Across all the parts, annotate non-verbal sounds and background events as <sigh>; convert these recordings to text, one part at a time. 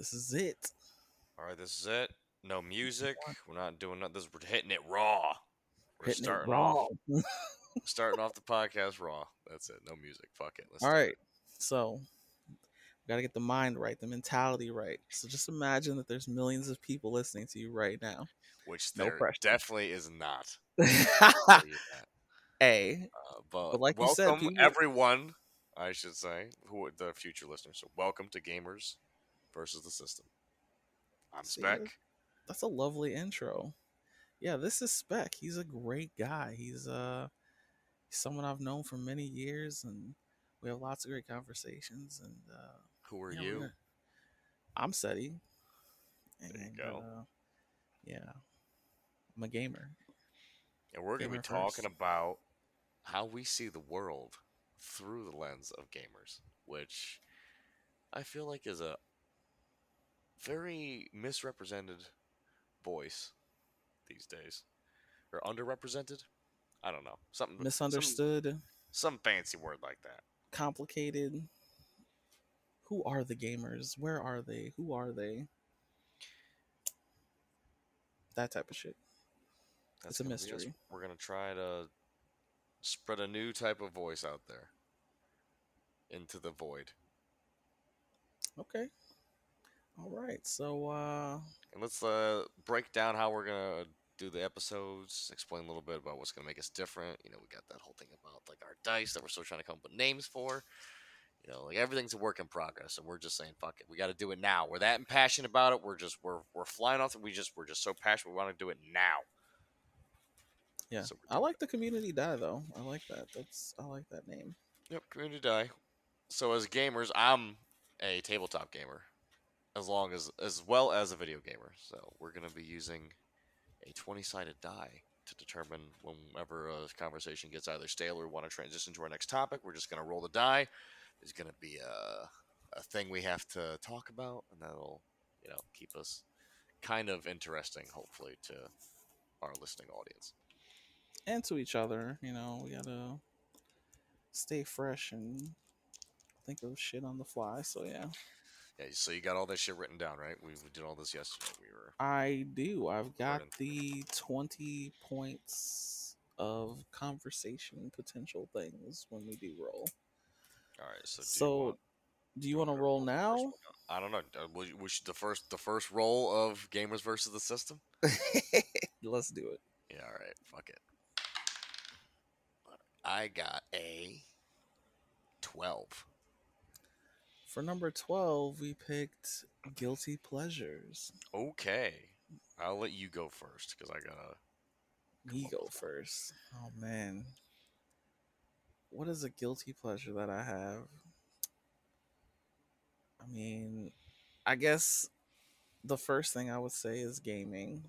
This is it. All right, this is it. No music. We're not doing nothing. This we're hitting it raw. We're Hitting it starting raw. off <laughs> starting off the podcast raw. That's it. No music. Fuck it. Let's All right. it. So we gotta get the mind right, the mentality right. So just imagine that there's millions of people listening to you right now. Which No there pressure. definitely is not. <laughs> I'll tell you that. A. Uh, but, But like you welcome said, people- everyone. I should say who are the future listeners. So welcome to Gamers versus the System. I'm See, Spec. That's a lovely intro. Yeah, this is Spec. He's a great guy. He's uh someone I've known for many years and we have lots of great conversations and uh Who are yeah, we're you? gonna- I'm Cetty. There you go. Uh, yeah. I'm a gamer. And we're going to be talking first. about how we see the world through the lens of gamers, which I feel like is a very misrepresented voice these days. Or underrepresented? I don't know. Something Misunderstood, Some, fancy word like that. complicated. Who are the gamers? Where are they? Who are they? That type of shit. That's It's a gonna mystery. We're going to try to spread a new type of voice out there into the void. Okay. All right. So uh And let's uh, break down how we're gonna do the episodes. Explain a little bit about what's gonna make us different. You know, we got that whole thing about like our dice that we're still trying to come up with names for. You know, like everything's a work in progress, and we're just saying, "Fuck it, we got to do it now." We're that impassioned about it. We're just we're we're flying off. We just we're just so passionate. We want to do it now. yeah. So I like the community die though. I like that. That's I like that name. Yep, community die. So as gamers, I'm a tabletop gamer, as long as as well as a video gamer. So we're gonna be using a 20-sided die to determine whenever a conversation gets either stale or we want to transition to our next topic. We're just gonna roll the die. There's gonna be a a thing we have to talk about, and that'll you know keep us kind of interesting, hopefully, to our listening audience. And to each other, you know, we gotta stay fresh and think of shit on the fly. So yeah. Yeah, so you got all that shit written down, right? We, we did all this yesterday. We were I do. I've got the 20 points of conversation potential things when we do roll. all right. So do you So, want- do you want to roll now? I don't know. Uh, We, we should the first the first roll of gamers versus the system. <laughs> Let's do it. Yeah. All right. Fuck it. I got a twelve. For number 12, we picked Guilty Pleasures. Okay. I'll let you go first because I gotta. Me go first. Oh man. What is a guilty pleasure that I have? I mean, I guess the first thing I would say is gaming.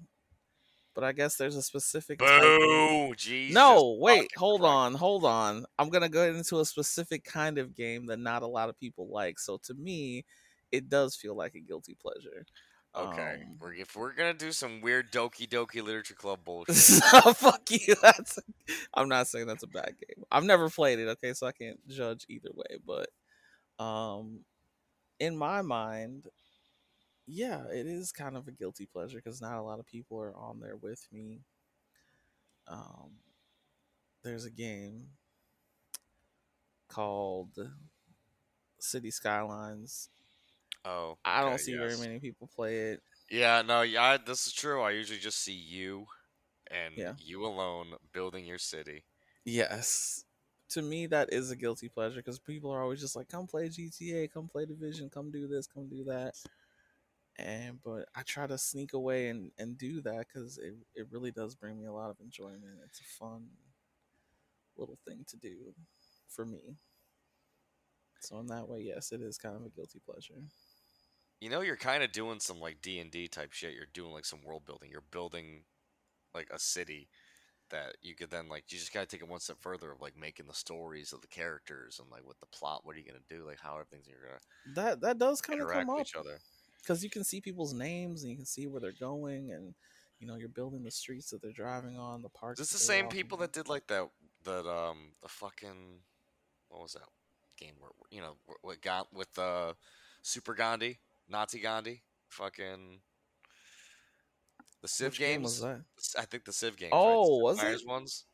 But I guess there's a specific Boo! Jesus. No, wait, hold Christ. on, hold on. I'm gonna go into a specific kind of game that not a lot of people like. So to me, it does feel like a guilty pleasure. Okay. Um, we're, if we're gonna do some weird Doki Doki Literature Club <laughs> bullshit, Fuck you. That's. I'm not saying that's a bad game. I've never played it. Okay, so I can't judge either way. But, um, in my mind, yeah, it is kind of a guilty pleasure because not a lot of people are on there with me. Um, there's a game called City Skylines. oh, I don't see yes. very many people play it. Yeah, no, yeah, this is true. I usually just see you and Yeah. you alone building your city. Yes. To me, that is a guilty pleasure because people are always just like, come play GTA, come play Division, come do this, come do that. And, but I try to sneak away and, and do that because it, it really does bring me a lot of enjoyment. It's a fun little thing to do for me. So, in that way, yes, it is kind of a guilty pleasure. You know, you're kind of doing some like D and D type shit. You're doing like some world building. You're building like a city that you could then like. You just gotta take it one step further of like making the stories of the characters and like with the plot. What are you gonna do? Like how everything's you're gonna That that does kind of interact come with up each other. Because you can see people's names and you can see where they're going and you know you're building the streets that they're driving on the parks Is this the same people that did like that that um the fucking what was that game where you know what got with uh Super Gandhi Nazi Gandhi, fucking the Civ Which game games. was that? I think the Civ games. Oh, right? Was it? Meier's ones.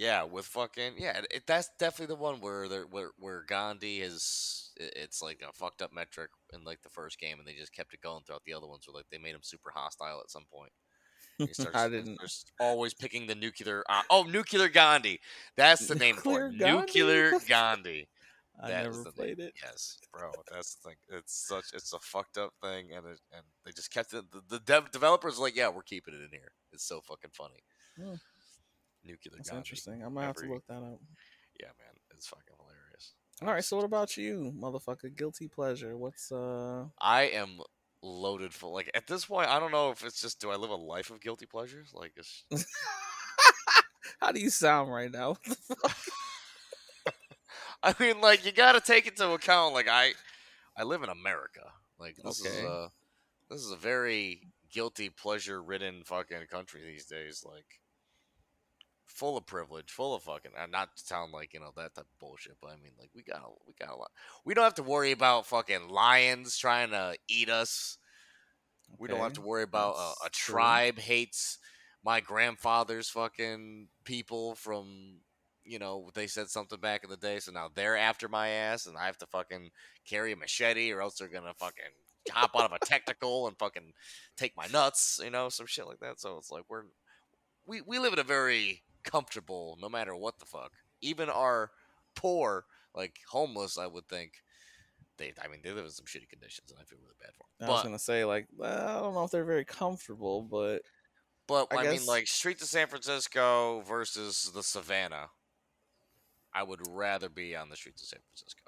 Yeah, with fucking yeah, it- it, that's definitely the one where there where where Gandhi is. it- It's like a fucked up metric in like the first game, and they just kept it going throughout the other ones. Where like they made him super hostile at some point. He <laughs> starts, I didn't. always picking the nuclear. Uh, oh, nuclear Gandhi. That's the name for it. Nuclear Gandhi? Nuclear <laughs> Gandhi. I never the played name. it. Yes, bro. That's the thing. It's such. It's a fucked up thing, and it, and they just kept it. The, the dev, developers are like, yeah, we're keeping it in here. It's so fucking funny. Hmm. Nuclear That's Gandhi. interesting. I might have to look that up. Yeah, man, it's fucking hilarious. All right. So what about you, motherfucker? Guilty pleasure. What's uh? I am loaded for Like at this point, I don't know if it's just do I live a life of guilty pleasures? Like, it's, <laughs> How do you sound right now? <laughs> I mean, like you got to take into account. Like I, I live in America. Like this is a, this is a very guilty pleasure ridden fucking country these days. Like full of privilege, full of fucking. And not to sound like you know that type of bullshit, but I mean, like we got a, we got a lot. We don't have to worry about fucking lions trying to eat us. We don't have to worry about uh, a true. tribe hates my grandfather's fucking people from you know they said something back in the day, so now they're after my ass, and I have to fucking carry a machete, or else they're gonna fucking hop out of a technical and fucking take my nuts, you know, some shit like that. So it's like we're we we live in a very comfortable, no matter what the fuck. Even our poor, like homeless, I would think. They, I mean, they live in some shitty conditions, and I feel really bad for them. I them. was gonna say like, well, I don't know if they're very comfortable, but But I I, mean, like Street to San Francisco versus the Savannah. I would rather be on the Street to San Francisco.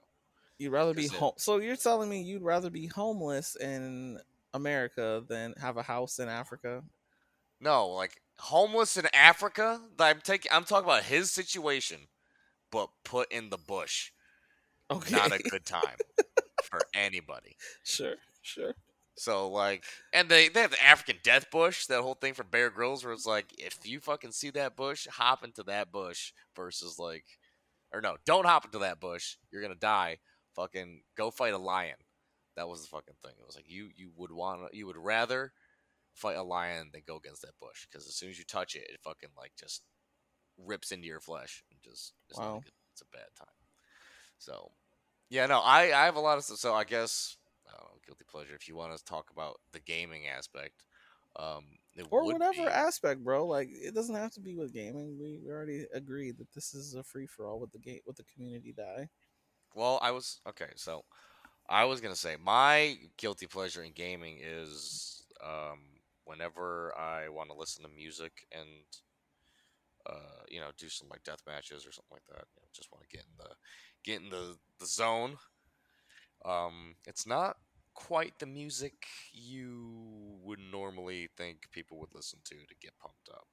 you'd rather be home. So you're telling me you'd rather be homeless in America than have a house in Africa? No, like homeless in Africa. I'm taking. I'm talking about his situation, but put in the bush. Okay, Not a <laughs> good time for anybody. sure, sure. So like, and they they have the African Death Bush, that whole thing for Bear Grylls, where it's like, if you fucking see that bush, hop into that bush versus like, or no, don't hop into that bush, you're gonna die. Fucking go fight a lion. That was the fucking thing. It was like you you would want you would rather fight a lion than go against that bush because as soon as you touch it, it fucking like just rips into your flesh and just it's not a good, it's a bad time. So yeah, no, I I have a lot of stuff. So I guess I don't know, guilty pleasure. If you want to talk about the gaming aspect, um, it Or whatever be- aspect, bro. Like it doesn't have to be with gaming. We, we already agreed that this is a free for all with the gate with the community die. Well, I was okay. So I was gonna say my guilty pleasure in gaming is um, whenever I want to listen to music and uh, you know do some like death matches or something like that. You know, just want to get in the get in the the zone. Um, it's not quite the music you would normally think people would listen to to get pumped up.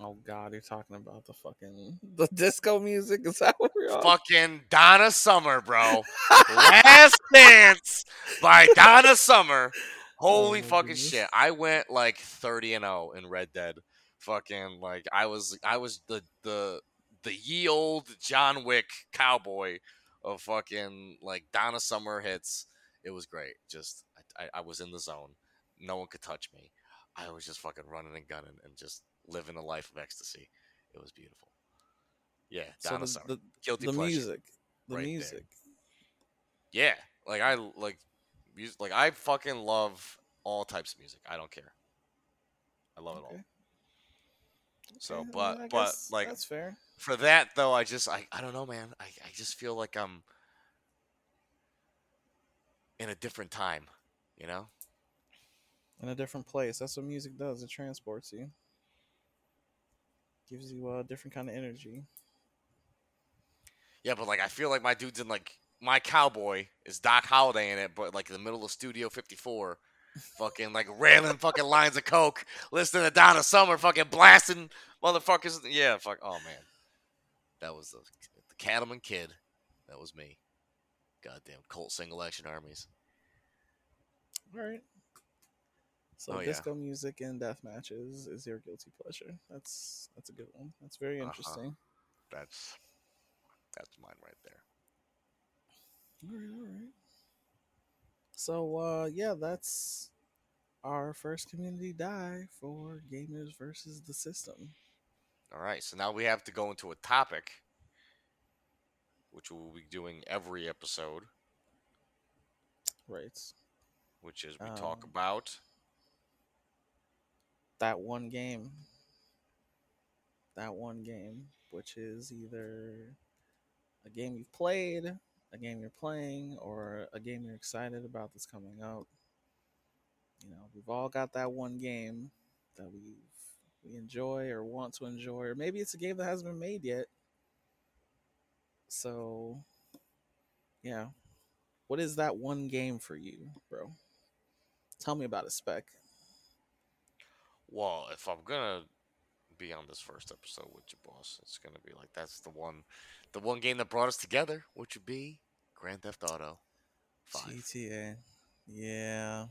Oh God, you're talking about the fucking the disco music. Is that what we're on? Fucking Donna Summer, bro. Last Dance by Donna Summer. Oh Holy Oh fucking goodness. shit. I went like 30 and 0 in Red Dead. Fucking like I was I was the the the ye old John Wick cowboy of fucking like Donna Summer hits. It was great. Just I, I, was in the zone. No one could touch me. I was just fucking running and gunning and just living a life of ecstasy. It was beautiful. Yeah, So Donna the, Summer. the, Guilty the pleasure. music, the right there. music. Yeah, like I like music. Like I fucking love all types of music. I don't care. I love it all. So, Okay, but I but like that's fair. for that though, I just I I don't know, man. I I just feel like I'm in a different time. You know? In a different place. That's what music does. It transports you. Gives you a different kind of energy. Yeah, but like I feel like my dude's in like my cowboy is Doc Holliday in it, but like in the middle of Studio 54, fucking like railing fucking lines of coke, listening to Donna Summer, fucking blasting motherfuckers. Yeah, fuck. Oh man, that was the, the Cattleman Kid. That was me. Goddamn Colt Single Action Armies. All right. So Oh, yeah. disco music and death matches is your guilty pleasure. That's that's a good one. That's very Uh-huh. interesting. That's that's mine right there. All right, all right. So uh yeah, that's our first community die for gamers versus the system. All right, so now we have to go into a topic, which we'll be doing every episode, Right. which is we talk Um, about That one game. That one game, which is either a game you've played, a game you're playing, or a game you're excited about that's coming out. You know, we've all got that one game that we we enjoy or want to enjoy, or maybe it's a game that hasn't been made yet. So, yeah, what is that one game for you, bro? Tell me about it, Spec. well, if I'm gonna be on this first episode with you, boss, it's gonna be like that's the one, the one game that brought us together, which would be Grand Theft Auto Five. GTA. Yeah.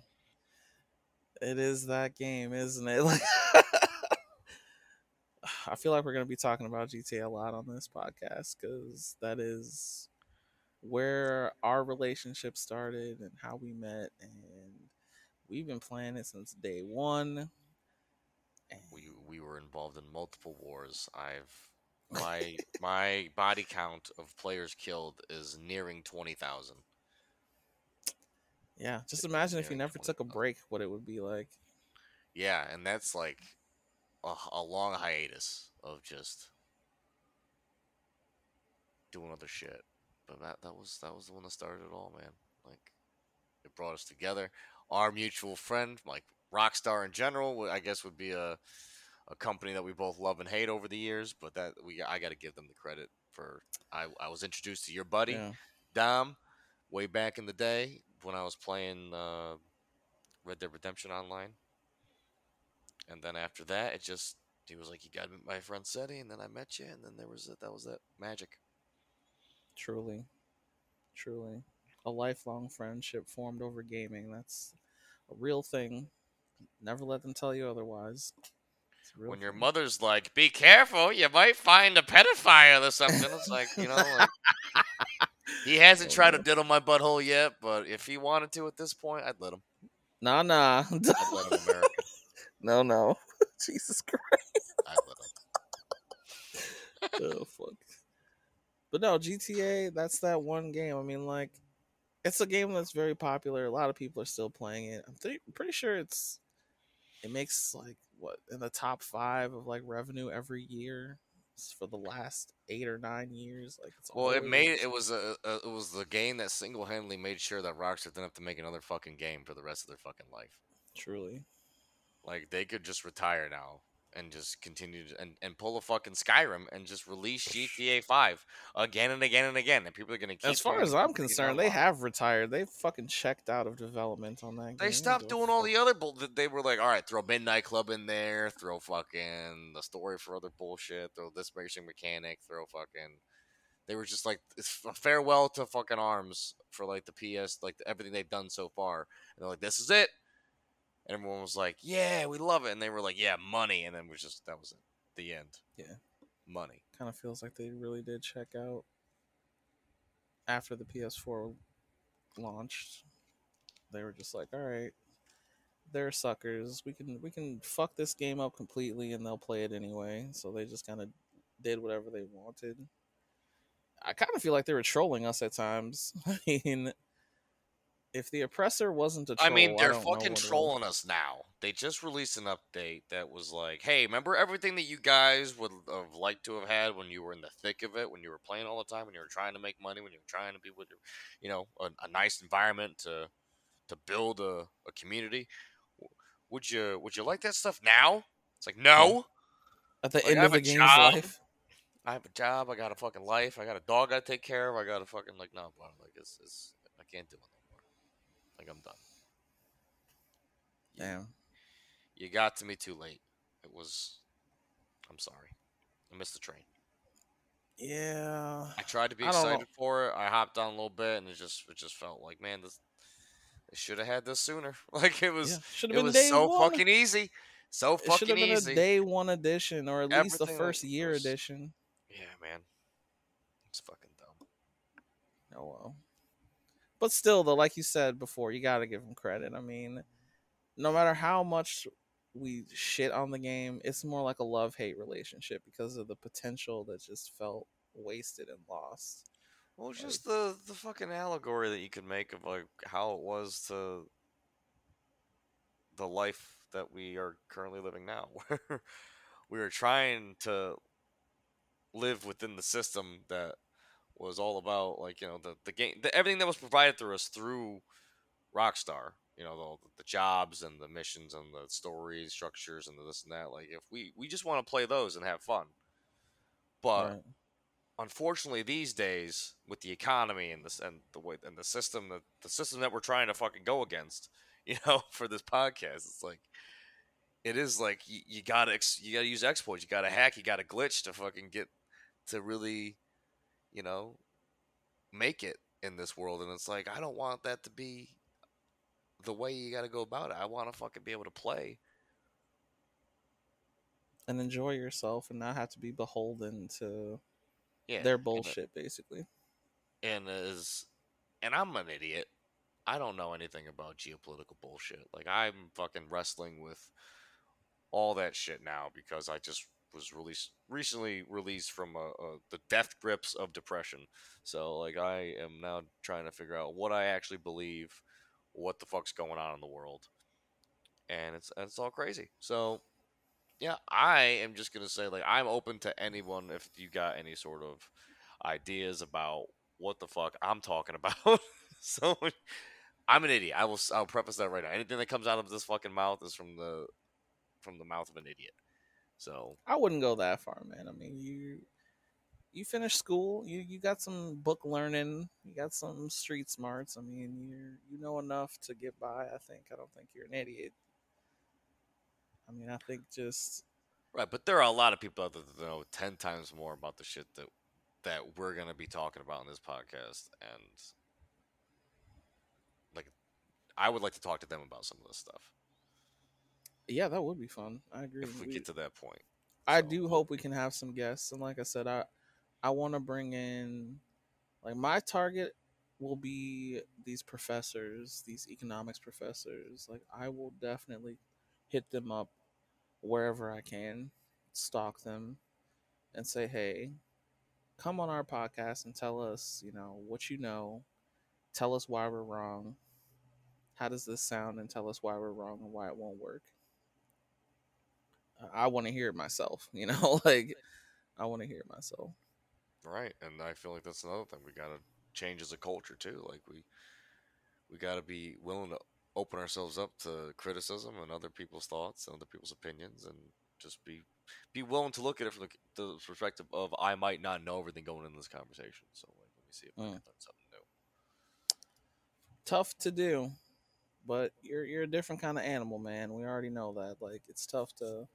It is that game, isn't it? <laughs> Like I feel like we're going to be talking about GTA a lot on this podcast cuz that is where our relationship started and how we met and we've been playing it since day 1. And We we were involved in multiple wars. I've my my body count of players killed is nearing twenty thousand. yeah, just It's imagine if you never took a break what it would be like. Yeah, and that's like a, a long hiatus of just doing other shit. But that that was that was the one that started it all, man. Like it brought us together. Our mutual friend, like Rockstar in general, I guess would be a a company that we both love and hate over the years. But that we I got to give them the credit for. I I was introduced to your buddy Yeah. Dom way back in the day when I was playing uh, Red Dead Redemption Online. And then after that, it just he was like, "You got to meet my friend Cetty," and then I met you, and then there was it. That was that magic. Truly. Truly. A lifelong friendship formed over gaming. That's a real thing. Never let them tell you otherwise. It's a real When your mother's like, "Be careful, you might find a pedophile or something," it's like you know, like, he <laughs> hasn't Oh, tried to diddle my butthole yet, but if he wanted to at this point, I'd let him. Nah, nah. I'd let him, <laughs> no, no. <laughs> Jesus Christ. I'd let him. oh, fuck. But no, GTA, that's that one game. I mean, like, it's a game that's very popular. A lot of people are still playing it. I'm th- pretty sure it's it makes like what in the top five of like revenue every year for the last eight or nine years. Like, it's Well, it made it was a, a it was the game that single handedly made sure that Rockstar didn't have to make another fucking game for the rest of their fucking life. truly. Like they could just retire now and just continue to, and and pull a fucking Skyrim and just release GTA Five again and again and again, and people are gonna keep. As far as I'm concerned, they have retired. They fucking checked out of development on that game. They stopped doing all the other bull. th- They were like, all right, throw Midnight Club in there, throw fucking the story for other bullshit, throw this racing mechanic, throw fucking. They were just like it's a farewell to fucking arms for like the PS, like everything they've done so far. And they're like, this is it. And everyone was like, yeah, we love it. And they were like, yeah, money. And then it was just that was it, the end. Yeah. money. kind of feels like they really did check out after the PS4 launched. They were just like, "All right, they're suckers. We can we can fuck this game up completely, and they'll play it anyway." So they just kind of did whatever they wanted. I kind of feel like they were trolling us at times. <laughs> I mean, if the oppressor wasn't a troll, I mean, they're don't fucking trolling us now. They just released an update that was like, "Hey, remember everything that you guys would have liked to have had when you were in the thick of it, when you were playing all the time, when you were trying to make money, when you were trying to be with, your, you know, a, a nice environment to to build a, a community. Would you would you like that stuff now?" It's like, no. At the Like, end of the game's job. life, I have a job. I got a fucking life. I got a dog I take care of. I got a fucking like no, bro. Like it's, it's I can't do it. Like I'm done. Damn. You got to me too late. It was. I'm sorry. I missed the train. Yeah, I tried to be I excited for it. I hopped on a little bit, and it just it just felt like, man, this they should have had this sooner. <laughs> Like it was yeah. It was so one. fucking easy, so It should fucking have been easy. a day one edition, or at least the first year was- edition. Yeah, man, it's fucking dumb. Oh well. But still, though, like you said before, you got to give them credit. I mean, no matter how much we shit on the game, it's more like a love hate relationship because of the potential that just felt wasted and lost. Well, just the the fucking allegory that you could make of like how it was to the life that we are currently living now, <laughs> where we were trying to live within the system that was all about like you know the the game, the, everything that was provided through us through Rockstar. You know the, the jobs and the missions and the stories, structures and the this and that. Like if we we just want to play those and have fun, but Right. unfortunately these days with the economy and this and the way and the system that the system that we're trying to fucking go against <laughs> you know for this podcast it's like it is like you, you gotta ex, you gotta use exploits you gotta hack you gotta glitch to fucking get to really you know make it in this world and it's like i don't want that to be the way you gotta go about it i want to fucking be able to play And enjoy yourself and not have to be beholden to yeah their and bullshit, basically. and is and I'm an idiot. I don't know anything about geopolitical bullshit. Like I'm fucking wrestling with all that shit now because I just was released recently released from uh uh the death grips of depression. So like I am now trying to figure out what I actually believe, what the fuck's going on in the world, and it's it's all crazy. So yeah, I am just gonna say like I'm open to anyone if you got any sort of ideas about what the fuck I'm talking <laughs> about. so I'm an idiot. I will I'll preface that right now. Anything that comes out of this fucking mouth is from the from the mouth of an idiot. So I wouldn't go that far, man. I mean, you you finished school, you you got some book learning, you got some street smarts. I mean, you you know enough to get by. I think. I don't think you're an idiot. I mean, I think just right, but there are a lot of people out there that know ten times more about the shit that that we're gonna be talking about in this podcast, and like I would like to talk to them about some of this stuff yeah, that would be fun. I agree. if we We- get to that point. I So- do hope we can have some guests, and like I said, I I want to bring in like my target will be these professors, these economics professors. Like I will definitely hit them up wherever I can, stalk them, and say, hey, come on our podcast and tell us, you know, what you know. Tell us why we're wrong. How does this sound? And tell us why we're wrong and why it won't work. I want to hear it myself, you <laughs> know, like I want to hear it myself. Right, and I feel like that's another thing we gotta change as a culture too. Like we we gotta be willing to open ourselves up to criticism and other people's thoughts and other people's opinions, and just be be willing to look at it from the, the perspective of I might not know everything going into this conversation. So like, let me see if I Mm. can learn something new. Tough to do, but you're you're a different kind of animal, man. We already know that. Like it's tough to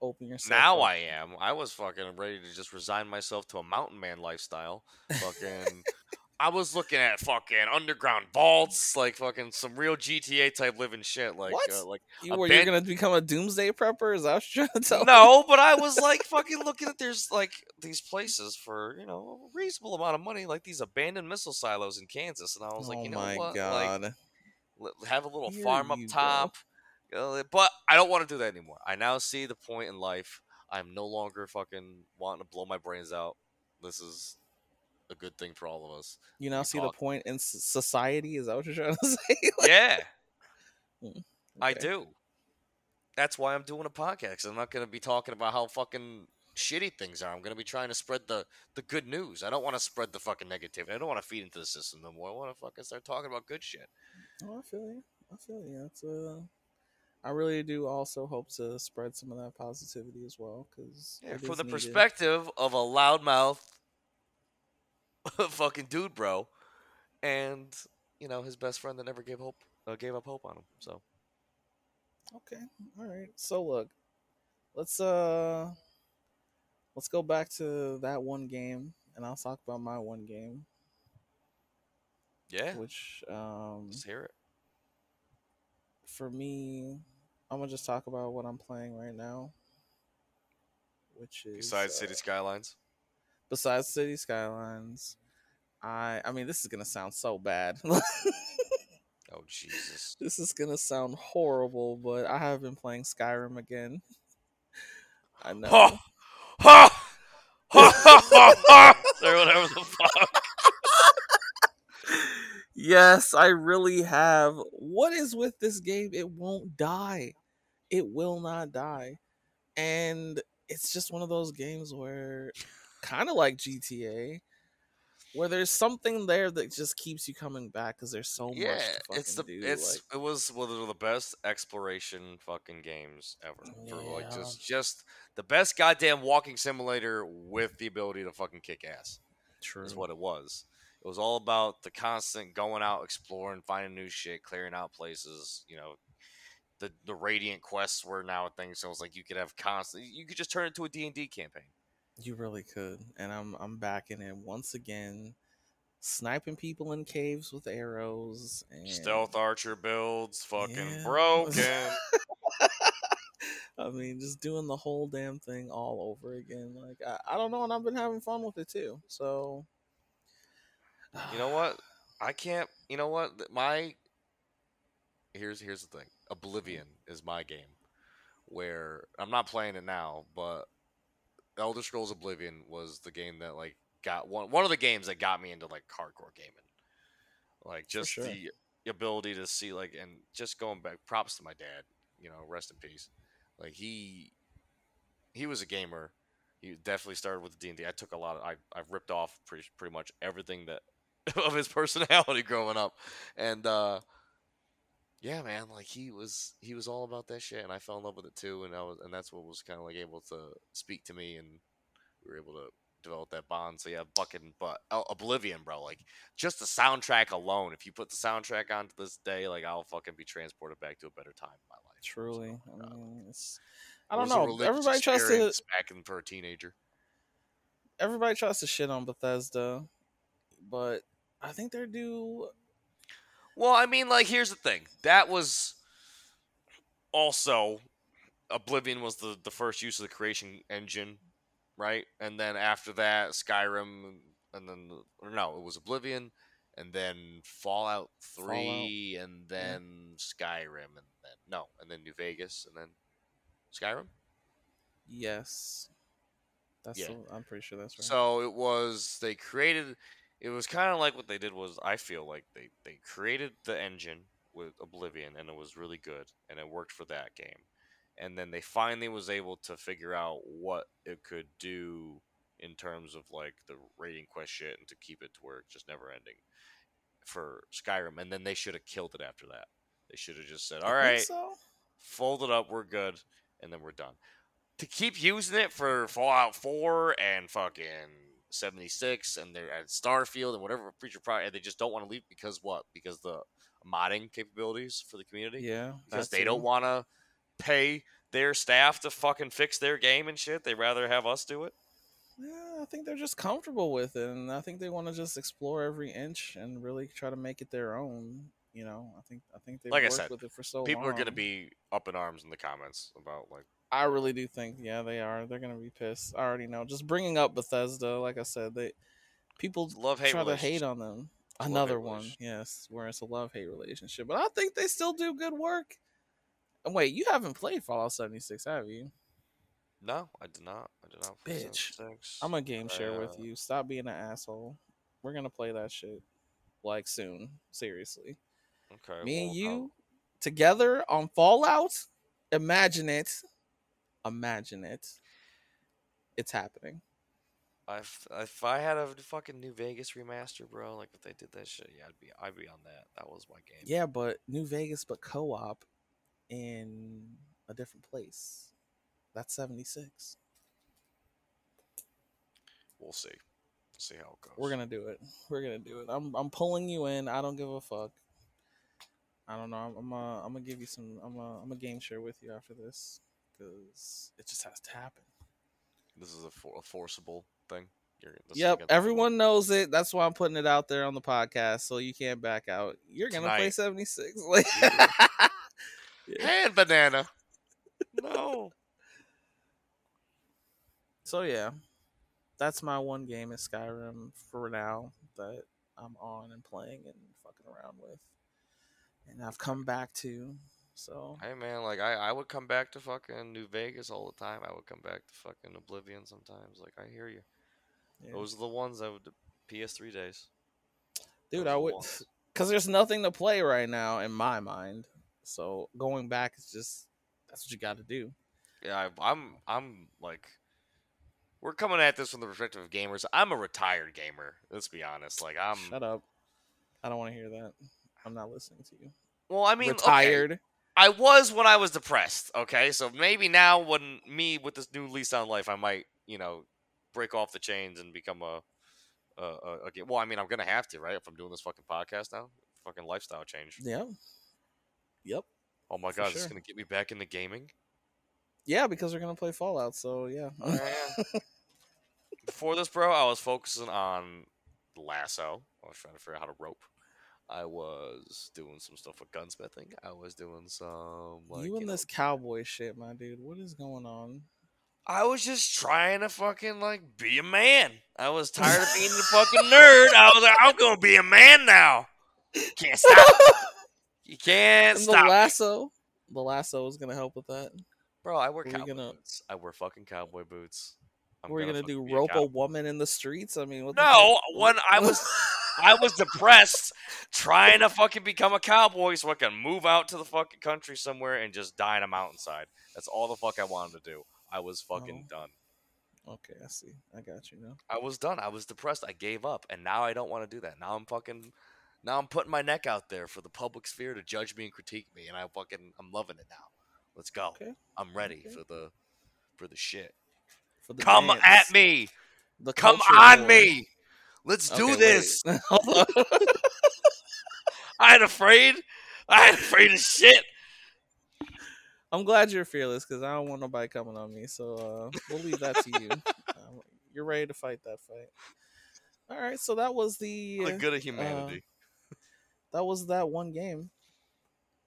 open yourself. Now up. I am. I was fucking ready to just resign myself to a mountain man lifestyle. Fucking. <laughs> I was looking at fucking underground vaults, like fucking some real GTA type living shit, like What? Uh, like you were you're gonna become a doomsday prepper? Is that what you're trying to tell? me? no, but I <laughs> was like fucking looking at there's like these places for you know a reasonable amount of money, like these abandoned missile silos in Kansas, and I was like, oh you know my what, god. like have a little Here farm up top. go. Uh, but I don't want to do that anymore. I now see the point in life. I'm no longer fucking wanting to blow my brains out. This is a good thing for all of us. you now we see talk- the point in society. Is that what you're trying to <laughs> say? Like, Yeah, <laughs> I do. That's why I'm doing a podcast. I'm not going to be talking about how fucking shitty things are. I'm going to be trying to spread the the good news. I don't want to spread the fucking negativity. I don't want to feed into the system no more. I want to fucking start talking about good shit. Oh, I feel you. I feel you. That's uh, I really do also hope to spread some of that positivity as well, because Yeah, from the perspective of a loudmouth <laughs> fucking dude, bro, and you know his best friend that never gave hope, uh, gave up hope on him. So Okay. All right. So look, let's uh, let's go back to that one game, and I'll talk about my one game, yeah, which um, let's hear it. For me, I'm gonna just talk about what I'm playing right now, which is Besides uh, City Skylines, besides City Skylines, I I mean this is gonna sound so bad. <laughs> Oh Jesus! this is gonna sound horrible, but I have been playing Skyrim again. I know. Ha! Ha! Ha! Ha! Ha! ha! Or whatever the fuck. Yes, I really have. What is with this game? It won't die. It will not die. And it's just one of those games where kind of like GTA where there's something there that just keeps you coming back because there's so yeah, much fucking it's the do. it's like, it was one of the best exploration fucking games ever. For like just just the best goddamn walking simulator with the ability to fucking kick ass. true. is what it was. It was all about the constant going out, exploring, finding new shit, clearing out places. You know, the the radiant quests were now a thing, so it was like you could have constant. You could just turn it into a D and D campaign. You really could. And I'm I'm back in it once again, sniping people in caves with arrows and Stealth archer builds, fucking Yeah. broken. <laughs> I mean, just doing the whole damn thing all over again. Like I, I don't know, and I've been having fun with it too. So you know what? I can't. You know what? My here's here's the thing. Oblivion is my game, where I'm not playing it now, but Elder Scrolls Oblivion was the game that like got one one of the games that got me into like hardcore gaming. Like just sure. the ability to see like and just going back props to my dad, you know, rest in peace. Like he he was a gamer. He definitely started with D and I took a lot of I I've ripped off pretty pretty much everything that <laughs> of his personality growing up. And uh yeah, man, like he was he was all about that shit and I fell in love with it too and I was and that's what was kind of like able to speak to me and we were able to develop that bond. So yeah, fucking but oh, Oblivion, bro, like just the soundtrack alone, if you put the soundtrack on to this day, like I'll fucking be transported back to a better time in my life. truly, So, I uh, mean, it's I don't know. Everybody tries to back in for a teenager. everybody tries to shit on Bethesda, but I think they're due. Well, I mean, like, here's the thing. That was also Oblivion was the the first use of the creation engine, right? And then after that, Skyrim, and then or no, it was Oblivion, and then Fallout Three, and then Skyrim, and then no, and then New Vegas, and then Skyrim. Yes, that's. Yeah. the- I'm pretty sure that's right. So it was they created. It was kind of like what they did was I feel like they they created the engine with Oblivion and it was really good and it worked for that game, and then they finally was able to figure out what it could do in terms of like the radiant quest shit and to keep it to where it's just never ending for Skyrim, and then they should have killed it after that. They should have just said, I "All think right, so. fold it up, we're good, and then we're done. To keep using it for Fallout 4 and fucking 76 and they're at Starfield and whatever future project, they just don't want to leave because what? Because the modding capabilities for the community? Yeah, Because they don't want to pay their staff to fucking fix their game and shit. They'd rather have us do it. Yeah, I think they're just comfortable with it, and I think they want to just explore every inch and really try to make it their own. You know, I think I think they've Like I said, with it for so People long. are going to be up in arms in the comments about like I really do think, yeah, they are. They're gonna be pissed. I already know. Just bringing up Bethesda, like I said, they people love hate try to hate on them. A Another one, yes, where it's a love hate relationship. But I think they still do good work. And wait, you haven't played Fallout 76, have you? No, I did not. I did not. Bitch. 76. I'm a game share with Uh, you. Stop being an asshole. We're gonna play that shit like soon. Seriously. Okay. Me and well, you how- together on Fallout. Imagine it. Imagine it. It's happening. If if I had a fucking New Vegas remaster, bro, like if they did that shit, yeah, I'd be I'd be on that. That was my game. Yeah, but New Vegas, but co-op in a different place. That's 76. We'll see. see how it goes. We're gonna do it. We're gonna do it. I'm I'm pulling you in. I don't give a fuck. I don't know. I'm I'm uh, I'm gonna give you some. I'm a I'm a game share with you after this because it just has to happen. This is a, for, a forcible thing. You're, Yep, everyone knows it. That's why I'm putting it out there on the podcast, so you can't back out. You're gonna play 76. <laughs> Like. <laughs> Yeah. And banana. no. so yeah, that's my one game in Skyrim for now that I'm on and playing and fucking around with, and I've come back to. So Hey man, like I, I would come back to fucking New Vegas all the time. I would come back to fucking Oblivion sometimes. Like I hear you. yeah. Those are the ones I would PS3 days. dude, those I would because <laughs> there's nothing to play right now in my mind. So going back is just that's what you got to do. Yeah, I, I'm I'm like we're coming at this from the perspective of gamers. I'm a retired gamer. Let's be honest. Like I'm Shut up. I don't want to hear that. I'm not listening to you. well. I mean, okay, Retired. I was when I was depressed. Okay, so maybe now when me with this new lease on life, I might you know break off the chains and become a a, a, a well. I mean, I'm gonna have to, right? If I'm doing this fucking podcast now, fucking lifestyle change. Yeah. Yep. Oh my god, sure. gonna get me back into gaming. Yeah, because we're gonna play Fallout. So yeah. Yeah. <laughs> Before this, bro, I was focusing on lasso. I was trying to figure out how to rope. I was doing some stuff with gunsmithing. I was doing some like you and know, this cowboy shit, my dude. What is going on? I was just trying to fucking like be a man. I was <laughs> tired of being a fucking nerd. I was like, I'm gonna be a man now. Can't stop. You can't And the stop, me. lasso. The lasso is gonna help with that. bro. I wear Were cowboy gonna- boots. I wear fucking cowboy boots. I'm We're gonna, fucking do be a rope a woman in the streets. I mean, what No, when I was <laughs> I was depressed, trying to fucking become a cowboy so I can move out to the fucking country somewhere and just die in a mountainside. That's all the fuck I wanted to do. I was fucking Oh. done. Okay, I see. I got you now. I was done. I was depressed. I gave up, and now I don't want to do that. Now I'm fucking. Now I'm putting my neck out there for the public sphere to judge me and critique me, and I fucking I'm loving it now. Let's go. Okay. I'm ready Okay. for the for the shit. For the Come dance. at me. The Come on war. me. Let's do Okay, this. wait. <laughs> Hold on. I ain't afraid. I ain't afraid of shit. I'm glad you're fearless because I don't want nobody coming on me. So uh, we'll leave that to you. Um, you're ready to fight that fight. All right, so that was the the good of humanity. that was that one game.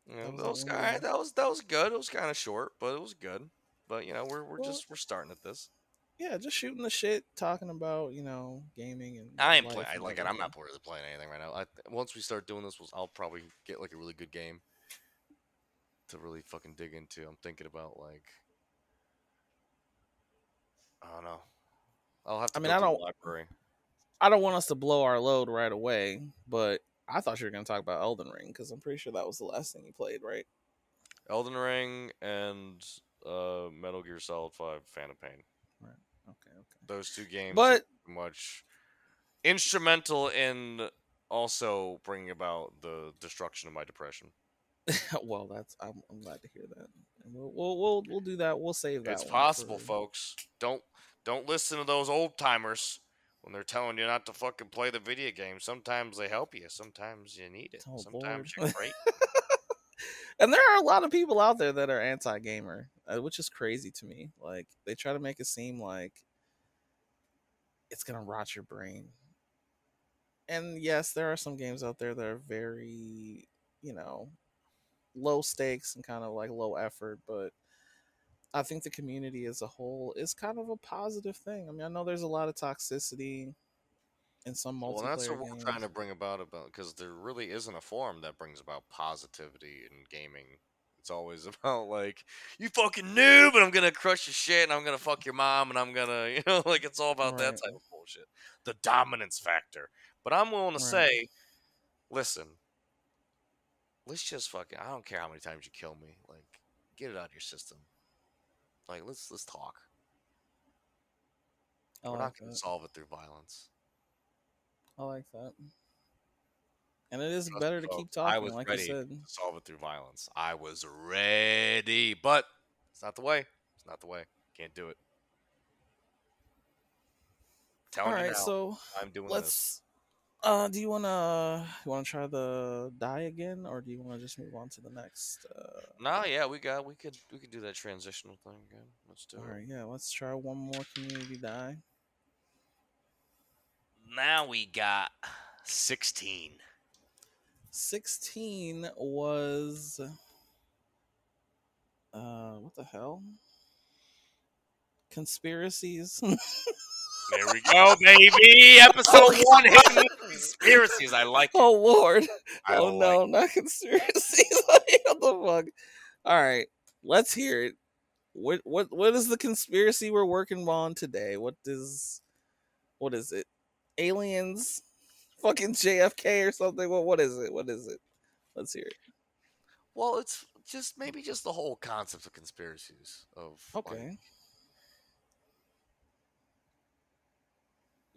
Yeah, that was that was that all one right. game. That was that was good. It was kind of short, but it was good. But you know, we're we're Well- just we're starting at this. Yeah, just shooting the shit, talking about you know gaming and. I ain't playing. and Like, I'm not bored of playing anything right now. I, once we start doing this, we'll, I'll probably get like a really good game to really fucking dig into. I'm thinking about like, I don't know. I'll have to. I mean, I don't- library. I don't want us to blow our load right away, but I thought you were gonna talk about Elden Ring because I'm pretty sure that was the last thing you played, right? Elden Ring and uh, Metal Gear Solid Five: Phantom Pain. Those two games, But- much instrumental in also bringing about the destruction of my depression. <laughs> well, that's I'm, I'm glad to hear that. We'll, we'll we'll we'll do that. We'll save that. It's possible, for- folks. Don't don't listen to those old timers when they're telling you not to fucking play the video game. Sometimes they help you. Sometimes you need it. Oh, Sometimes Lord. you're great. <laughs> And there are a lot of people out there that are anti-gamer, uh, which is crazy to me. Like they try to make it seem like it's gonna rot your brain. And yes, there are some games out there that are very, you know, low stakes and kind of like low effort, but I think the community as a whole is kind of a positive thing. I mean, I know there's a lot of toxicity in some multiplayer well, that's what games. we're trying to bring about about because there really isn't a forum that brings about positivity in gaming. It's always <laughs> about like you fucking noob, and I'm gonna crush your shit, and I'm gonna fuck your mom, and I'm gonna <laughs> you know like it's all about that type of bullshit, the dominance factor. But I'm willing to Right. say, listen, let's just fucking. I don't care how many times you kill me, like get it out of your system. Like let's let's talk. I We're like not gonna that. solve it through violence. I like that. And it is Trust better me, to keep folks, I talking, was like ready. you said. to solve it through violence. I was ready, but it's not the way. It's not the way. Can't do it. Telling All you right, so I'm doing this. let's. Uh, do you wanna you wanna try the die again, or do you wanna just move on to the next? Uh, No, yeah, we got. We could. We could do that transitional thing again. Let's do all it. right, yeah, let's try one more community die. Now we got sixteen. Sixteen was. Uh, what the hell? Conspiracies. <laughs> There we go, baby. Episode one hidden conspiracies. I like it. Oh Lord! I oh like no, not <laughs> conspiracies. <laughs> What the fuck? All right, let's hear it. What what what is the conspiracy we're working on today? What is what is it? Aliens? Fucking JFK or something? What what is it? What is it? Let's hear it. Well, it's just maybe just the whole concept of conspiracies of like, Okay.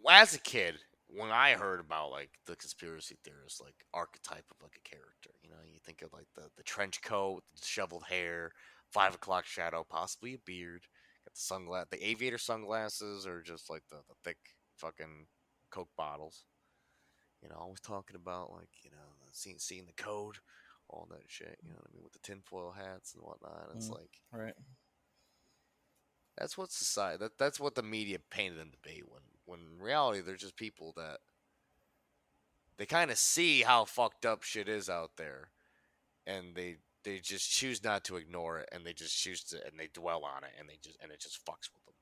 well, as a kid, when I heard about like the conspiracy theorist like archetype of like a character, you know, you think of like the the trench coat, the disheveled hair, five o'clock shadow, possibly a beard, got the sunglass, the aviator sunglasses, or just like the, the thick fucking coke bottles. You know, always talking about like you know seeing seeing the code, all that shit. You know what I mean with the tinfoil hats and whatnot. It's Mm. like right. that's what society that that's what the media painted them to be when when in reality they're just people that they kind of see how fucked up shit is out there and they they just choose not to ignore it and they just choose to and they dwell on it and they just and it just fucks with them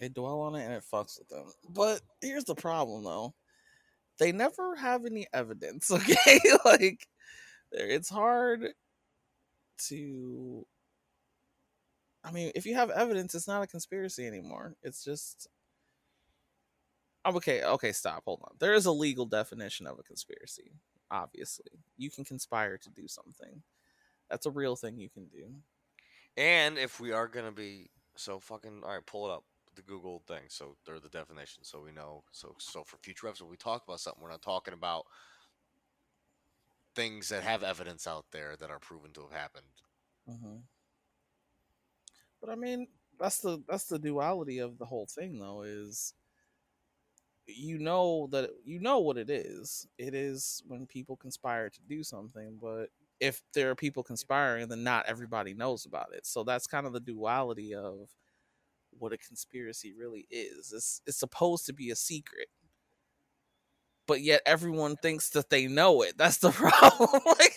They dwell on it and it fucks with them. But here's the problem though. They never have any evidence, <laughs> okay? like it's hard to I mean, if you have evidence, it's not a conspiracy anymore. It's just okay, okay, stop. Hold on. There is a legal definition of a conspiracy, obviously. You can conspire to do something. That's a real thing you can do. and if we are gonna be so fucking all right pull it up the google thing so they're the definition so we know so so for future episodes we talk about something we're not talking about things that have evidence out there that are proven to have happened hmm But I mean, that's the that's the duality of the whole thing, though. Is you know that you know what it is. It is when people conspire to do something, but if there are people conspiring, then not everybody knows about it. So that's kind of the duality of what a conspiracy really is. It's it's supposed to be a secret, but yet everyone thinks that they know it. That's the <laughs> problem. like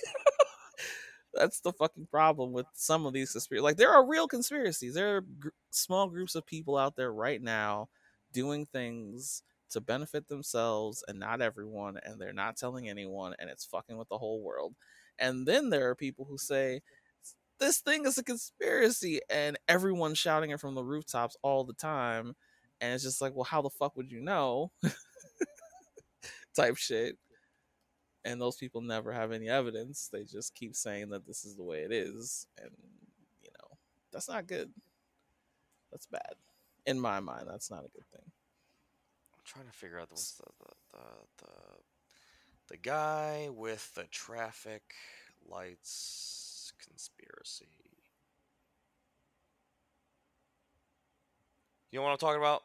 that's the fucking problem with some of these conspiracies. Like there are real conspiracies. There are gr- small groups of people out there right now doing things to benefit themselves and not everyone, and they're not telling anyone, and it's fucking with the whole world. And then there are people who say this thing is a conspiracy, and everyone's shouting it from the rooftops all the time. And it's just like, well, how the fuck would you know? <laughs> Type shit and those people never have any evidence. They just keep saying that this is the way it is, and you know that's not good. That's bad in my mind. That's not a good thing. I'm trying to figure out what's the the, the the the guy with the traffic lights conspiracy. You know what I'm talking about?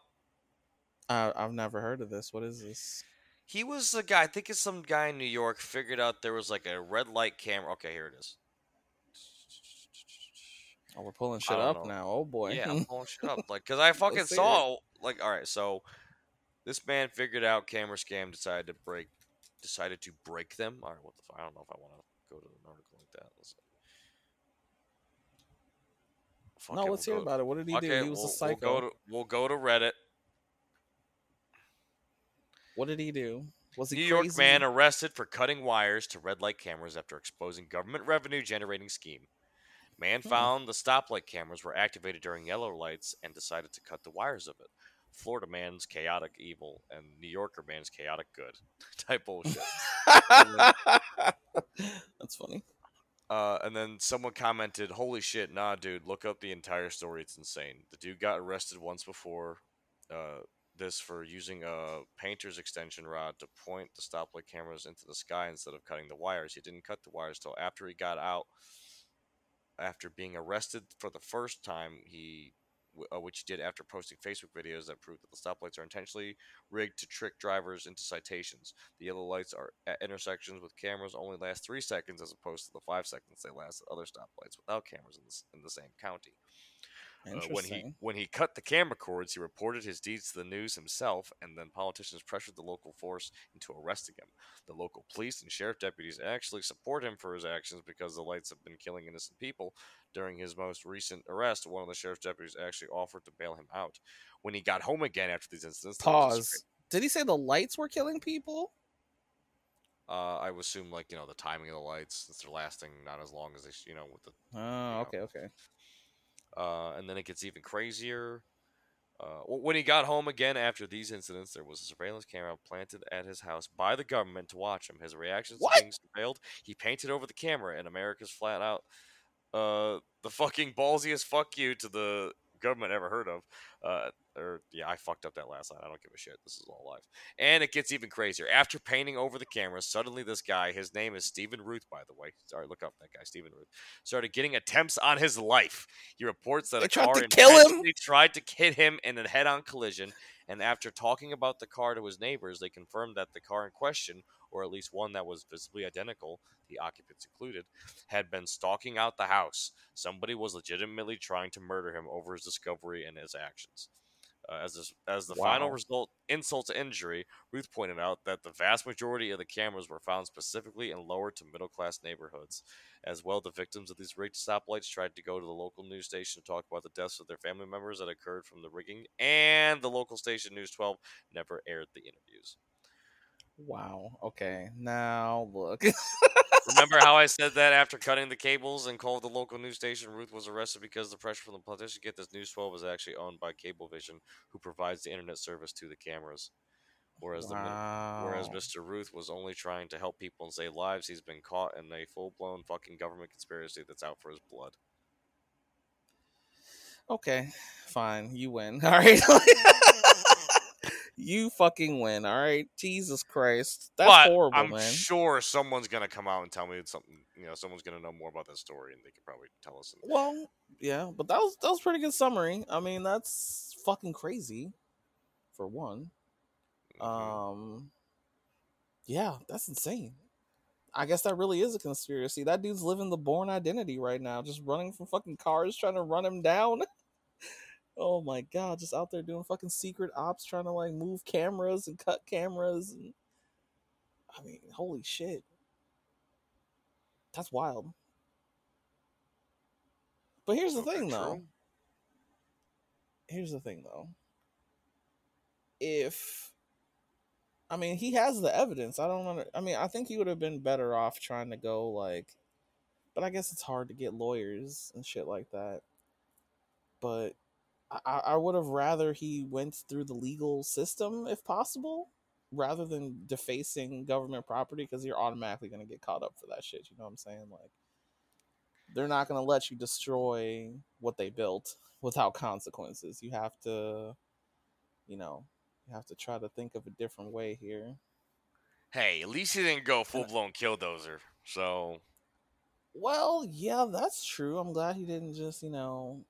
I, I've never heard of this. What is this? He was a guy. I think it's some guy in New York figured out there was like a red light camera. Okay, here it is. Oh, we're pulling shit up know. now. Oh boy. Yeah, I'm pulling shit up. Like, cause I <laughs> fucking saw like, all right, so this man figured out camera scam, decided to break, decided to break them. All right, what the? F- I don't know if I want to go to an article like that. Let's Fuck no, it, let's we'll hear about it. What did he do? He was we'll, a psycho. We'll go to we'll go to Reddit. what did he do? Was he New York man arrested for cutting wires to red light cameras after exposing government revenue generating scheme. Man Hmm. found the stoplight cameras were activated during yellow lights and decided to cut the wires of it. Florida man's chaotic evil and New Yorker man's chaotic good <laughs> type bullshit. <laughs> That's funny. Uh, and then someone commented, "Holy shit, nah, dude! Look up the entire story. It's insane. The dude got arrested once before uh, this for using a painter's extension rod to point the stoplight cameras into the sky instead of cutting the wires. He didn't cut the wires till after he got out. After being arrested for the first time, he." Uh, which he did after posting Facebook videos that proved that the stoplights are intentionally rigged to trick drivers into citations. The yellow lights are at intersections with cameras only last three seconds as opposed to the five seconds they last at other stoplights without cameras in the, in the same county. Uh, when he when he cut the camera cords, he reported his deeds to the news himself, and then politicians pressured the local force into arresting him. The local police and sheriff deputies actually support him for his actions because the lights have been killing innocent people. During his most recent arrest, one of the sheriff's deputies actually offered to bail him out. When he got home again after these incidents, there was a Pause. Did he say the lights were killing people? Uh, I would assume like you know the timing of the lights since they're lasting not as long as they you know with the Oh, okay, okay. uh, and then it gets even crazier. Uh, when he got home again after these incidents, there was a surveillance camera planted at his house by the government to watch him. His reactions What? to being surveilled, he painted over the camera, and America's flat out uh, the fucking ballsiest fuck you to the government ever heard of. Uh, or yeah, I fucked up that last line. I don't give a shit. This is all live. And it gets even crazier. After painting over the camera, suddenly this guy, his name is Stephen Ruth, by the way. Sorry, look up that guy, Stephen Ruth. Started getting attempts on his life. He reports that They a tried car to kill him? tried to hit him in a head-on collision. And after talking about the car to his neighbors, they confirmed that the car in question, or at least one that was visibly identical, the occupants included, had been stalking out the house. Somebody was legitimately trying to murder him over his discovery and his actions. Uh, as this, as the final result, insult to injury, Ruth pointed out that the vast majority of the cameras were found specifically in lower to middle class neighborhoods. As well, the victims of these rigged stoplights tried to go to the local news station to talk about the deaths of their family members that occurred from the rigging, and the local station News 12 never aired the interviews. Wow. Okay. Now look. <laughs> Remember how I said that after cutting the cables and called the local news station, Ruth was arrested because the pressure from the politician? Get this, News 12 was actually owned by Cablevision, who provides the internet service to the cameras. Whereas the whereas. Mr. Ruth was only trying to help people and save lives, he's been caught in a full blown fucking government conspiracy that's out for his blood. Okay. Fine. You win. <laughs> All right. <laughs> you fucking win. All right. Jesus Christ. That's but horrible, I'm man. sure someone's gonna come out and tell me something. You know, someone's gonna know more about that story, and they could probably tell us. in- Well, yeah, but that was that was pretty good summary. I mean, that's fucking crazy. For one. Mhm. Um Yeah, that's insane. I guess that really is a conspiracy. That dude's living the Bourne Identity right now, just running from fucking cars trying to run him down. <laughs> oh my god, just out there doing fucking secret ops trying to like move cameras and cut cameras and I mean, holy shit. That's wild. But here's the thing though. Here's the thing though. If I mean, he has the evidence. I don't to. I mean, I think he would have been better off trying to go like, but I guess it's hard to get lawyers and shit like that. But I- I, would have rather he went through the legal system if possible, rather than defacing government property because you're automatically gonna get caught up for that shit. You know what I'm saying? Like, they're not gonna let you destroy what they built <laughs> without consequences. You have to, you know, you have to try to think of a different way here. Hey, at least he didn't go full blown killdozer. So Well, yeah, that's true. I'm glad he didn't just, you know,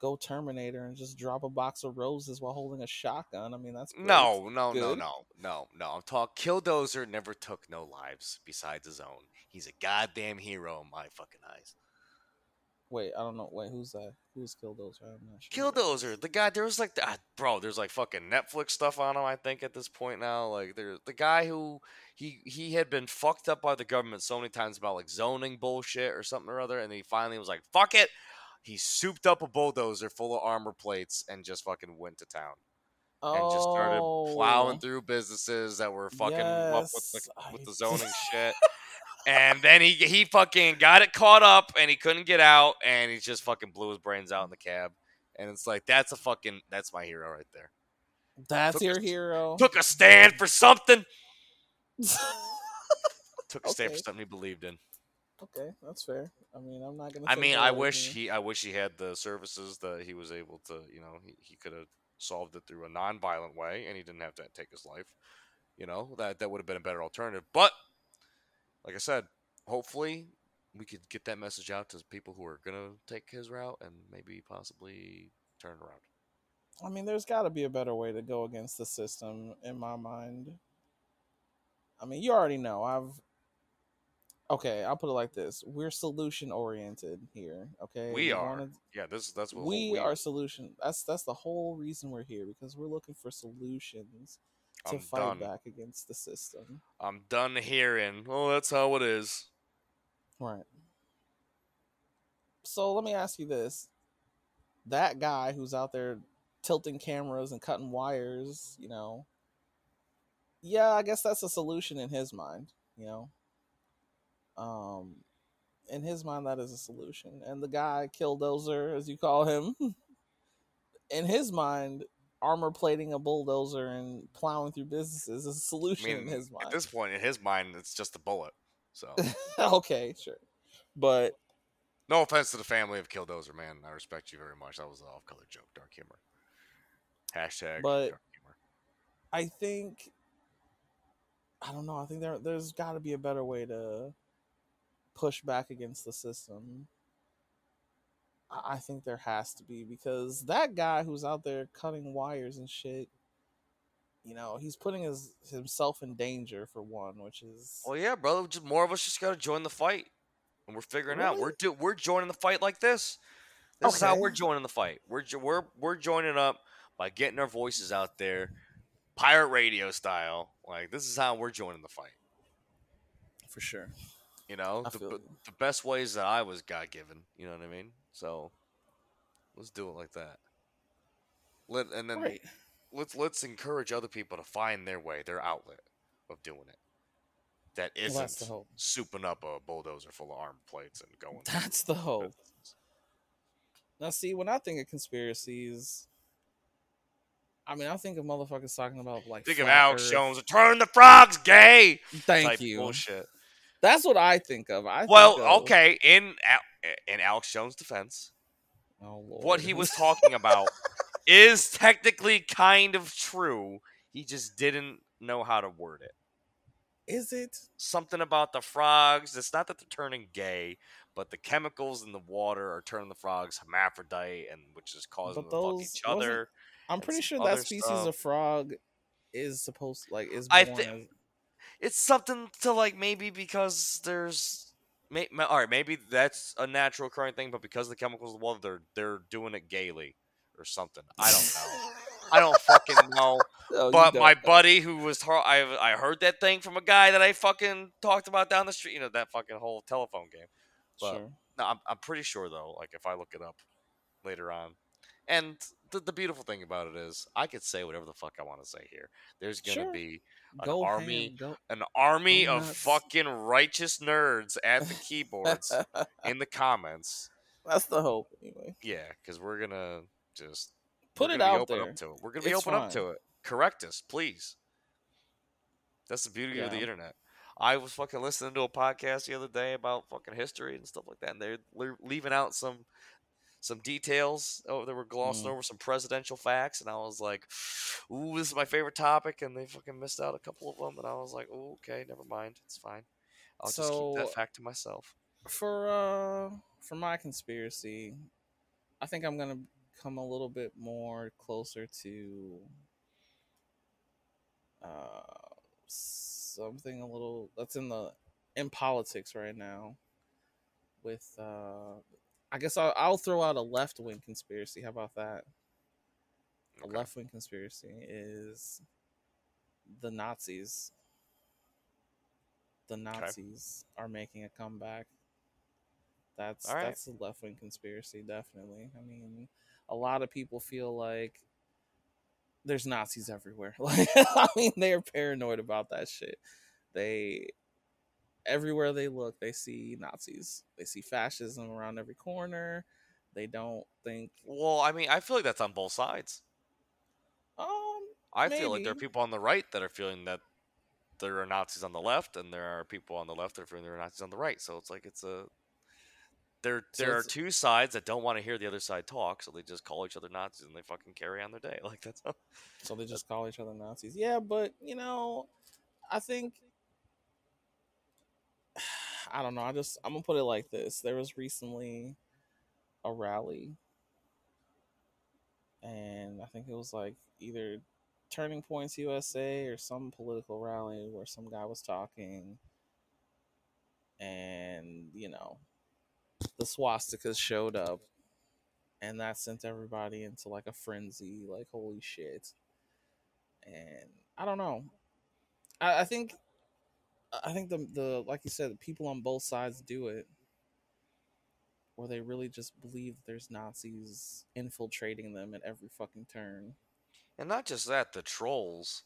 go Terminator and just drop a box of roses while holding a shotgun. I mean, that's great. no, no, no, Good. no, no, no. I'm talking. Killdozer never took no lives besides his own. He's a goddamn hero in my fucking eyes. Wait, I don't know. Wait, who's that? Who's Killdozer? I'm not sure. Killdozer, the guy. There was like, ah, bro. There's like fucking Netflix stuff on him. I think at this point now, like, there's the guy who he he had been fucked up by the government so many times about like zoning bullshit or something or other, and he finally was like, fuck it. He souped up a bulldozer full of armor plates and just fucking went to town and just started plowing Oh, through businesses that were fucking up with the with the zoning <laughs> shit. And then he he fucking got it caught up and he couldn't get out and he just fucking blew his brains out in the cab. And it's like that's a fucking that's my hero right there. That's Took your a- hero. Took a stand for something. <laughs> Took a stand for something he believed in. Okay, that's fair. I mean, I'm not gonna. I mean, I wish he I wish he had the services that he was able to, you know, he, he could have solved it through a non-violent way and he didn't have to take his life. You know, that that would have been a better alternative. But like I said, hopefully we could get that message out to people who are going to take his route and maybe possibly turn it around. I mean, there's got to be a better way to go against the system, in my mind. I mean, you already know. I've okay, I'll put it like this: we're solution oriented here. Okay, We are. wanna- Yeah, this that's what we, we are solution. That's that's the whole reason we're here because we're looking for solutions to I'm fight done. back against the system. I'm done hearing. Oh, that's how it is. Right. So let me ask you this: that guy who's out there tilting cameras and cutting wires, you know, yeah, I guess that's a solution in his mind, you know. Um, in his mind, that is a solution. And the guy, Killdozer, as you call him, <laughs> in his mind, armor plating a bulldozer and plowing through businesses is a solution mean, in his mind. at this point, in his mind, it's just a bullet. So, <laughs> okay, sure, but no offense to the family of Killdozer, man. I respect you very much. That was an off-color joke, dark humor. Hashtag But- dark humor. I think I don't know. I think there there's got to be a better way to push back against the system. I I think there has to be because that guy who's out there cutting wires and shit, you know, he's putting his himself in danger for one, which is Well, yeah, brother. Just more of us just got to join the fight, and we're figuring out we're do we're joining the fight like this. This is how we're joining the fight. We're we're we're joining up by getting our voices out there, pirate radio style. Like this is how we're joining the fight. for sure. You know, the, you. the best ways that I was God given. You know what I mean? So let's do it like that. Let and then Right. let's let's encourage other people to find their way, their outlet of doing it. That Well, isn't hope. souping up a bulldozer full of armor plates and going. <laughs> That's the hope. Now, see, when I think of conspiracies, I mean, I think of motherfuckers talking about like. Think of Alex. Jones. Turn the frogs gay. Thank you. Bullshit. That's what I think of. I Well, think of- okay. In in Alex Jones' defense, Oh, what he was <laughs> talking about is technically kind of true. He just didn't know how to word it. Is it? Something about the frogs. It's not that they're turning gay, but the chemicals in the water are turning the frogs hermaphrodite, and which is causing But them to fuck each other. I'm pretty sure that species stuff. of frog is supposed like is I as It's something to like maybe because there's. May, ma- all right, maybe that's a natural occurring thing, but because of the chemicals in the water, they're they're doing it gaily or something. I don't know. <laughs> I don't fucking know. You But my know. buddy who was tar- I I heard that thing from a guy that I fucking talked about down the street. You know that fucking whole telephone game. but- Sure. No, I'm I'm pretty sure though. Like if I look it up later on, and the the beautiful thing about it is I could say whatever the fuck I want to say here. There's gonna Sure. be an Go army- an army of fucking righteous nerds at the keyboards <laughs> in the comments. That's the hope, anyway. Yeah, because we're gonna just Put it out open there. Up to it. We're gonna be It's open up to it. Correct us, please. That's the beauty of the internet. I was fucking listening to a podcast the other day about fucking history and stuff like that, and they're leaving out some some details. Oh, they were glossing Mm. over some presidential facts, and I was like, <sighs> "Ooh, this is my favorite topic," and they fucking missed out a couple of them, and I was like, "Oh, okay, never mind, it's fine. I'll just keep that fact to myself." For uh for my conspiracy, I think I'm gonna come a little bit more closer to uh something a little that's in the in politics right now with uh I guess I'll, I'll throw out a left wing conspiracy. How about that? A left wing conspiracy is the Nazis. The Nazis are making a comeback. That's right. that's a left wing conspiracy, definitely. I mean, a lot of people feel like there's Nazis everywhere. <laughs> Like, I mean, they're paranoid about that shit. They everywhere they look, they see Nazis. They see fascism around every corner. They don't think, Well, I mean, I feel like that's on both sides. um, I feel like there are people on the right that are feeling that there are Nazis on the left, and there are people on the left that are feeling there are Nazis on the right. So it's like it's a there. So there are two sides that don't want to hear the other side talk, so they just call each other Nazis and they fucking carry on their day. <laughs> Like that's how, So they just call each other Nazis. Yeah, but you know, I think I don't know. I just I'm gonna put it like this. There was recently a rally, and I think it was like either Turning Points USA or some political rally where some guy was talking, and you know, the swastikas showed up, and that sent everybody into like a frenzy. Like, holy shit! And I don't know. I, I think, I think the the like you said, the people on both sides do it, or they really just believe there's Nazis infiltrating them at every fucking turn. And not just that, the trolls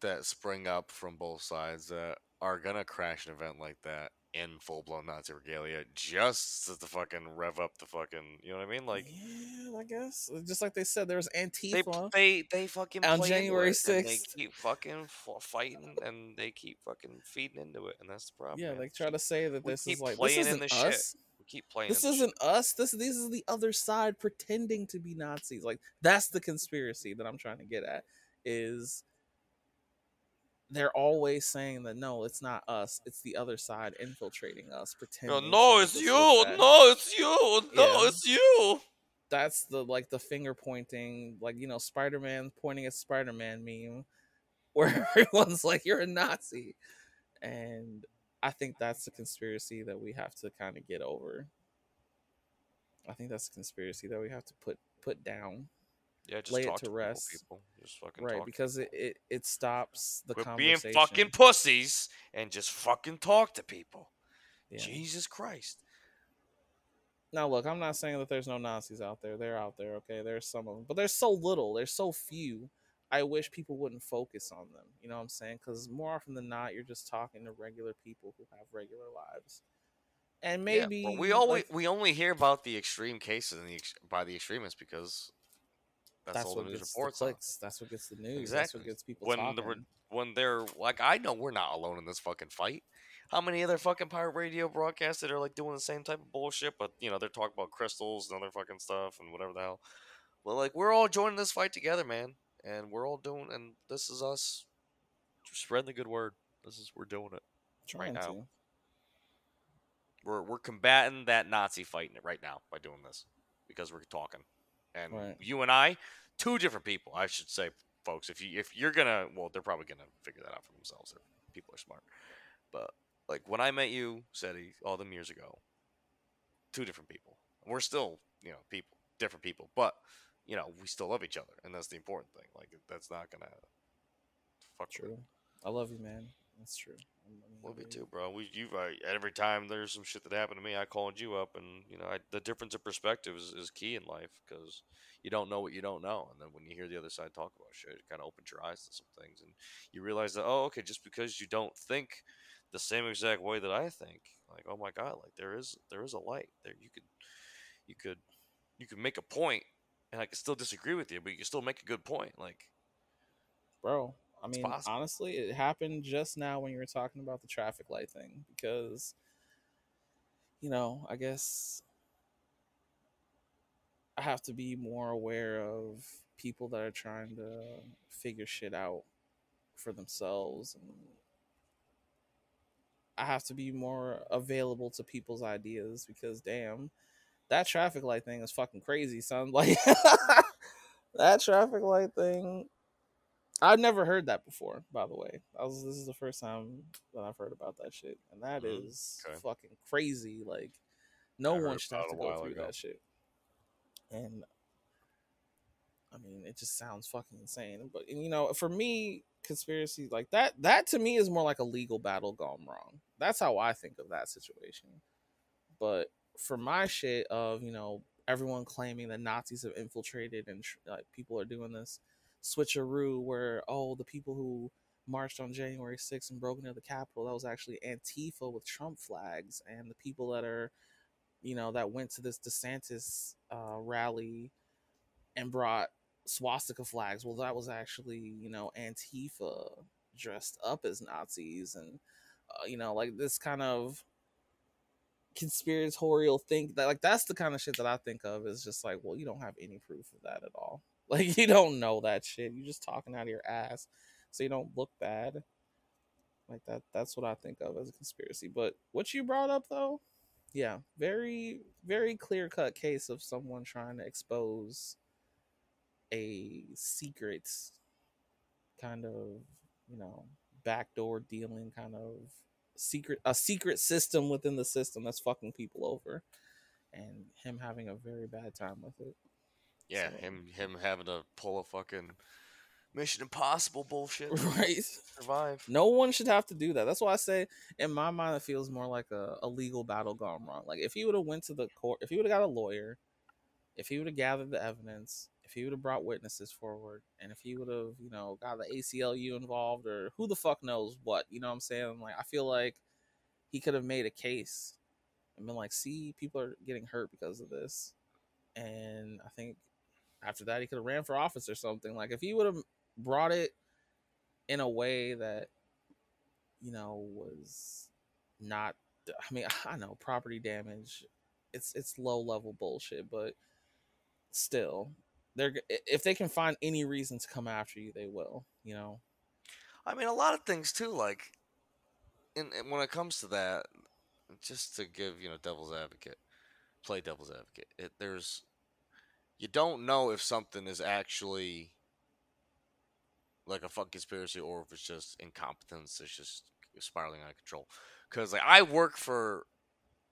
that spring up from both sides that are gonna crash an event like that in full blown Nazi regalia just to fucking rev up the fucking you know what I mean? Like yeah, I guess just like they said, there's they Antifa. they they fucking On January and they 6th. keep fucking f- fighting and they keep fucking feeding into it, and that's the problem. yeah, man. they try to say that we this is like this isn't shit. us. we keep playing. This isn't us. This this is the other side pretending to be Nazis. Like that's the conspiracy that I'm trying to get at. Is they're always saying that no, it's not us. It's the other side infiltrating us, No, pretending. no, to it's you. No, it's you. No, Yeah. it's you. That's the like the finger pointing, like you know, Spider Man pointing at Spider Man meme, <laughs> where everyone's like, "You're a Nazi," and I think that's the conspiracy that we have to kind of get over. I think that's a conspiracy that we have to put put down, Yeah, just Lay it talk to to, rest. People, people. Just fucking right? Because it, it it stops the Quit being fucking pussies and just fucking talk to people. Yeah. Jesus Christ. Now, look, I'm not saying that there's no Nazis out there. They're out there, okay? There's some of them, but there's so little. There's so few. I wish people wouldn't focus on them. You know what I'm saying? Because more often than not, you're just talking to regular people who have regular lives, and Yeah, maybe but we always like, we only hear about the extreme cases and the by the extremists because that's, that's all what the news gets the reports on. That's what gets the news. That's Exactly. what gets people When talking. the when they're like, I know we're not alone in this fucking fight. How many other fucking pirate radio broadcasts that are like doing the same type of bullshit, but you know they're talking about crystals and other fucking stuff and whatever the hell. Well, like we're all joining this fight together, man, and we're all doing. And this is us spreading the good word. This is we're doing it. trying now. to. We're we're combating that Nazi fighting it right now by doing this because we're talking, and Right. you and I, two different people, I should say, folks. If you if you're gonna, well, they're probably gonna figure that out for themselves. They're, people are smart, but like when I met you, Cetty, all them years ago, two different people. We're still you know people, different people, but you know we still love each other, and that's the important thing. Like that's not gonna fuck. True. I love you, man. That's true. Love you too, bro. We you uh, every time there's some shit that happened to me, I called you up, and you know I, the difference of perspective is, is key in life because you don't know what you don't know, and then when you hear the other side talk about shit, it kind of opens your eyes to some things, and you realize that oh, okay, just because you don't think the same exact way that I think, like oh my god, like there is there is a light there. You could you could you could make a point, and I could still disagree with you, but you can still make a good point. Like bro. I mean, honestly, it happened just now when you were talking about the traffic light thing because, you know, I guess I have to be more aware of people that are trying to figure shit out for themselves and I have to be more available to people's ideas because damn, that traffic light thing is fucking crazy, son. <laughs> Like that traffic light thing I've never heard that before, by the way. I was, this is the first time that I've heard about that shit, and that is Mhm, okay. fucking crazy. Like, no I one should have to go through ago. that shit. And I mean, it just sounds fucking insane. But you know, for me, conspiracy like that, that to me is more like a legal battle gone wrong. That's how I think of that situation. But for my shit of you know everyone claiming that Nazis have infiltrated and like people are doing this switcheroo where oh the people who marched on January 6th and broke into the Capitol that was actually Antifa with Trump flags and the people that are you know that went to this DeSantis uh, rally and brought swastika flags. Well that was actually you know Antifa dressed up as Nazis and uh, you know like this kind of conspiratorial think that like that's the kind of shit that I think of is just like well you don't have any proof of that at all like you don't know that shit you're just talking out of your ass so you don't look bad like that that's what I think of as a conspiracy but what you brought up though yeah very very clear cut case of someone trying to expose a secret kind of you know backdoor dealing kind of secret a secret system within the system that's fucking people over, and him having a very bad time with it. Yeah, So- him him having to pull a fucking Mission Impossible bullshit. Right. Survive. No one should have to do that. That's why I say, in my mind, it feels more like a, a legal battle gone wrong. Like if he would have went to the court, if he would have got a lawyer, if he would have gathered the evidence, if he would have brought witnesses forward, and if he would have, you know, got the ACLU involved or who the fuck knows what, you know what I'm saying? Like I feel like he could have made a case and been like, see, people are getting hurt because of this. And I think after that he could have ran for office or something. Like if he would have brought it in a way that you know was not I mean <laughs> I know property damage it's it's low level bullshit but still they're if they can find any reason to come after you they will you know I mean, a lot of things too. Like, in, in- when it comes to that, just to give you know devil's advocate, play devil's advocate. It, there's you don't know if something is actually like a fuck conspiracy or if it's just incompetence. It's just spiraling out of control. Because like I work for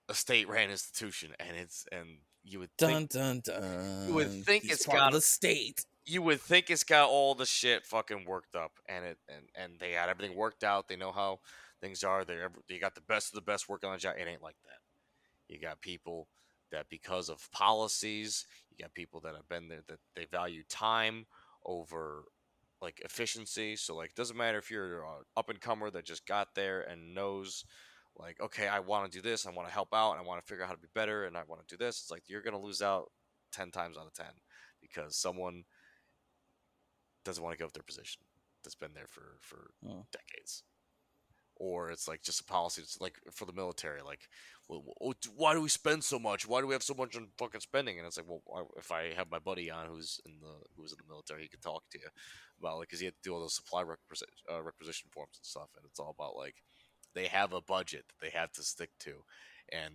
a state-ran institution, and it's and you would think dun dun dun would think He's it's got- the state you would think it's got all the shit fucking worked up and it and, and they had everything worked out. They know how things are. They ever they got the best of the best working on the job. It ain't like that. You got people that because of policies, you got people that have been there that they value time over like efficiency. So like, it doesn't matter if you're an up and comer that just got there and knows like, okay, I want to do this, I want to help out, and I want to figure out how to be better, and I want to do this. It's like you're gonna lose out ten times out of ten because someone doesn't want to give up their position that's been there for for Hmm. decades or it's like just a policy it's like for the military like well, well, why do we spend so much? Why do we have so much on fucking spending? And it's like well if i have my buddy on who's in the who's in the military he could talk to you about like because he had to do all those supply requisition, uh, requisition forms and stuff and it's all about like they have a budget that they have to stick to and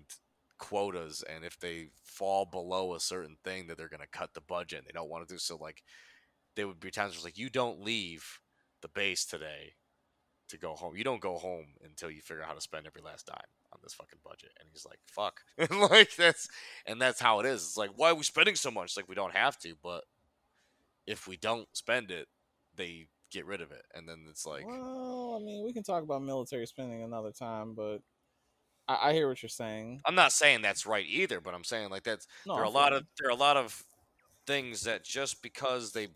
quotas and if they fall below a certain thing that they're to cut the budget and they don't want to do so like there would be times where it's like you don't leave the base today to go home. You don't go home until you figure out how to spend every last dime on this fucking budget. And he's like, "Fuck," <laughs> and like that's and that's how it is. It's like, why are we spending so much? It's like we don't have to, but if we don't spend it, they get rid of it, and then it's like, well i mean we can talk about military spending another time but i, I hear what you're saying I'm not saying that's right either, but I'm saying like that's no, there are a lot of there are a lot of things that just because they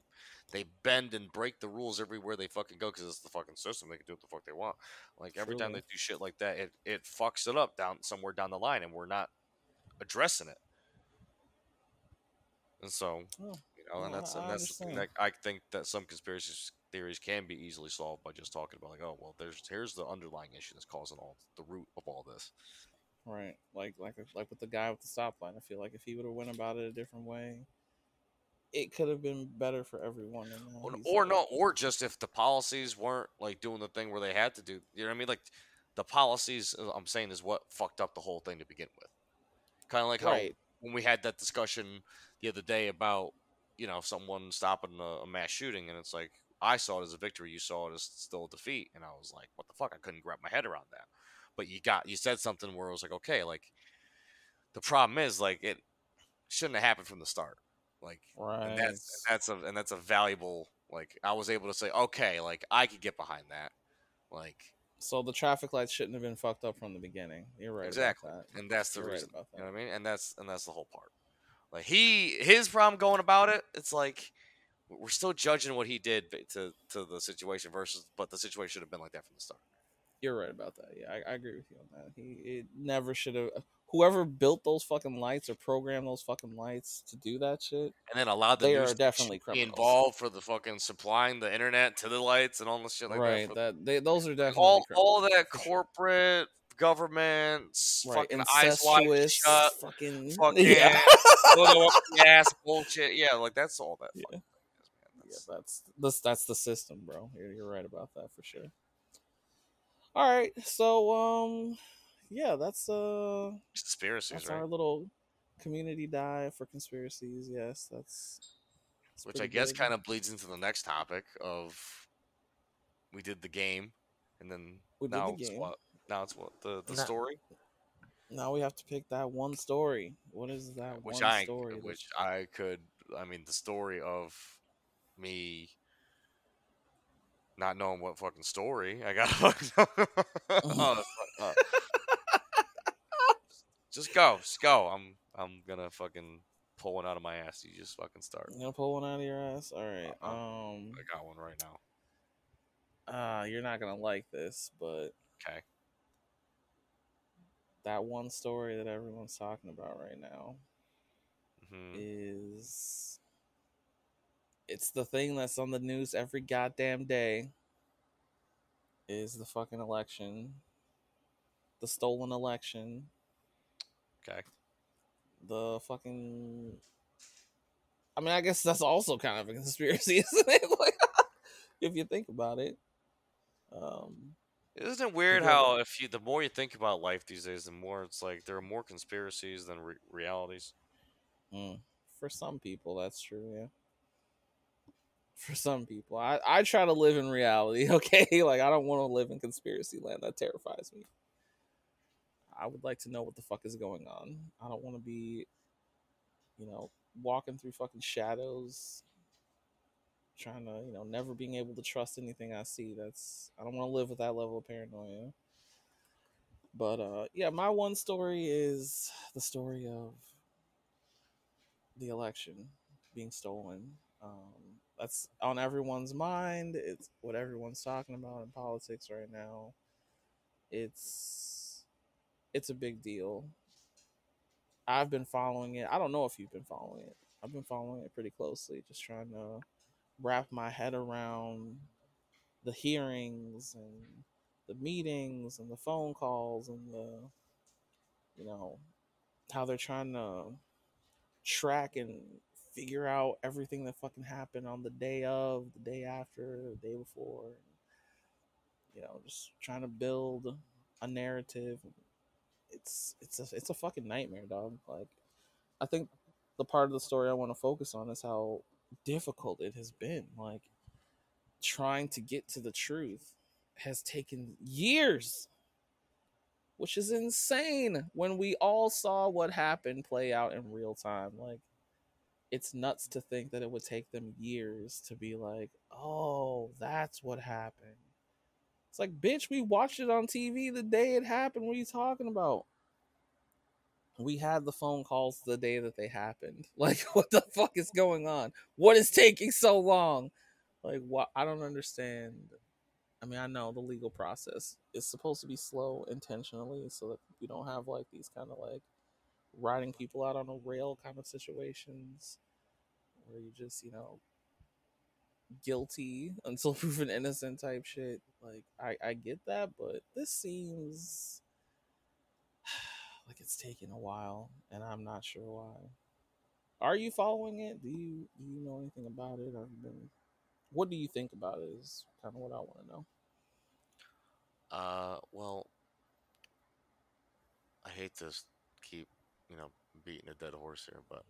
they bend and break the rules everywhere they fucking go because it's the fucking system they can do what the fuck they want. Like every time they do shit like that it, it fucks it up down somewhere down the line and we're not addressing it. And so Oh, you know and that's I- and that's that i think that some conspiracy theories can be easily solved by just talking about like oh well there's here's the underlying issue that's causing all the root of all this. Right, like like like with the guy with the stoplight. I feel like if he would have went about it a different way, it could have been better for everyone. Or, or no, or just if the policies weren't like doing the thing where they had to do, you know what I mean? Like the policies, uh, I'm saying, is what fucked up the whole thing to begin with. Kind of like how when we had that discussion the other day about you know someone stopping a, a mass shooting, and it's like I saw it as a victory, you saw it as still a defeat, and I was like, what the fuck? I couldn't wrap my head around that. But you got you said something where it was like, okay, like the problem is like it shouldn't have happened from the start. Like right. and that's and that's a and that's a valuable like I was able to say okay like I could get behind that like so the traffic lights shouldn't have been fucked up from the beginning. You're right. exactly About that. and that's the You're right reason about you know what I mean and that's and that's the whole part like he his problem going about it it's like we're still judging what he did to to the situation versus but the situation should have been like that from the start You're right about that. Yeah, I, I agree with you on that. He it never should have. Whoever built those fucking lights or programmed those fucking lights to do that shit, and then allowed the They are definitely be involved for the fucking supplying the internet to the lights and all this shit like right? that for- That they those are definitely all all that sure. corporate government right, fucking eyes wide shut fucking, <laughs> fucking yeah. little ass <laughs> bullshit. Yeah, like that's all that Yeah. fucking thing is, man. Yeah, That's, that's that's the system, bro. You're, you're right about that for sure. All right, so um, yeah, that's uh, conspiracies, that's right? our little community dive for conspiracies. Yes, that's, that's Which I guess good. kind of bleeds into the next topic of we did the game, and then We now the it's what Now it's what the the Nah. story, Now we have to pick that one story. What is that which one I story? that- which I could. I mean, the story of me not knowing what fucking story I got. <laughs> <laughs> oh, uh, just go, just go. I'm I'm gonna fucking pull one out of my ass. You just fucking start. You gonna pull one out of your ass? All right. Uh-uh. Um. I got one right now. Uh, you're not gonna like this, but Okay. that one story that everyone's talking about right now hmm is it's the thing that's on the news every goddamn day is the fucking election the stolen election Okay. the fucking i mean i guess that's also kind of a conspiracy <laughs> isn't it <laughs> like if you think about it um Isn't it weird Yeah. how if you the more you think about life these days, the more it's like there are more conspiracies than re- realities. Mm. For some people, that's true. Yeah. For some people, I I try to live in reality. <laughs> Okay, like I don't want to live in conspiracy land. That terrifies me. I would like to know what the fuck is going on. I don't want to be, you know, walking through fucking shadows, trying to, you know, never being able to trust anything I see. That's I don't want to live with that level of paranoia. But uh yeah, my one story is the story of the election being stolen. Um, that's on everyone's mind. It's what everyone's talking about in politics right now. It's it's a big deal. I've been following it. I don't know if you've been following it. I've been following it pretty closely, just trying to wrap my head around the hearings and the meetings and the phone calls and the you know how they're trying to track and figure out everything that fucking happened on the day of, the day after, the day before. You know, just trying to build a narrative. It's it's a it's a fucking nightmare, dog. Like, I think the part of the story I want to focus on is how difficult it has been. Like, trying to get to the truth has taken years which is insane when we all saw what happened play out in real time. Like, it's nuts to think that it would take them years to be like, oh, that's what happened. It's like, bitch, we watched it on TV the day it happened. What are you talking about? We had the phone calls the day that they happened. <laughs> Like, what the fuck is going on? What is taking so long? Like, what? I don't understand. I mean, I know the legal process is supposed to be slow intentionally so that we don't have like these kind of like riding people out on a rail kind of situations where you just, you know, guilty until <laughs> proven innocent type shit. Like, I, I get that, but this seems <sighs> like it's taking a while and I'm not sure why. Are you following it? Do you do you know anything about it? Have been what do you think about it is kind of what I want to know. Uh, well, I hate to keep, you know, beating a dead horse here, but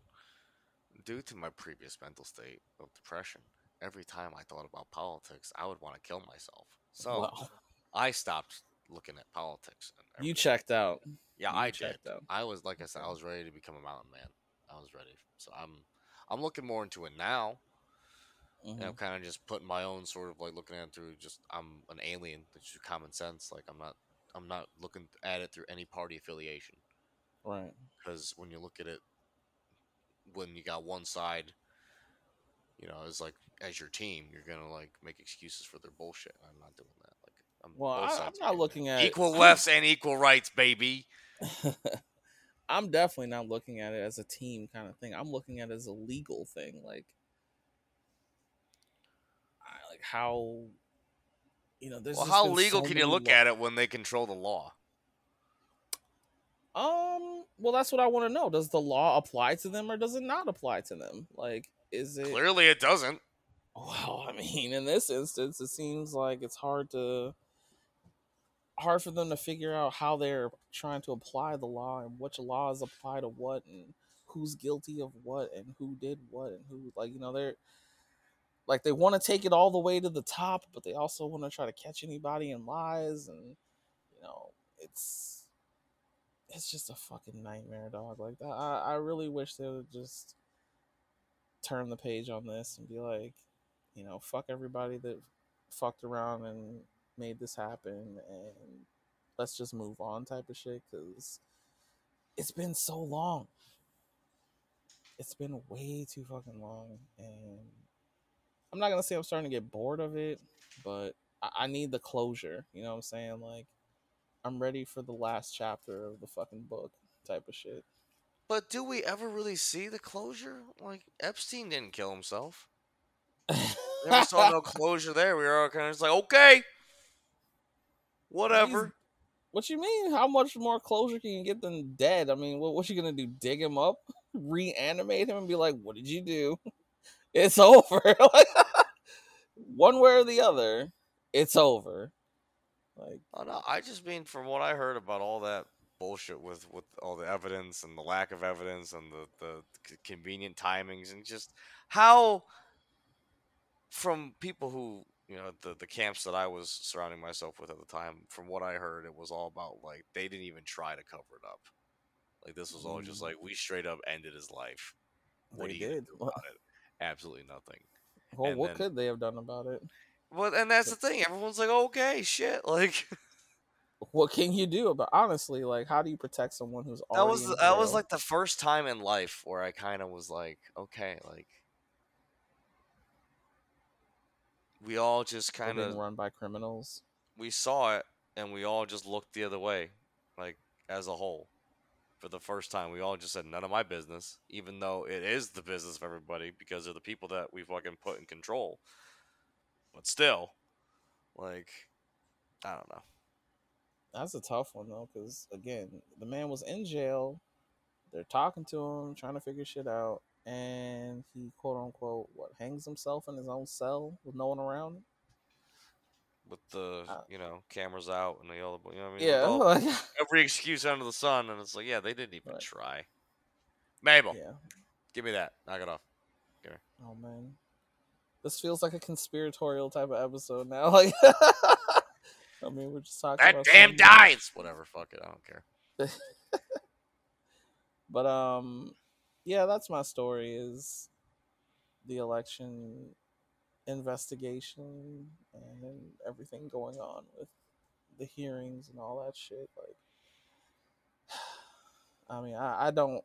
due to my previous mental state of depression, every time I thought about politics, I would want to kill myself. So Wow. I stopped looking at politics. And You checked out. Yeah, you I did. checked out. I was like I said, I was ready to become a mountain man. I was ready. So I'm, I'm looking more into it now. Mhm. And I'm kind of just putting my own sort of like looking at it through just I'm an alien. That's just common sense. Like I'm not I'm not looking at it through any party affiliation Right. because when you look at it, when you got one side, you know, it's like as your team, you're gonna like make excuses for their bullshit. I'm not doing that. Like I'm Well, I, I'm not looking at equal I'm- <laughs> lefts and equal rights, baby. <laughs> I'm definitely not looking at it as a team kind of thing. I'm looking at it as a legal thing. Like, I, like how, you know, there's Well, how legal so can you look law- at it when they control the law? Um. Well, that's what I want to know. Does the law apply to them or does it not apply to them? Like, is it? Clearly, it doesn't. Well, I mean, in this instance, it seems like it's hard to hard for them to figure out how they're trying to apply the law and which laws apply to what and who's guilty of what and who did what and who like you know they're like they want to take it all the way to the top but they also want to try to catch anybody in lies and you know it's it's just a fucking nightmare, dog. Like I I really wish they would just turn the page on this and be like, you know, fuck everybody that fucked around and made this happen and let's just move on type of shit because it's been so long. It's been way too fucking long. And I'm not going to say I'm starting to get bored of it, but I, I need the closure. You know what I'm saying? Like, I'm ready for the last chapter of the fucking book type of shit. But do we ever really see the closure? Like Epstein didn't kill himself. <laughs> Never saw no closure there. We were all kind of just like, okay, whatever. What you mean? How much more closure can you get than dead? I mean, what what you gonna do? Dig him up, <laughs> reanimate him, and be like, "What did you do?" <laughs> It's over. <laughs> like, one way or the other, it's over. Like, Oh, no, I just mean from what I heard about all that bullshit with with all the evidence and the lack of evidence and the the convenient timings and just how from people who you know the the camps that I was surrounding myself with at the time from what I heard it was all about like they didn't even try to cover it up like this was all just Mm. like we straight up ended his life what they are you gonna did. do about it absolutely nothing Well, and what then- could they have done about it? well and that's the thing everyone's like okay shit <laughs> like What can you do about? Honestly, like, how do you protect someone who's that was that was like the first time in life where I kind of was like, okay, like we all just kind of run by criminals. we saw it and we all just looked the other way, like as a whole. For the first time, we all just said none of my business, even though it is the business of everybody because of the people that we fucking put in control. But still, like, I don't know. That's a tough one though, because again, the man was in jail. They're talking to him, trying to figure shit out, and he quote unquote what hangs himself in his own cell with no one around. Him? with the Uh, you know cameras out and the all, you know what I mean. Yeah, All- <laughs> every excuse under the sun, and it's like, yeah, they didn't even Right. try. Mabel, yeah. give me that. Knock it off. Oh man, this feels like a conspiratorial type of episode now. <laughs> Like, I mean, we're just talking That damn dies. Whatever. Fuck it. I don't care. <laughs> But um, yeah, that's my story. Is the election investigation and everything going on with the hearings and all that shit. Like, <sighs> I mean, I, I don't.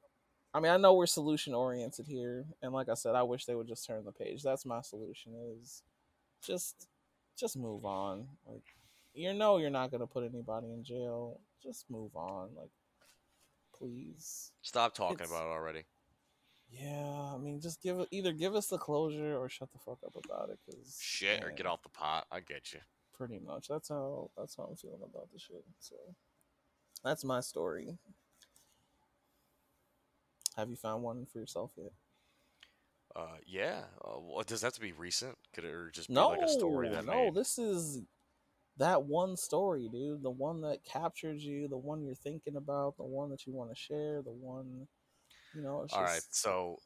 I mean, I know we're solution oriented here, and like I said, I wish they would just turn the page. That's my solution. Is just just move on. Like, you know, you're not gonna put anybody in jail. Just move on. Like, please. Stop talking It's- about it already. Yeah, I mean, just give it either give us the closure or shut the fuck up about it. Cause Shit, or get off the pot. I get you. Pretty much. That's how that's how I'm feeling about the shit. So that's my story. Have you found one for yourself yet? Uh, yeah. Uh, what does that have to be recent? Could it or just be No, like a story that no. made? This is that one story, dude. The one that captures you. The one you're thinking about. The one that you want to share. The one, you know. All just, right. So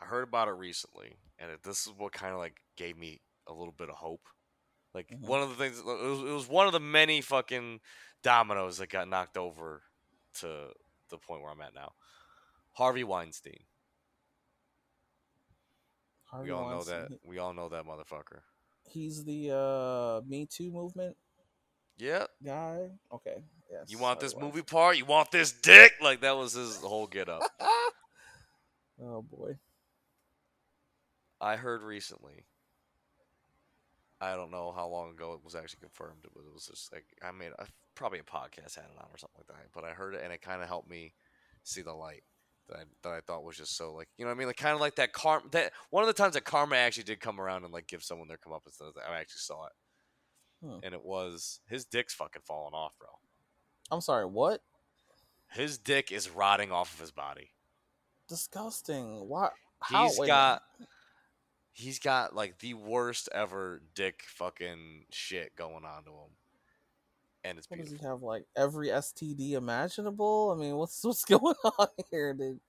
I heard about it recently, and it, this is what kind of like gave me a little bit of hope. Like Mhm. one of the things, it was, it was one of the many fucking dominoes that got knocked over to the point where I'm at now. Harvey Weinstein. Harvey we all know that. We all know that motherfucker. He's the uh Me Too movement Yeah. guy. Okay. Yes. You want this movie part? You want this dick? Like that was his whole get up. <laughs> Oh boy. I heard recently. I don't know how long ago it was actually confirmed. It was, it was just like I made a, probably a podcast had it on or something like that. But I heard it and it kind of helped me see the light that I, that I thought was just so like you know what I mean like kind of like that karma that one of the times that karma actually did come around and like give someone their come up instead of I actually saw it And it was his dick's fucking falling off, bro. I'm sorry. What? His dick is rotting off of his body. Disgusting. Why? How? He's wait got he's got like the worst ever dick fucking shit going on to him. And it's What does he have? Like every STD imaginable? I mean, what's what's <laughs> going on here? Did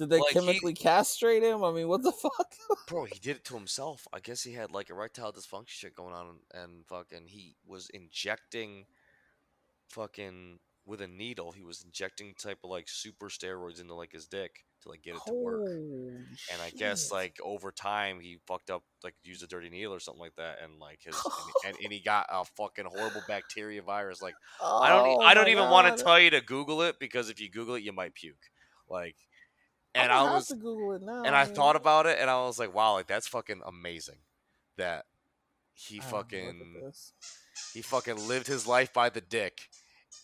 did they Like, he- chemically castrate him? I mean, what the <laughs> fuck? Bro, he did it to himself. I guess he had like erectile dysfunction shit going on and fucking he was injecting fucking with a needle. He was injecting type of like super steroids into like his dick to like get it to work. Holy And I guess shit. like over time he fucked up like used a dirty needle or something like that, and like his and, and, and he got a fucking horrible bacteria virus. Like I don't Oh I don't even want to tell you to Google it because if you Google it you might puke. Like, and I'm I was Google it now. and I thought about it and I was like, wow, like that's fucking amazing. That he I have to look at fucking he fucking lived his life by the dick,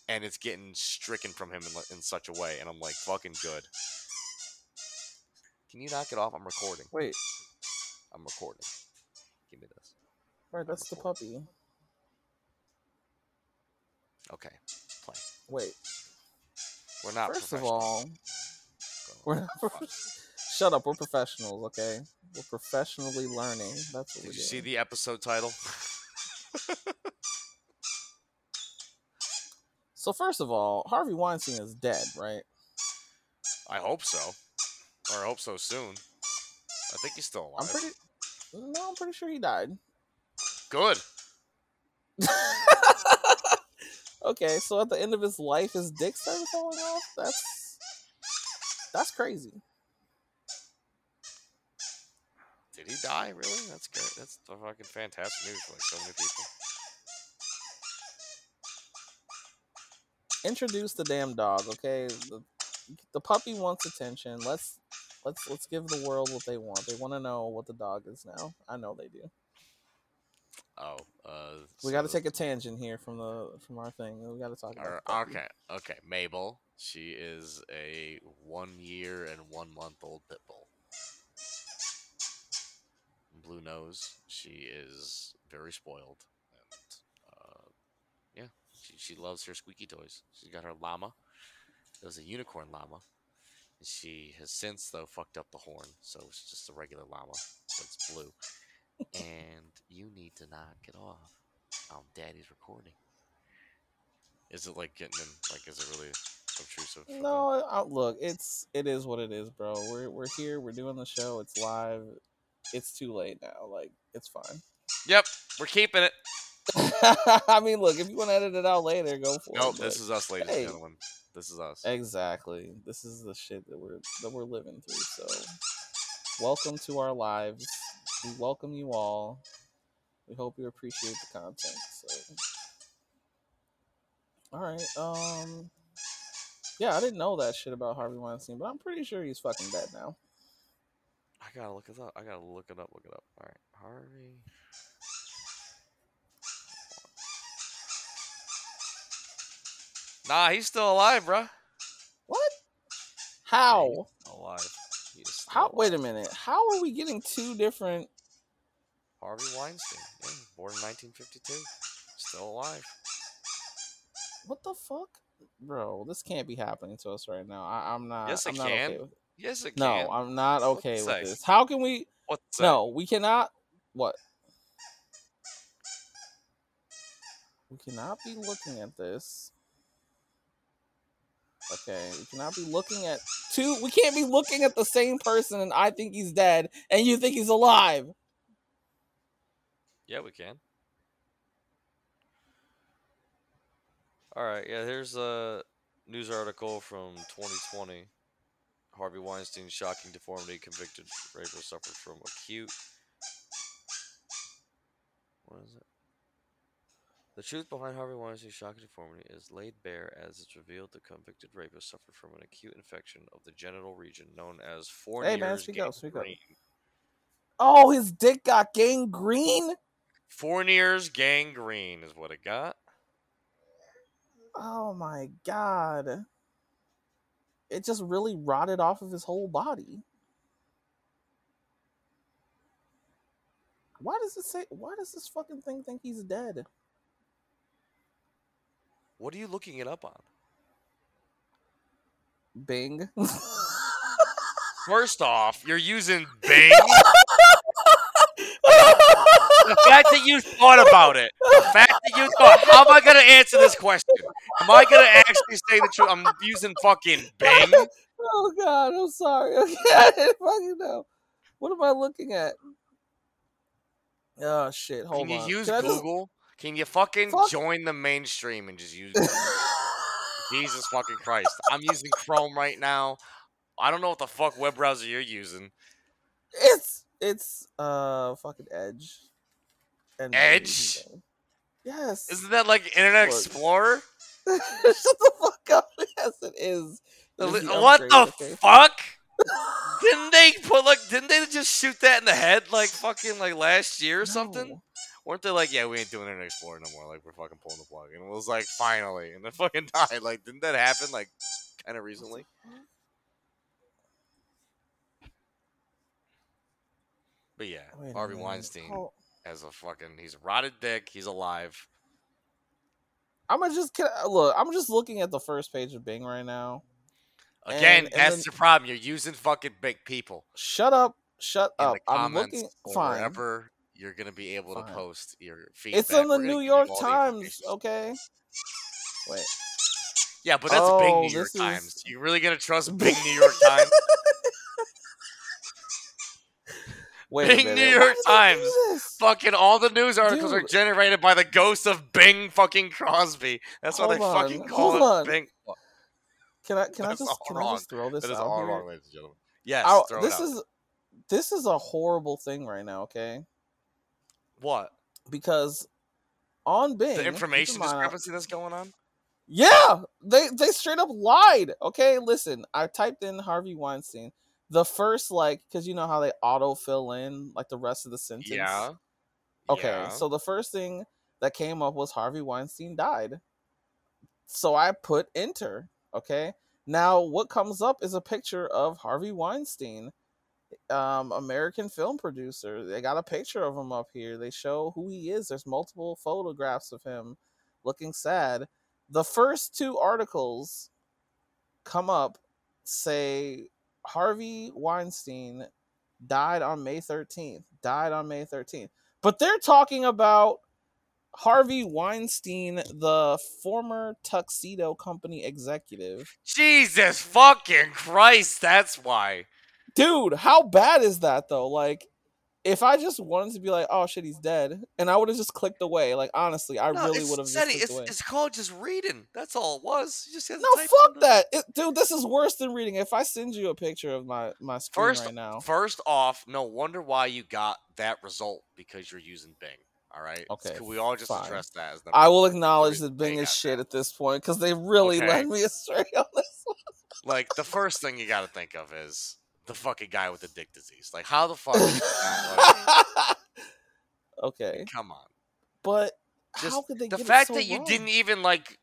and it's getting stricken from him in, in such a way. And I'm like, fucking good. Can you knock it off? I'm recording. Wait, I'm recording. Give me this. right, that's the puppy. Okay, play. Wait, We're not. first of all. We're not. Shut up. We're professionals, okay? We're professionally learning. That's what Did we're you see the episode title? So first of all, Harvey Weinstein is dead, right? I hope so, or I hope so soon. I think he's still alive. I'm pretty. No, I'm pretty sure he died. good. <laughs> okay, so at the end of his life, his dick started falling off. That's that's crazy. Did he die? Really? That's good. That's the fucking fantastic news for like so many people. Introduce the damn dog, okay? The, the puppy wants attention. Let's let's let's give the world what they want. They want to know what the dog is now. I know they do. Oh, uh, We so got to take a tangent here from the from our thing. We got to talk about. Okay, okay. Mabel, she is a one year and one month old pit bull. Blue nose, she is very spoiled, and uh, yeah, she she loves her squeaky toys. She's got her llama. It was a unicorn llama. And She has since though fucked up the horn, so it's just a regular llama, so it's blue. <laughs> and you need to knock it off. Um, Daddy's recording. Is it like getting in? Like, is it really obtrusive? No, uh, look, it's it is what it is, bro. We're we're here. We're doing the show. It's live. It's too late now. Like it's fine. Yep, we're keeping it. <laughs> I mean, look, if you want to edit it out later, go for Nope, it. No, this is us, ladies hey. and gentlemen. This is us. exactly. This is the shit that we're that we're living through. So, welcome to our lives. We welcome you all. We hope you appreciate the content. So, all right. Um, yeah, I didn't know that shit about Harvey Weinstein, but I'm pretty sure he's fucking dead now. I gotta look it up. I gotta look it up. Look it up. All right, Harvey. Nah, he's still alive, bro. What? How? Alive. He is still How? Wait a minute. How are we getting two different? Harvey Weinstein. Yeah, born in 1952. Still alive. What the fuck, bro? This can't be happening to us right now. I, I'm not. Yes, it I'm not can. Okay with Yes, it No, can. I'm not okay it with this. How can we? What's? No, we cannot. What? We cannot be looking at this. Okay, we cannot be looking at two. We can't be looking at the same person, and I think he's dead, and you think he's alive. Yeah, we can. All right. Yeah, here's a news article from 2020. Harvey Weinstein's shocking deformity convicted rapist suffered from acute. What is it? The truth behind Harvey Weinstein's shocking deformity is laid bare as it's revealed the convicted rapist suffered from an acute infection of the genital region known as Fournier's man, speak up, speak up. gangrene. Oh, his dick got gangrene. Fournier's gangrene is what it got. Oh my god. It just really rotted off of his whole body. Why does it say why does this fucking thing think he's dead? What are you looking it up on? Bing. <laughs> First off, you're using <laughs> Bing. The fact that you thought about it, the fact that you thought, how am I going to answer this question? Am I going to actually say the truth? I'm using fucking Bing. oh god, I'm sorry. <laughs> Okay, I didn't fucking know. What am I looking at? Oh shit, hold on. Can you on. use Can I just- Google? Can you fucking Fuck. join the mainstream and just use <laughs> Jesus fucking Christ? I'm using Chrome right now. I don't know what the fuck web browser you're using. it's it's uh fucking Edge. And Edge? Yes. Isn't that like Internet Look. Explorer? <laughs> Shut the fuck up. <laughs> Yes, it is. The What the okay? fuck? <laughs> Didn't they put like? Didn't they just shoot that in the head like fucking like last year or something? Weren't they like, yeah, we ain't doing Internet Explorer no more? Like we're fucking pulling the plug, and it was like finally, and then fucking died. Like, didn't that happen like kind of recently? But yeah, Wait Harvey. Weinstein as a fucking he's a rotted dick. He's alive. I'm just look. I'm just looking at the first page of Bing right now. Again, And- and that's then- the problem. You're using fucking big people Shut up. Shut up. I'm looking. Fine. wherever you're gonna be able to post your feedback. It's in the New York Times. Okay. Wait. Yeah, but that's Oh, Bing New oh, York is- Times. You really gonna trust Bing New <laughs> York Times? Wait. Bing minute. New York did Times. fucking all the news articles are generated by the ghost of Bing fucking Crosby. That's why they Hold fucking on, call hold it on. Bing. Can I? Can I just? Can wrong. I just throw this That is out all here? wrong, ladies and gentlemen. Yes, I'll- throw this it out. is this is a horrible thing right now. Okay, what because on Bing, the information discrepancy that's going on. Yeah, they they straight up lied. Okay, listen, I typed in Harvey Weinstein. The first like, because you know how they auto fill in like the rest of the sentence. Yeah. Okay, Yeah. so the first thing that came up was Harvey Weinstein died. So I put enter. Okay, now what comes up is a picture of Harvey Weinstein, um, American film producer. They got a picture of him up here. They show who he is. There's multiple photographs of him looking sad. The first two articles come up say Harvey Weinstein died on May 13th. Died on May 13th. But they're talking about Harvey Weinstein, the former Tuxedo Company executive. Jesus fucking Christ, that's why. Dude, how bad is that though? Like, if I just wanted to be like, oh shit, he's dead, and I would have just clicked away. Like, honestly, I No, really would have just it's, away. it's called just reading. That's all it was. You just No, fuck that, it, dude. This is worse than reading. If I send you a picture of my my screen First, right now, first off, no wonder why you got that result because you're using Bing. All right. Okay, Can we all just fine. address that as I will acknowledge that Bing is shit that. at this point because they really Okay. led me <laughs> astray on this. like the first thing you got to think of is the fucking guy with the dick disease. Like how the fuck? like, <laughs> okay, come on. but Just how could they The fact so that you didn't even like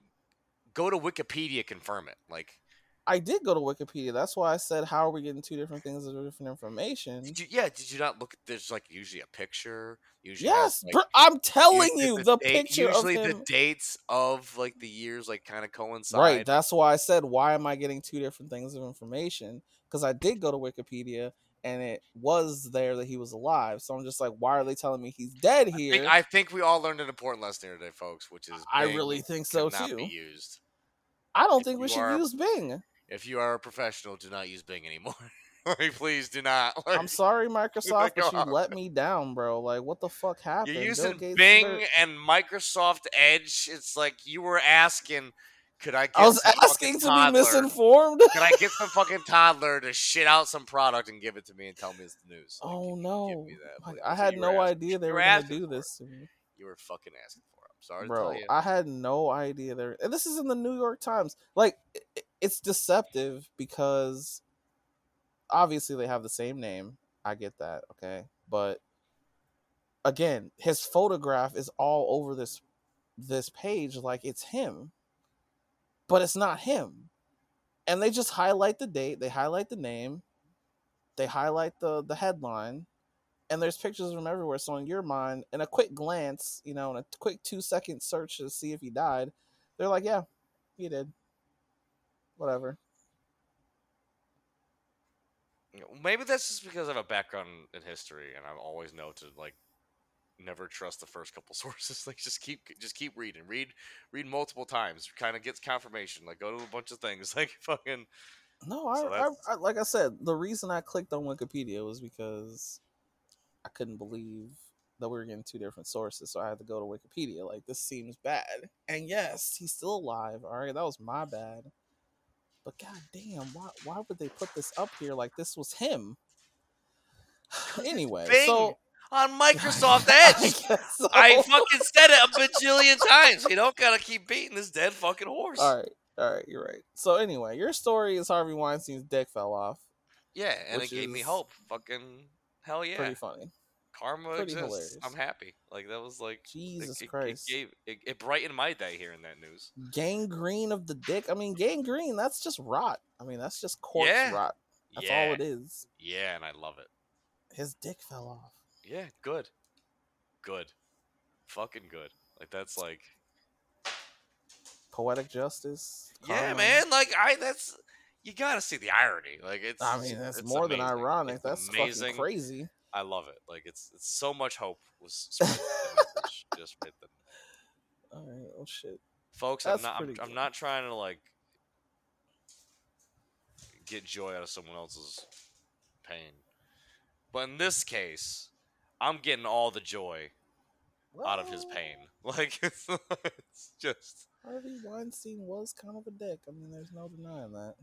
go to Wikipedia confirm it. Like, I did go to Wikipedia. That's why I said, "How are we getting two different things of different information?" did you? Yeah. Did you not look? at There's like usually a picture. Usually Yes, has, br- like, I'm telling you, the date- picture of Usually the dates of like the years like kind of coincide. Right. That's why I said, why am I getting two different things of information? Because I did go to Wikipedia and it was there that he was alive. So I'm just like, why are they telling me he's dead I here? think, I think we all learned an important lesson here today, folks, which is I Bing really think so too. Be used. I don't if think we should are- use Bing. If you are a professional, do not use Bing anymore. <laughs> like, please do not. <laughs> Like, I'm sorry, <laughs> Microsoft, but you let me down, bro. Like, what the fuck happened? You're using Bing and Microsoft Edge. It's like you were asking, could I get I was some asking fucking to be misinformed. Can I get some fucking toddler to shit out some product and give it to me and tell me it's the news? Like, oh no! that, Like. I had no asking- idea they were gonna do this to me. You were fucking asking for it. I'm sorry to bro tell you. i had no idea there and this is in the new york times like it's deceptive because obviously they have the same name i get that okay but again his photograph is all over this this page like it's him but it's not him and they just highlight the date they highlight the name they highlight the the headline and there's pictures of him everywhere. So in your mind, in a quick glance, you know, in a quick two second search to see if he died, they're like, yeah, he did. Whatever. Maybe that's just because I have a background in history and I've always know to like never trust the first couple <laughs> sources. Like just keep just keep reading. Read read multiple times. Kind of gets confirmation. Like go to a bunch of things. <laughs> Like fucking No, I, So I, I, like I said, the reason I clicked on Wikipedia was because I couldn't believe that we were getting two different sources, so I had to go to Wikipedia. Like this seems bad, and yes, he's still alive. All right, that was my bad. But goddamn, why why would they put this up here like this was him? <sighs> anyway, Bing so on <laughs> Microsoft <laughs> I Edge. guess so. I fucking said it a bajillion times. You don't gotta keep beating this dead fucking horse. All right, all right, you're right. So anyway, your story is Harvey Weinstein's dick fell off. Yeah, and it gave me hope. Fucking hell yeah. Pretty funny. Karma pretty exists. hilarious. I'm happy. Like that was like Jesus it, Christ. It, gave, it, it brightened my day hearing that news. Gangrene of the dick. I mean, gangrene. That's just rot. I mean, that's just corpse Yeah. rot. That's yeah, all it is. yeah, and I love it. His dick fell off. Yeah, good, good, fucking good. Like that's like Poetic justice. yeah, karma. man. Like I that's you gotta see the irony. Like it's I mean, that's it's more than ironic. It's that's amazing. fucking crazy. I love it. Like it's it's so much hope was <laughs> sprinkled in that message just right then. All right. Oh shit. folks That's i'm not I'm, I'm not trying to like get joy out of someone else's pain but in this case i'm getting all the joy out of his pain <laughs> like it's, it's just Harvey Weinstein was kind of a dick. I mean, there's no denying that.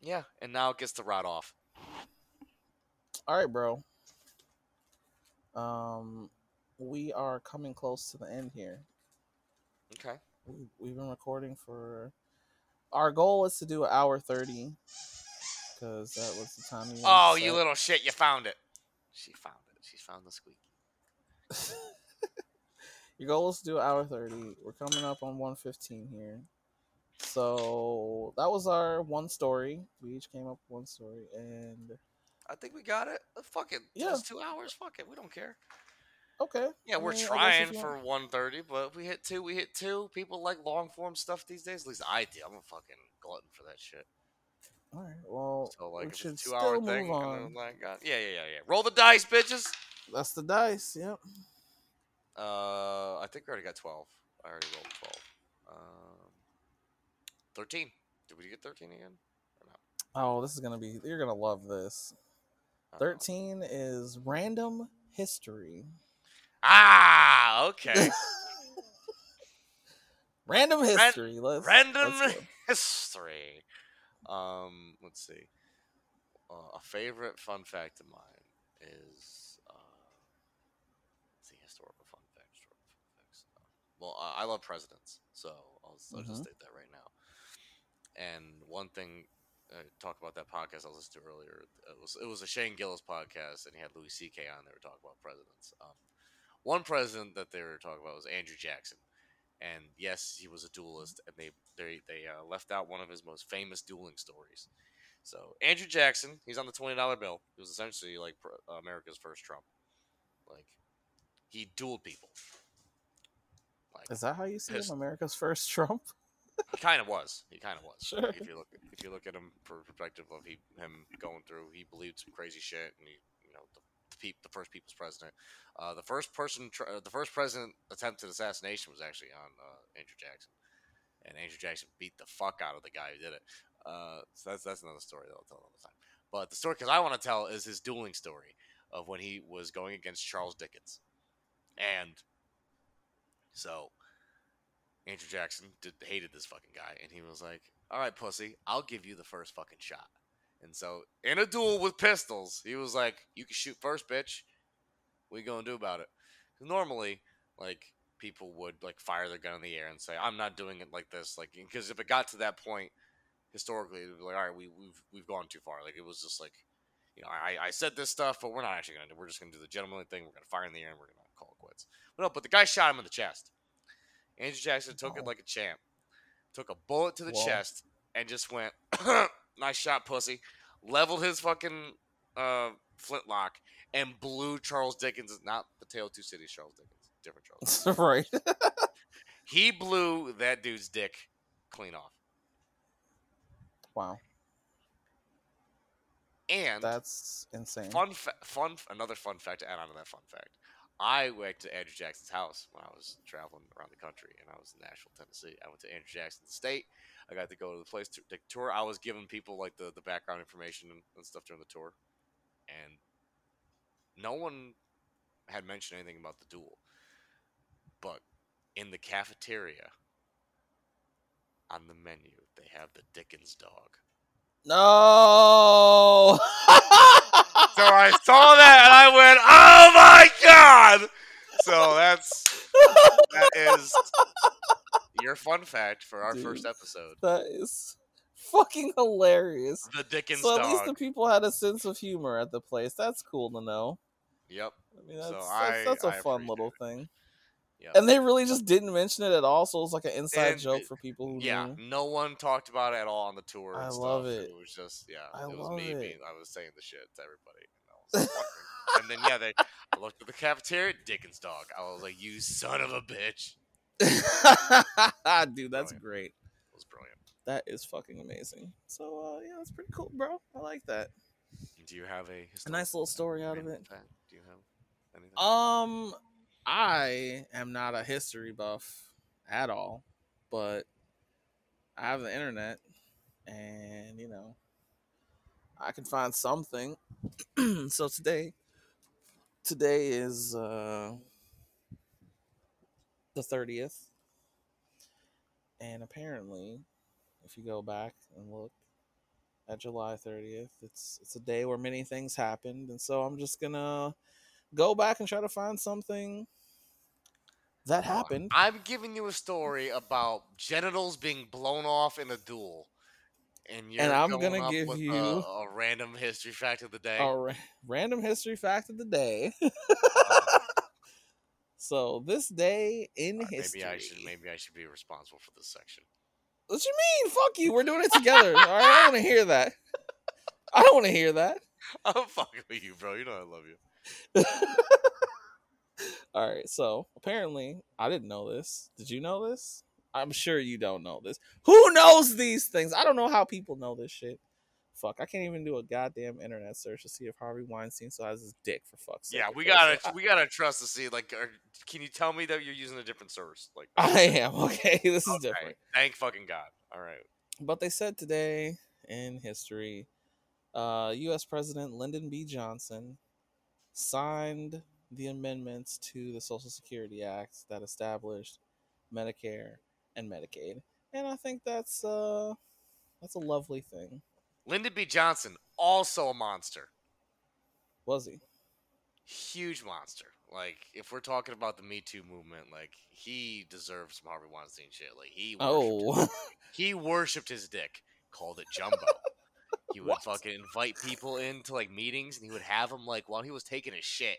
yeah and now it gets to rot off All right, bro. Um, we are coming close to the end here. okay We- We've been recording for. Our goal was to do an hour thirty, because that was the time. we oh you little shit you found it she found it she found the squeak <laughs> Your goal is to do an hour 30. We're coming up on 115 here. So that was our one story. We each came up with one story. And i think we got it Uh, fuck it Yeah. it's two hours fuck it we don't care okay. Yeah, we're I if trying for want- 130, but if we hit two, we hit two. People like long form stuff these days. At least I do. I'm a fucking glutton for that shit. All right. Well, So like, we should a two still hour move thing, on. like, yeah, yeah, yeah, yeah. Roll the dice, bitches. That's the dice. Yep. Uh, I think we already got 12. I already rolled 12. Um, 13. Did we get 13 again? Oh, this is going to be. You're going to love this. I don't 13 is random history. Ah, okay. <laughs> Random history. let's, Random let's <laughs> history. Um, let's see. Uh, a favorite fun fact of mine is uh, let's see historical fun facts. Historical fun facts. Uh, well, I love presidents, so I'll, I'll just Mhm. state that right now. And one thing, uh, talk about that podcast I was listening to earlier. It was it was a Shane Gillis podcast, and he had Louis C.K. on. They were talking about presidents. Um, one president that they were talking about was Andrew Jackson and yes, he was a duelist, and they they they uh, left out one of his most famous dueling stories. So Andrew Jackson, he's on the twenty dollar bill. He was essentially like America's first Trump. Like he dueled people. Like Is that how you see Pissed. him? America's first Trump? He kind of was. He kind of was. Sure. If you look if you look at him for perspective of he him going through, he believed some crazy shit, and he you know the the, peop, the first people's president. Uh, the first person, tr- uh, the first president attempted assassination was actually on uh, Andrew Jackson, and Andrew Jackson beat the fuck out of the guy who did it. Uh, so that's that's another story that I'll tell another time. But the story, because I want to tell, is his dueling story of when he was going against Charles Dickens, and so Andrew Jackson did, hated this fucking guy, and he was like, "All right, pussy, I'll give you the first fucking shot." And so, in a duel with pistols, he was like, "You can shoot first, bitch. What you gonna do about it?" normally, like people would like fire their gun in the air and say, "I'm not doing it like this," like because if it got to that point, historically, it would be like, "All right, we, we've we've gone too far." Like it was just like, you know, I I said this stuff, but we're not actually gonna do. We're just gonna do the gentlemanly thing. We're gonna fire in the air and we're gonna call it quits. But no, but the guy shot him in the chest. Andrew Jackson took it like a champ. Took a bullet to the Whoa. chest and just went, <coughs> nice shot, pussy. Leveled his fucking uh, flintlock and blew Charles Dickens, not the Tale of Two Cities Charles Dickens, different Charles. <laughs> right. <laughs> he blew that dude's dick clean off. wow. And That's insane. fun, fa- fun, another fun fact to add on to that fun fact. I went to Andrew Jackson's house when I was traveling around the country, and I was in Nashville, Tennessee. I went to Andrew Jackson's State. I got to go to the place to a tour. I was giving people like the, the background information and, and stuff during the tour, and no one had mentioned anything about the duel, but in the cafeteria on the menu they have the Dickens dog. No. <laughs> So I saw that and I went, "Oh my god!" So that's that is your fun fact for our first episode. that is fucking hilarious. The Dickens So at dog. least the people had a sense of humor at the place. That's cool to know. Yep. I mean, that's So that's, I- that's a I fun little it. thing. And they really just didn't mention it at all. So it was like an inside And joke for people who yeah, knew. no one talked about it at all on the tour. And I stuff. love it. It was just yeah, I it was love me it. being I was saying the shit to everybody. And, I was and then yeah, they I looked at the cafeteria, Dickens dog. I was like, you son of a bitch. <laughs> Dude, that's Brilliant. great. It was brilliant. That is fucking amazing. So uh, yeah, that's pretty cool, bro. I like that. Do you have a A nice little story out of it. fact? Do you have anything? Um, I am not a history buff at all, but I have the internet, and you know, I can find something. <clears throat> so today, today is uh the thirtieth, and apparently, if you go back and look at July thirtieth, it's it's a day where many things happened, and so I'm just gonna go back and try to find something that happened. I'm giving you a story about genitals being blown off in a duel. And you're And I'm going gonna give you- a, a random history fact of the day. A ra- random history fact of the day. <laughs> so this day in Uh, history. maybe I should maybe I should be responsible for this section. What you mean? Fuck you. We're doing it together. All right. I don't want to hear that. I don't want to hear that. <laughs> I'm fucking with you, bro. You know I love you. <laughs> All right. So apparently, I didn't know this. Did you know this? I'm sure you don't know this. Who knows these things? I don't know how people know this shit. Fuck, I can't even do a goddamn internet search to see if Harvey Weinstein still has his dick for fuck's sake. Yeah, we gotta we gotta trust to see. Like, are, can you tell me that you're using a different source? Like, I, I am okay. <laughs> This is okay, different. Thank fucking god. All right. But they said today in history, uh, U.S. President Lyndon B. Johnson signed the amendments to the Social Security Act that established Medicare and Medicaid, and I think that's uh, that's a lovely thing. Lyndon B. Johnson, also a monster. Was he? Huge monster. Like, if we're talking about the Me Too movement, like he deserves some Harvey Weinstein shit. Like he his- Oh, he worshipped his dick, called it jumbo. he would <laughs> What? fucking invite people into like meetings, and he would have them like while he was taking a shit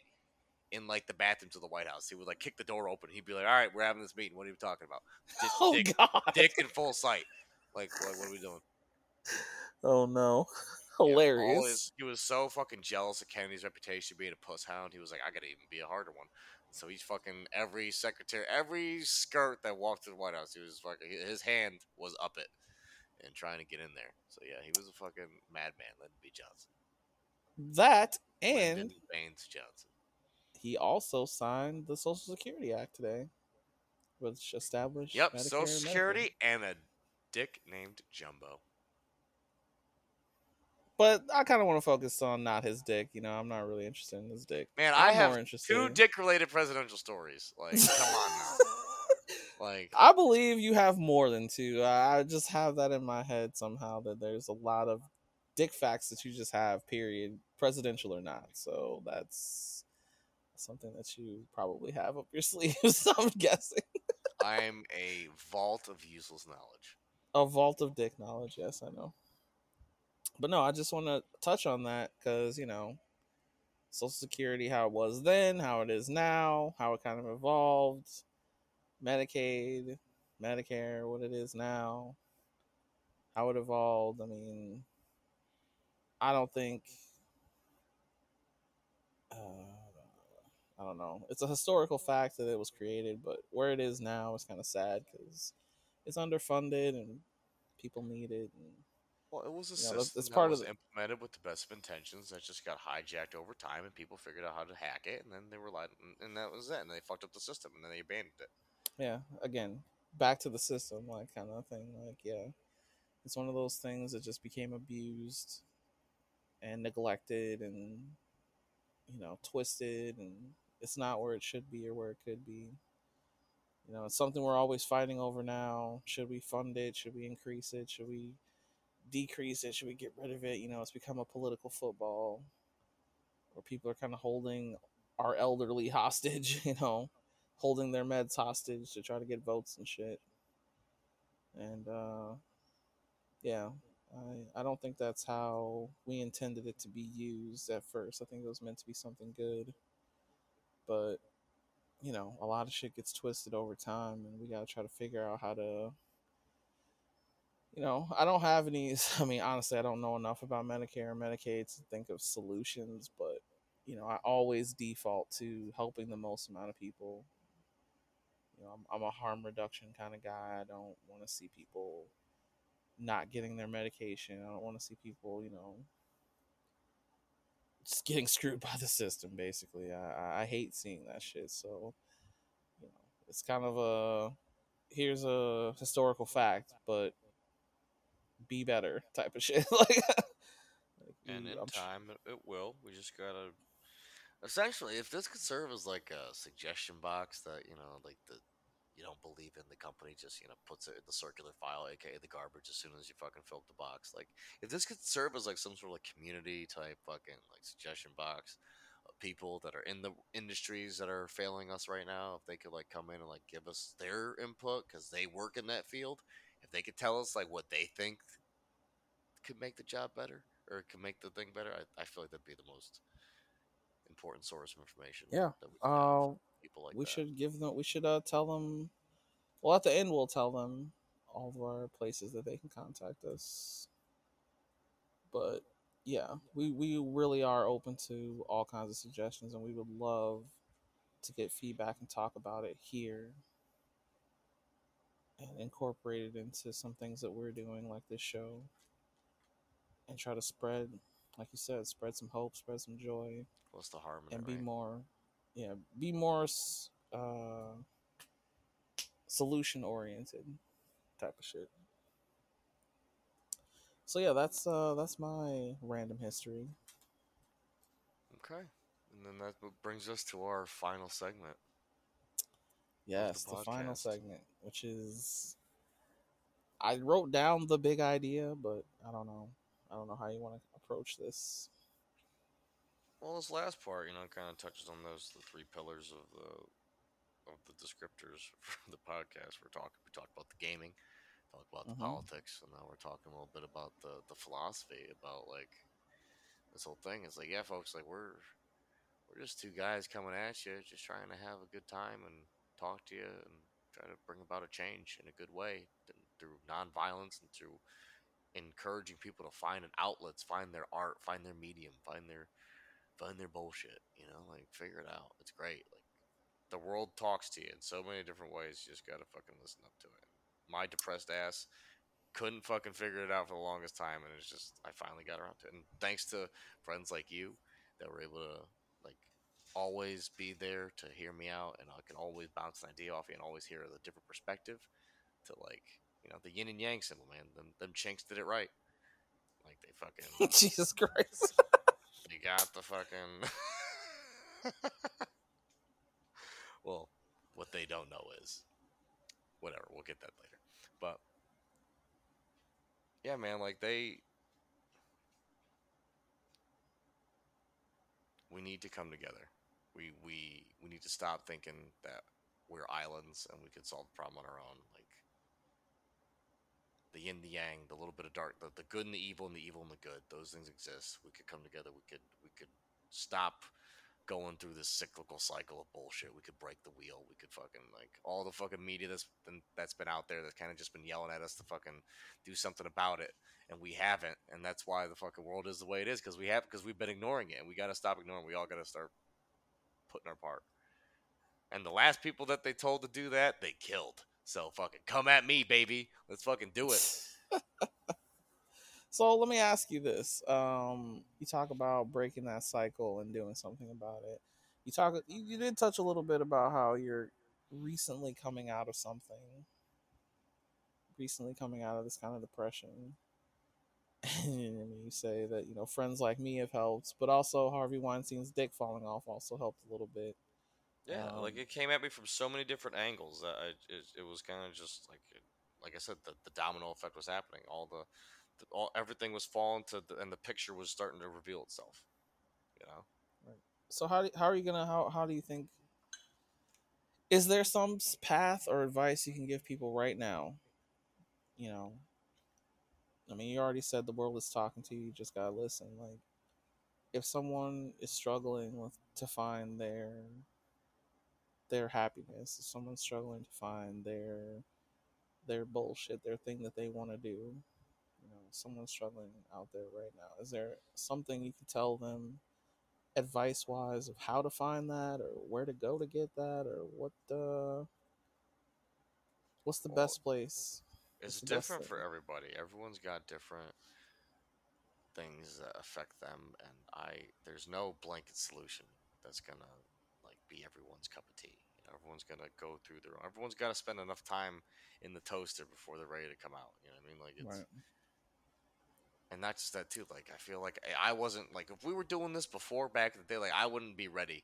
in like the bathrooms of the White House. He would like kick the door open. He'd be like, "All right, we're having this meeting. What are you talking about? Dick, <laughs> oh dick, God! dick in full sight. Like, like, what are we doing?" Oh no! <laughs> Yeah, Hilarious. his- he was so fucking jealous of Kennedy's reputation being a puss hound. He was like, I gotta even be a harder one. So he's fucking every secretary, every skirt that walked to the White House. He was fucking his hand was up it and trying to get in there. So yeah, he was a fucking madman, Lyndon B. Johnson. That and Lyndon Baines Johnson. He also signed the Social Security Act today, which established Yep, Medicare Social and Security and a dick named Jumbo. But I kind of want to focus on not his dick. You know, I'm not really interested in his dick. Man, I'm I have two dick-related presidential stories. Like, come on now. <laughs> Like, I believe you have more than two. I just have that in my head somehow that there's a lot of dick facts that you just have. Period, presidential or not. So that's something that you probably have up your <laughs> sleeve. So I'm guessing I'm a vault of useless knowledge. a vault of dick knowledge. Yes, I know. But no, I just want to touch on that because you know, Social Security, how it was then, how it is now, how it kind of evolved, Medicaid, Medicare, what it is now, how it evolved. I mean, I don't think. Uh, I don't know. It's a historical fact that it was created, but where it is now is kind of sad because it's underfunded and people need it. And Well, it was a Yeah, system that's- that's that part of was the- implemented with the best of intentions that just got hijacked over time, and people figured out how to hack it, and then they were like, and that was it, and they fucked up the system, and then they abandoned it. yeah, again, back to the system, like kind of thing. Like, yeah, it's one of those things that just became abused and neglected and you know twisted and it's not where it should be or where it could be. You know, it's something we're always fighting over now. Should we fund it? Should we increase it? Should we decrease it? Should we get rid of it? You know, it's become a political football where people are kind of holding our elderly <laughs> hostage, you know, holding their meds hostage to try to get votes and shit. And uh yeah, I I don't think that's how we intended it to be used at first. I think it was meant to be something good. But you know, a lot of shit gets twisted over time, and we got to try to figure out how to. You know, I don't have any. <laughs> I mean, honestly, I don't know enough about Medicare and Medicaid to think of solutions, but you know, I always default to helping the most amount of people. You know, I'm, I'm a harm reduction kind of guy. I don't want to see people not getting their medication. I don't want to see people, you know, just getting screwed <laughs> by the system. Basically, I I hate seeing that shit. So, you know, it's kind of a here's a historical fact, but be better <laughs> type of shit. <laughs> like, and in I'm time, it, it will. We just gotta. Essentially, if this could serve as like a suggestion box that you know, like the you don't believe in, the company just, you know, puts it in the circular file, aka the garbage, as soon as you fucking fill up the box. Like, if this could serve as like some sort of like community type fucking like suggestion box of people that are in the industries that are failing us right now, if they could like come in and like give us their input because they work in that field, if they could tell us like what they think could make the job better or could make the thing better, I, I feel like that'd be the most important source of information. Yeah. Uh, people like we that. should give them. We should uh, tell them. Well, at the end, we'll tell them all of our places that they can contact us. But yeah, we we really are open to all kinds of suggestions, and we would love to get feedback and talk about it here and incorporate it into some things that we're doing, like this show, and try to spread, like you said, spread some hope, spread some joy. What's the harm? and it, be right? more yeah, be more uh, solution oriented type of shit. So yeah, that's uh that's my random history. Okay. And then that brings us to our final segment. Yes, the, the final segment, which is I wrote down the big idea, but I don't know. I don't know how you want to approach this. Well, this last part, you know, kind of touches on those the three pillars of the of the descriptors <laughs> for the podcast. We're talking, we talked about the gaming, talked about the mm-hmm. politics, and now we're talking a little bit about the the philosophy about like this whole thing. It's like, yeah, folks, like we're we're just two guys coming at you, just trying to have a good time and talk to you and try to bring about a change in a good way through nonviolence and through encouraging people to find an outlets, find their art, find their medium, find their find their bullshit. You know, like figure it out. It's great. Like the world talks to you in so many different ways. You just gotta fucking listen up to it. My depressed ass couldn't fucking figure it out for the longest time, and it's just I finally got around to it. And thanks to friends like you that were able to like always be there to hear me out, and I can always bounce an idea off you and always hear a different perspective. To like you know the yin and yang symbol, man. Them them chinks did it right. Like they fucking <laughs> Jesus Christ. Got the fucking. <laughs> well, what they don't know is, whatever. We'll get that later. But yeah, man, like they. We need to come together. We we we need to stop thinking that we're islands and we could solve the problem on our own. Like the yin, the yang, the little bit of dark, the, the good and the evil, and the evil and the good. Those things exist. We could come together. We could we could stop going through this cyclical cycle of bullshit. We could break the wheel. We could fucking like all the fucking media that's been that's been out there that's kind of just been yelling at us to fucking do something about it, and we haven't. And that's why the fucking world is the way it is because we have because we've been ignoring it. And we got to stop ignoring. We all got to start putting our part. And the last people that they told to do that, they killed. So fucking come at me, baby. Let's fucking do it. <laughs> so let me ask you this. Um, you talk about breaking that cycle and doing something about it. You talk you, you did touch a little bit about how you're recently coming out of something. Recently coming out of this kind of depression. and you say that, you know, friends like me have helped, but also Harvey Weinstein's dick falling off also helped a little bit. Yeah, Um, like it came at me from so many different angles that I, it, it was kind of just like, like I said, the, the domino effect was happening. All the, the all everything was falling to, the, and the picture was starting to reveal itself. You know. Right. so how do, how are you gonna how how do you think? Is there some path or advice you can give people right now? You know, I mean, you already said the world is talking to you. You just gotta listen. Like, if someone is struggling with to find their their happiness, if someone's struggling to find their their bullshit, their thing that they want to do, you know, someone's struggling out there right now. Is there something you can tell them, advice wise, of how to find that, or where to go to get that, or what the what's the Well, best place? It's different for everybody. Everyone's got different things that affect them, and I there's no blanket solution that's gonna be everyone's cup of tea. You know, everyone's gonna go through their own. Everyone's got to spend enough time in the toaster before they're ready to come out. You know what I mean? Like it's Right. and not just that too. Like I feel like I I wasn't like if we were doing this before back in the day, like I wouldn't be ready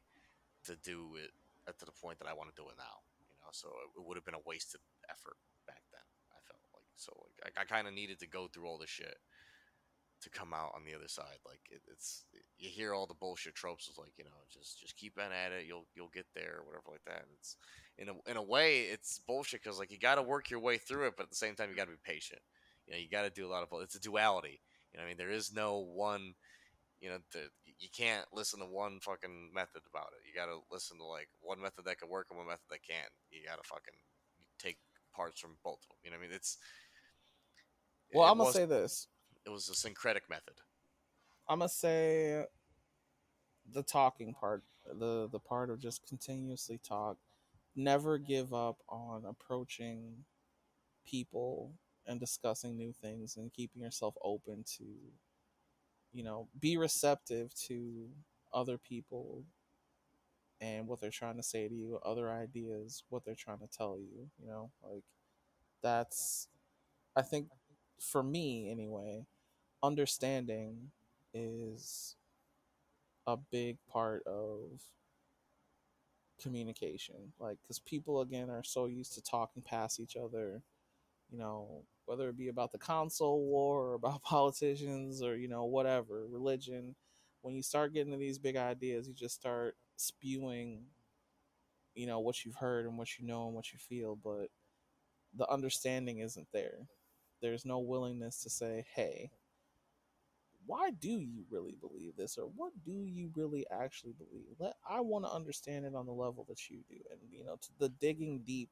to do it at to the point that I want to do it now. You know, so it, it would have been a wasted effort back then. I felt like so like I, I kind of needed to go through all this shit to come out on the other side. Like it, it's you hear all the bullshit tropes of like you know just just keep on at it. You'll you'll get there or whatever like that. And it's in a in a way it's bullshit because like you got to work your way through it, but at the same time you got to be patient. You know, you got to do a lot of. It's a duality. You know, what I mean, there is no one. You know, the, you can't listen to one fucking method about it. You got to listen to like one method that can work and one method that can't. You got to fucking take parts from both of them. You know, what I mean, it's. Well, it I'm gonna was- say this. It was a syncretic method. I'm gonna say the talking part, the the part of just continuously talk. Never give up on approaching people and discussing new things and keeping yourself open to, you know, be receptive to other people and what they're trying to say to you, other ideas, what they're trying to tell you. You know, like that's, I think, for me anyway, understanding is a big part of communication. Like because people again are so used to talking past each other you know whether it be about the console war or about <laughs> politicians or you know whatever religion. When you start getting to these big ideas you just start spewing you know what you've heard and what you know and what you feel but the understanding isn't there. There's no willingness to say hey why do you really believe this or what do you really actually believe let i want to understand it on the level that you do and you know to the digging deep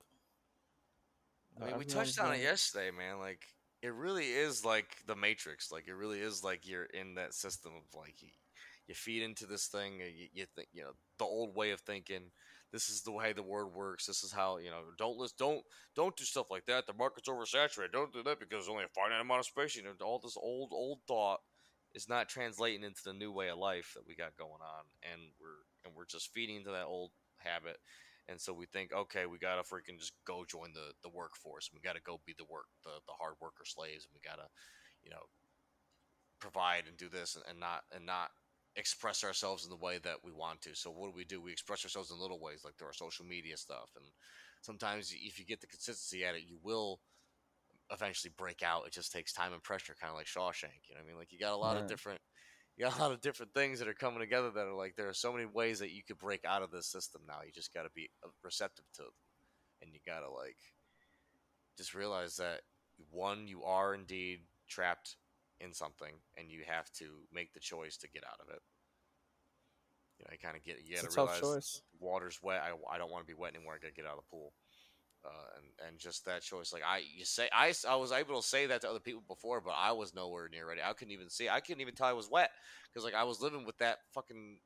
I mean, we touched on it yesterday, man. Like, it really is like the Matrix. Like, it really is like you're in that system of like you, you feed into this thing. uh, You, you think you know the old way of thinking. This is the way the word works. This is how you know. Don't list. Don't don't do stuff like that. The market's oversaturated. Don't do that because there's only a finite amount of space. You know, all this old old thought is not translating into the new way of life that we got going on, and we're and we're just feeding into that old habit. And so we think, okay, we gotta freaking just go join the, the workforce. We gotta go be the work the, the hard worker slaves, and we gotta, you know, provide and do this and, and not and not express ourselves in the way that we want to. So what do we do? We express ourselves in little ways, like through our social media stuff. And sometimes if you get the consistency at it, you will eventually break out. It just takes time and pressure, kind of like Shawshank. You know what I mean? Like you got a lot Right. of different <laughs> you got a lot of different things that are coming together that are like there are so many ways that you could break out of this system now. You just got to be uh, receptive to them, and you got to like just realize that one, you are indeed trapped in something, and you have to make the choice to get out of it. You know, you kind of get you got to realize choice water's wet. I, I don't want to be wet anymore. I got to get out of the pool. Uh, and and just that choice, like I you say, I, I was able to say that to other people before, but I was nowhere near ready. I couldn't even see. I couldn't even tell I was wet because like I was living with that fucking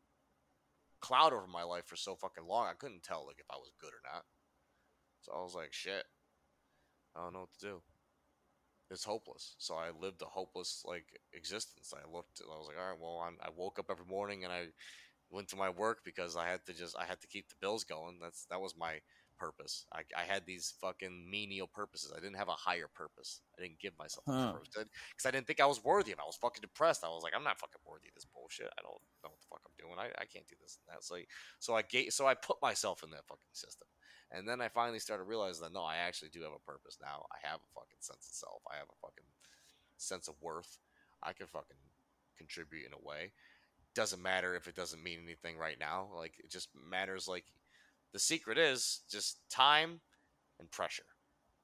cloud over my life for so fucking long. I couldn't tell like if I was good or not. So I was like, shit, I don't know what to do. It's hopeless. So I lived a hopeless like existence. I looked. I was like, all right, well, I'm, I woke up every morning and I went to my work because I had to just I had to keep the bills going. That's that was my purpose. I, I had these fucking menial purposes. I didn't have a higher purpose. I didn't give myself a Huh. purpose because I didn't think I was worthy of. it. I was fucking depressed. I was like, I'm not fucking worthy of this bullshit. I don't know what the fuck I'm doing. I, I can't do this and that. So, I- so I gave, so I put myself in that fucking system, and then I finally started realizing that no, I actually do have a purpose now. I have a fucking sense of self. I have a fucking sense of worth. I can fucking contribute in a way. Doesn't matter if it doesn't mean anything right now. Like it just matters. Like the secret is just time and pressure.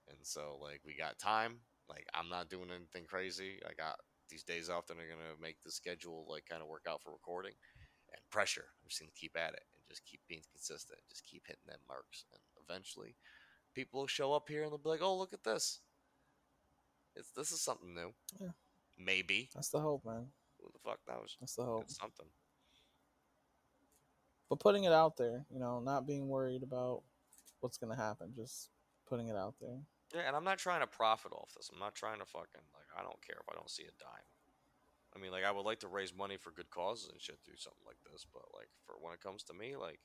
And so like we got time. Like I'm not doing anything crazy. I got these days off that are gonna make the schedule like kind of work out for recording. And pressure. I'm just gonna keep at it and just keep being consistent. Just keep hitting them marks. And eventually, people will show up here and they'll be like, "Oh, look at this. It's this is something new. Yeah. Maybe. That's the hope, man. Who the fuck knows? That's the hope. It's something. But putting it out there, you know, not being worried about what's gonna happen, just putting it out there. Yeah, and I'm not trying to profit off this. I'm not trying to fucking like. I don't care if I don't see a dime. I mean, like, I would like to raise money for good causes and shit, do something like this. But like, for when it comes to me, like,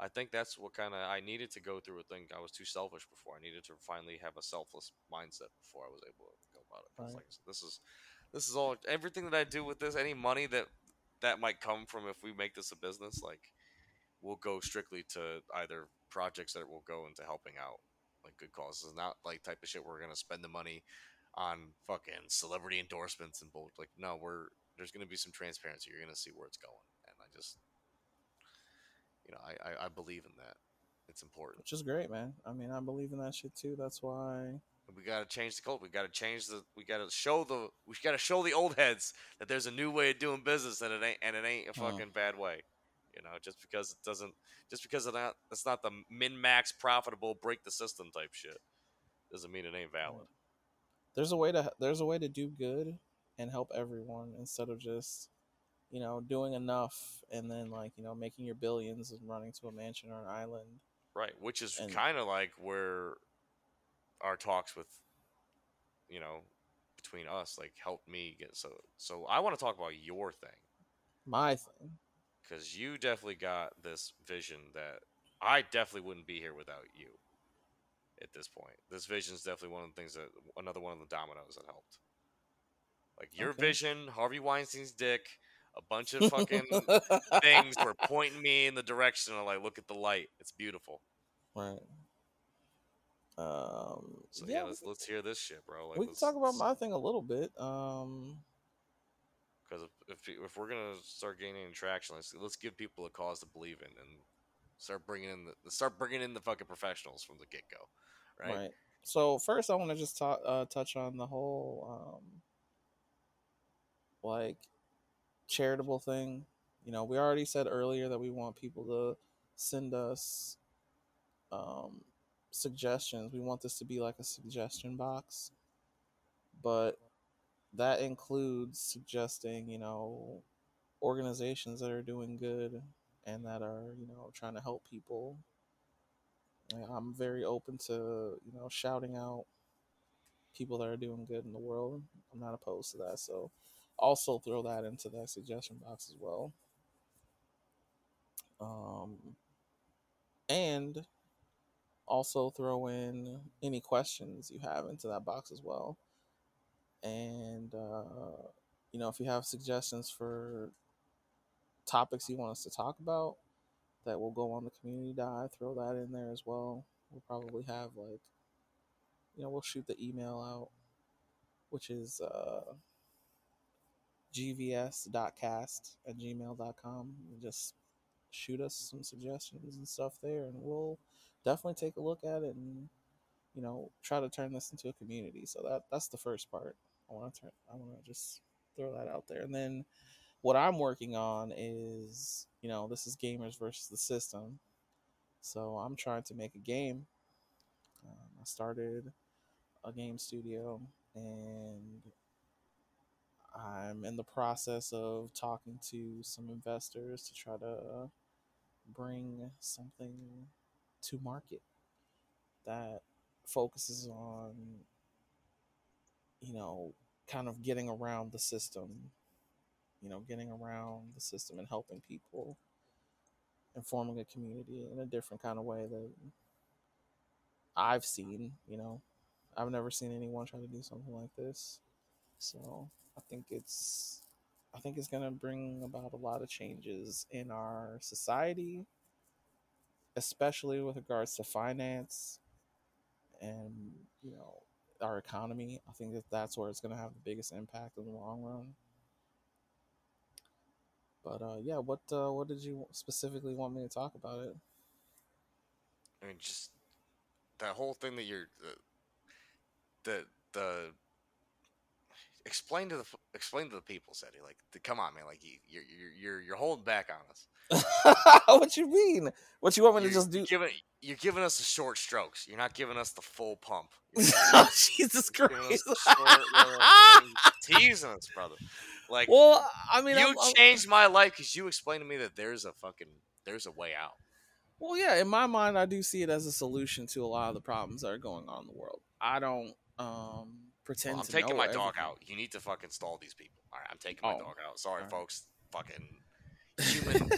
I think that's what kind of I needed to go through a thing. I was too selfish before. I needed to finally have a selfless mindset before I was able to go about it. Right. like, said, this is this is all everything that I do with this. Any money that that might come from if we make this a business, like, will go strictly to either projects that will go into helping out like good causes, not like type of shit we're gonna spend the money on fucking celebrity endorsements and bull. Like, no, we're there's gonna be some transparency. You're gonna see where it's going, and I just, you know, I I, I believe in that. It's important. Which is great, man. I mean, I believe in that shit too. That's why We gotta change the culture. We gotta change the. We gotta show the. We gotta show the old heads that there's a new way of doing business, and it ain't and it ain't a Uh. fucking bad way. You know, just because it doesn't, just because it not, it's not the min max profitable break the system type shit, doesn't mean it ain't hmm. valid. there's a way to there's a way to do good and help everyone instead of just you know doing enough and then like you know making your billions and running to a mansion or an island. Right, which is kind of like where our talks with, you know, between us, like helped me get so. So I want to talk about your thing My thing. Because you definitely got this vision that I definitely wouldn't be here without you. At this point, this vision is definitely one of the things that another one of the dominoes that helped. Like your Okay. vision, Harvey Weinstein's dick, a bunch of fucking things were <laughs> pointing me in the direction of like, look at the light, it's beautiful. right. Um, So yeah, yeah, let's let's hear this shit, bro. Like, we can talk about my thing a little bit. Um, because if, if if we're gonna start gaining traction, let's let's give people a cause to believe in and start bringing in the start bringing in the fucking professionals from the get go, right? right. So first, I want to just talk, uh, touch on the whole um, like charitable thing. You know, we already said earlier that we want people to send us um, suggestions. We want this to be like a suggestion box, but that includes suggesting, you know, organizations that are doing good and that are, you know, trying to help people. I'm very open to, you know, shouting out people that are doing good in the world. I'm not opposed to that. So also throw that into that suggestion box as well. Um, and also throw in any questions you have into that box as well. And, uh, you know, if you have suggestions for topics you want us to talk about that will go on the community dive, throw that in there as well. We'll probably have like, you know, we'll shoot the email out, which is uh, gvs.cast at gmail.com. You Just shoot us some suggestions and stuff there, and we'll definitely take a look at it and you know try to turn this into a community. So that that's the first part. I want to. I want to just throw that out there, and then what I'm working on is you know this is gamers versus the system. So I'm trying to make a game. Um, I started a game studio and I'm in the process of talking to some investors to try to bring something to market that focuses on you know kind of getting around the system you know getting around the system and helping people and forming a community in a different kind of way that I've seen. You know, I've never seen anyone try to do something like this. So I think it's I think it's gonna bring about a lot of changes in our society, especially with regards to finance and you know our economy. I think that that's where it's gonna have the biggest impact in the long run. But uh, yeah, what uh, what did you specifically want me to talk about it? I mean, just that whole thing that you're the the, the explain to the explain to the people, Cetty. Like, the, come on, man. Like, you, you're you're you're holding back on us. <laughs> what you mean? What you want me you're to just do? Giving, you're giving us the short strokes. You're not giving us the full pump. <laughs> oh, Jesus Christ! us short <laughs> you're teasing us, brother. Like, well, I mean, you I'm- I'm- changed my life because you explained to me that there's a fucking there's a way out. Well, yeah, in my mind, I do see it as a solution to a lot of the problems that are going on in the world. I don't um, pretend Well, I'm to taking my dog out. You need to fucking stall these people. All right, I'm taking my Oh, dog out. Sorry, alright. folks. Fucking human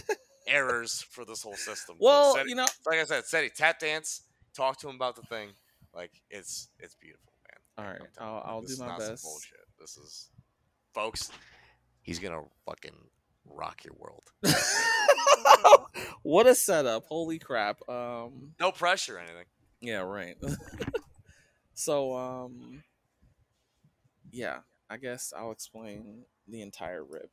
errors for this whole system. Well, Cetty- you know, like I said, Cetty, tap dance. Talk to him about the thing. Like it's it's beautiful, man. all right, I'll, I'll this do is my not some best. bullshit. This is, folks. He's gonna fucking rock your world. <laughs> what a setup! Holy crap! Um, No pressure or anything. yeah, right. <laughs> so, um, yeah, I guess I'll explain the entire rip.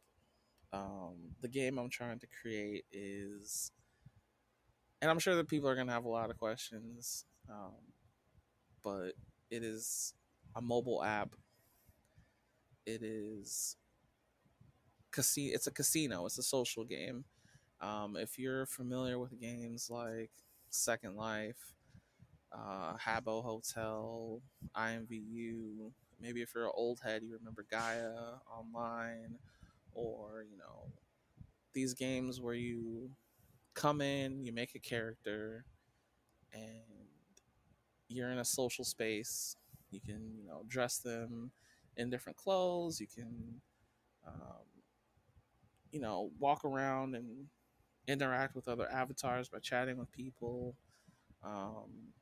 Um, the game I'm trying to create is, and I'm sure that people are gonna have a lot of questions, um, but it is a mobile app. It is casino. It's a casino. It's a social game. Um, if you're familiar with games like Second Life, uh, Habbo Hotel, IMVU, maybe if you're an old head, you remember Gaia Online, or you know these games where you come in, you make a character, and you're in a social space. You can you know dress them in different clothes. You can um, you know walk around and interact with other avatars by chatting with people. Um,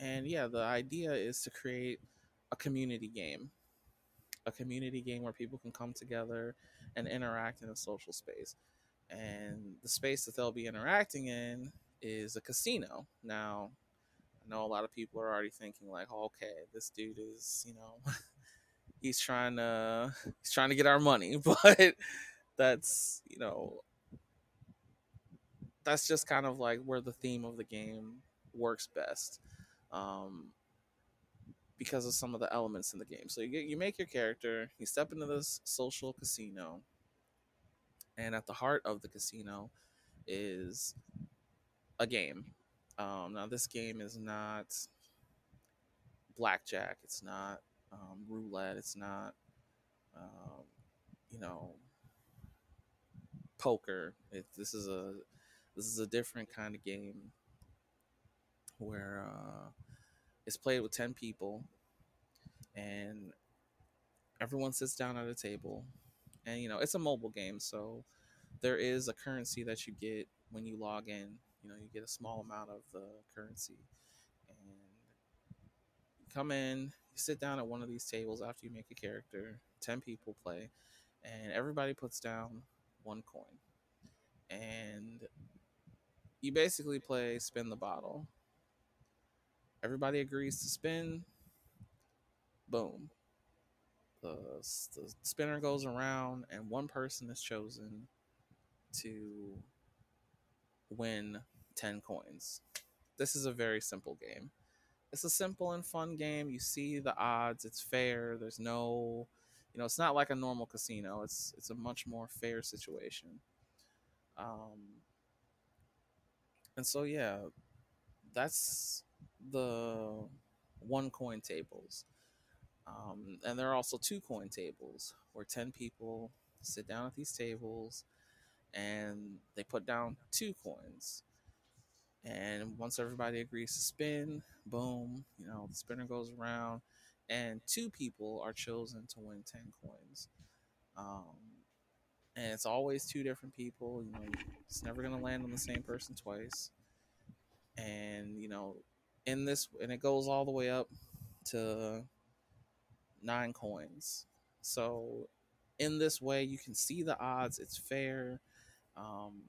and yeah, the idea is to create a community game, a community game where people can come together and interact in a social space. And the space that they'll be interacting in is a casino. Now, I know a lot of people are already thinking like, oh, okay, this dude is, you know, <laughs> he's trying to he's trying to get our money, <laughs> but that's you know that's just kind of like where the theme of the game works best um, because of some of the elements in the game. So you get you make your character, you step into this social casino, and at the heart of the casino is a game. Um, now this game is not blackjack. It's not um, roulette. It's not um, you know poker. It, this is a this is a different kind of game where uh, it's played with 10 people and everyone sits down at a table. And you know it's a mobile game so there is a currency that you get when you log in. You know you get a small amount of the currency. And you come in you sit down at one of these tables after you make a character 10 people play and everybody puts down one coin. And you basically play spin the bottle. Everybody agrees to spin. Boom. The, the spinner goes around, and one person is chosen to win 10 coins. This is a very simple game. It's a simple and fun game. You see the odds, it's fair. There's no, you know, it's not like a normal casino. It's it's a much more fair situation. Um, and so yeah, that's the one coin tables. Um, and there are also two coin tables where 10 people sit down at these tables and they put down two coins. And once everybody agrees to spin, boom, you know, the spinner goes around and two people are chosen to win 10 coins. Um, and it's always two different people. You know, it's never gonna land on the same person twice. And you know, in this, and it goes all the way up to nine coins. So in this way, you can see the odds. It's fair. Um,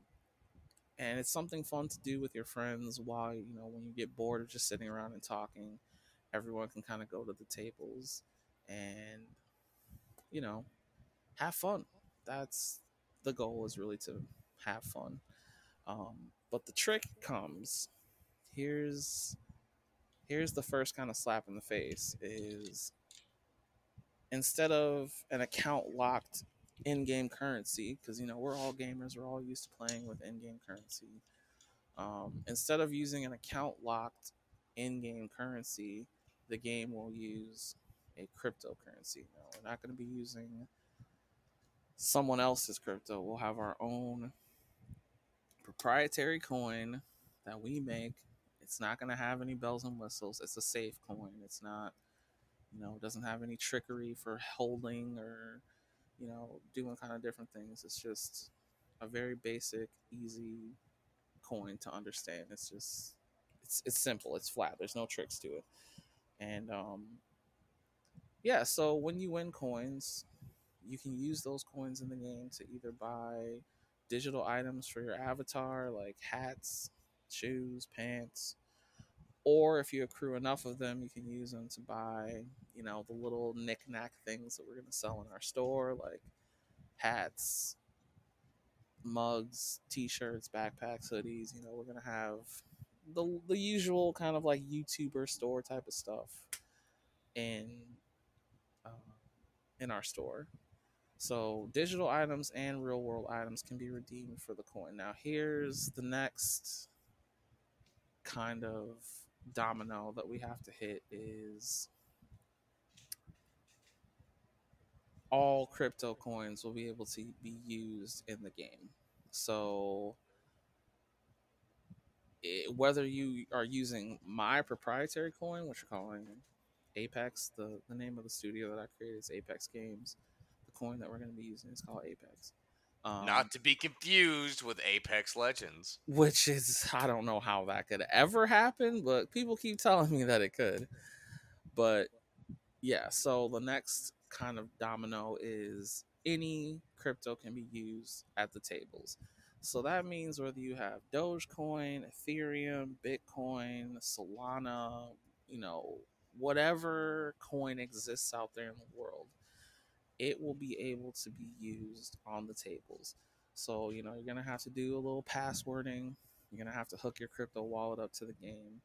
and it's something fun to do with your friends while you know when you get bored of just sitting around and talking everyone can kind of go to the tables and you know have fun that's the goal is really to have fun um, but the trick comes here's here's the first kind of slap in the face is instead of an account locked in-game currency because you know we're all gamers we're all used to playing with in-game currency um, instead of using an account locked in-game currency the game will use a cryptocurrency. No we're not going to be using someone else's crypto. We'll have our own proprietary coin that we make it's not going to have any bells and whistles it's a safe coin it's not you know it doesn't have any trickery for holding or you know, doing kind of different things. It's just a very basic, easy coin to understand. It's just it's it's simple. It's flat. There's no tricks to it. And um yeah, so when you win coins, you can use those coins in the game to either buy digital items for your avatar like hats, shoes, pants, or if you accrue enough of them, you can use them to buy, you know, the little knickknack things that we're going to sell in our store, like hats, mugs, t-shirts, backpacks, hoodies. You know, we're going to have the the usual kind of like YouTuber store type of stuff in uh, in our store. So digital items and real world items can be redeemed for the coin. Now here's the next kind of domino that we have to hit is all crypto coins will be able to be used in the game. So it, whether you are using my proprietary coin, which we're calling Apex, the, the name of the studio that I created is Apex Games. The coin that we're going to be using is called Apex. Um, Not to be confused with Apex Legends. Which is, I don't know how that could ever happen, but people keep telling me that it could. But yeah, so the next kind of domino is any crypto can be used at the tables. So that means whether you have Dogecoin, Ethereum, Bitcoin, Solana, you know, whatever coin exists out there in the world, it will be able to be used on the tables. So, you know, you're going to have to do a little passwording. You're going to have to hook your crypto wallet up to the game,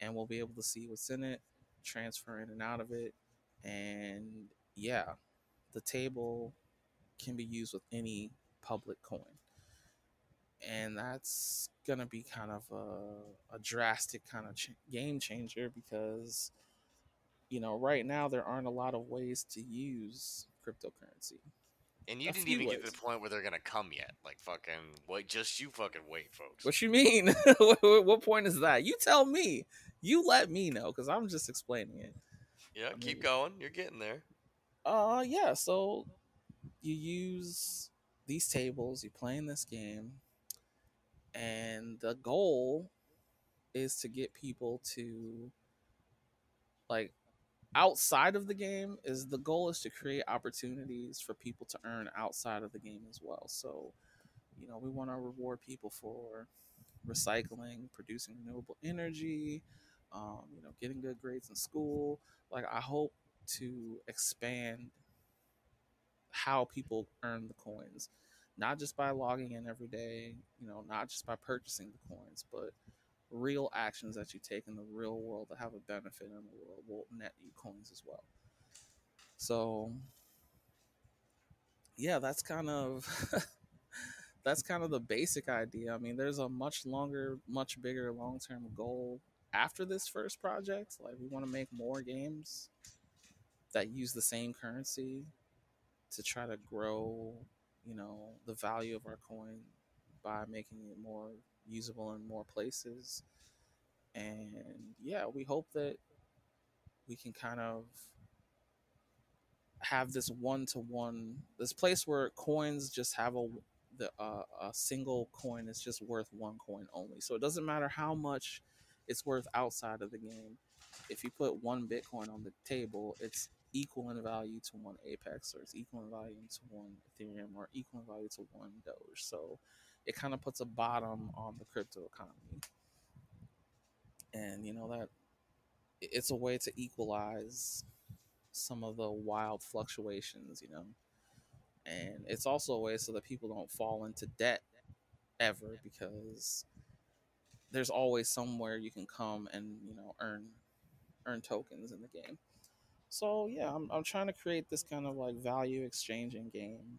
and we'll be able to see what's in it, transfer in and out of it. And yeah, the table can be used with any public coin. And that's going to be kind of a, a drastic kind of ch- game changer because, you know, right now there aren't a lot of ways to use cryptocurrency. And you a didn't even ways. get to the point where they're gonna come yet. Like fucking wait, just you fucking wait, folks. What you mean? <laughs> what point is that? You tell me. You let me know because I'm just explaining it. Yeah, I keep mean, going. You're getting there. Uh, yeah. So you use these tables. You play in this game, and the goal is to get people to like outside of the game is the goal is to create opportunities for people to earn outside of the game as well. So, you know, we want to reward people for recycling, producing renewable energy, um, you know, getting good grades in school. Like, I hope to expand how people earn the coins, not just by logging in every day, you know, not just by purchasing the coins, but real actions that you take in the real world that have a benefit in the world will net you coins as well. So yeah, that's kind of <laughs> that's kind of the basic idea. I mean, there's a much longer, much bigger long-term goal after this first project. Like we want to make more games that use the same currency to try to grow, you know, the value of our coin by making it more usable in more places. And yeah, we hope that we can kind of have this one to one this place where coins just have a the uh, a single coin is just worth one coin only. So it doesn't matter how much it's worth outside of the game. If you put one Bitcoin on the table, it's equal in value to one Apex, or it's equal in value to one Ethereum, or equal in value to one Doge. So it kind of puts a bottom on the crypto economy. And you know that it's a way to equalize some of the wild fluctuations, you know. And it's also a way so that people don't fall into debt ever because there's always somewhere you can come and, you know, earn earn tokens in the game. So yeah, I'm I'm trying to create this kind of like value exchanging game,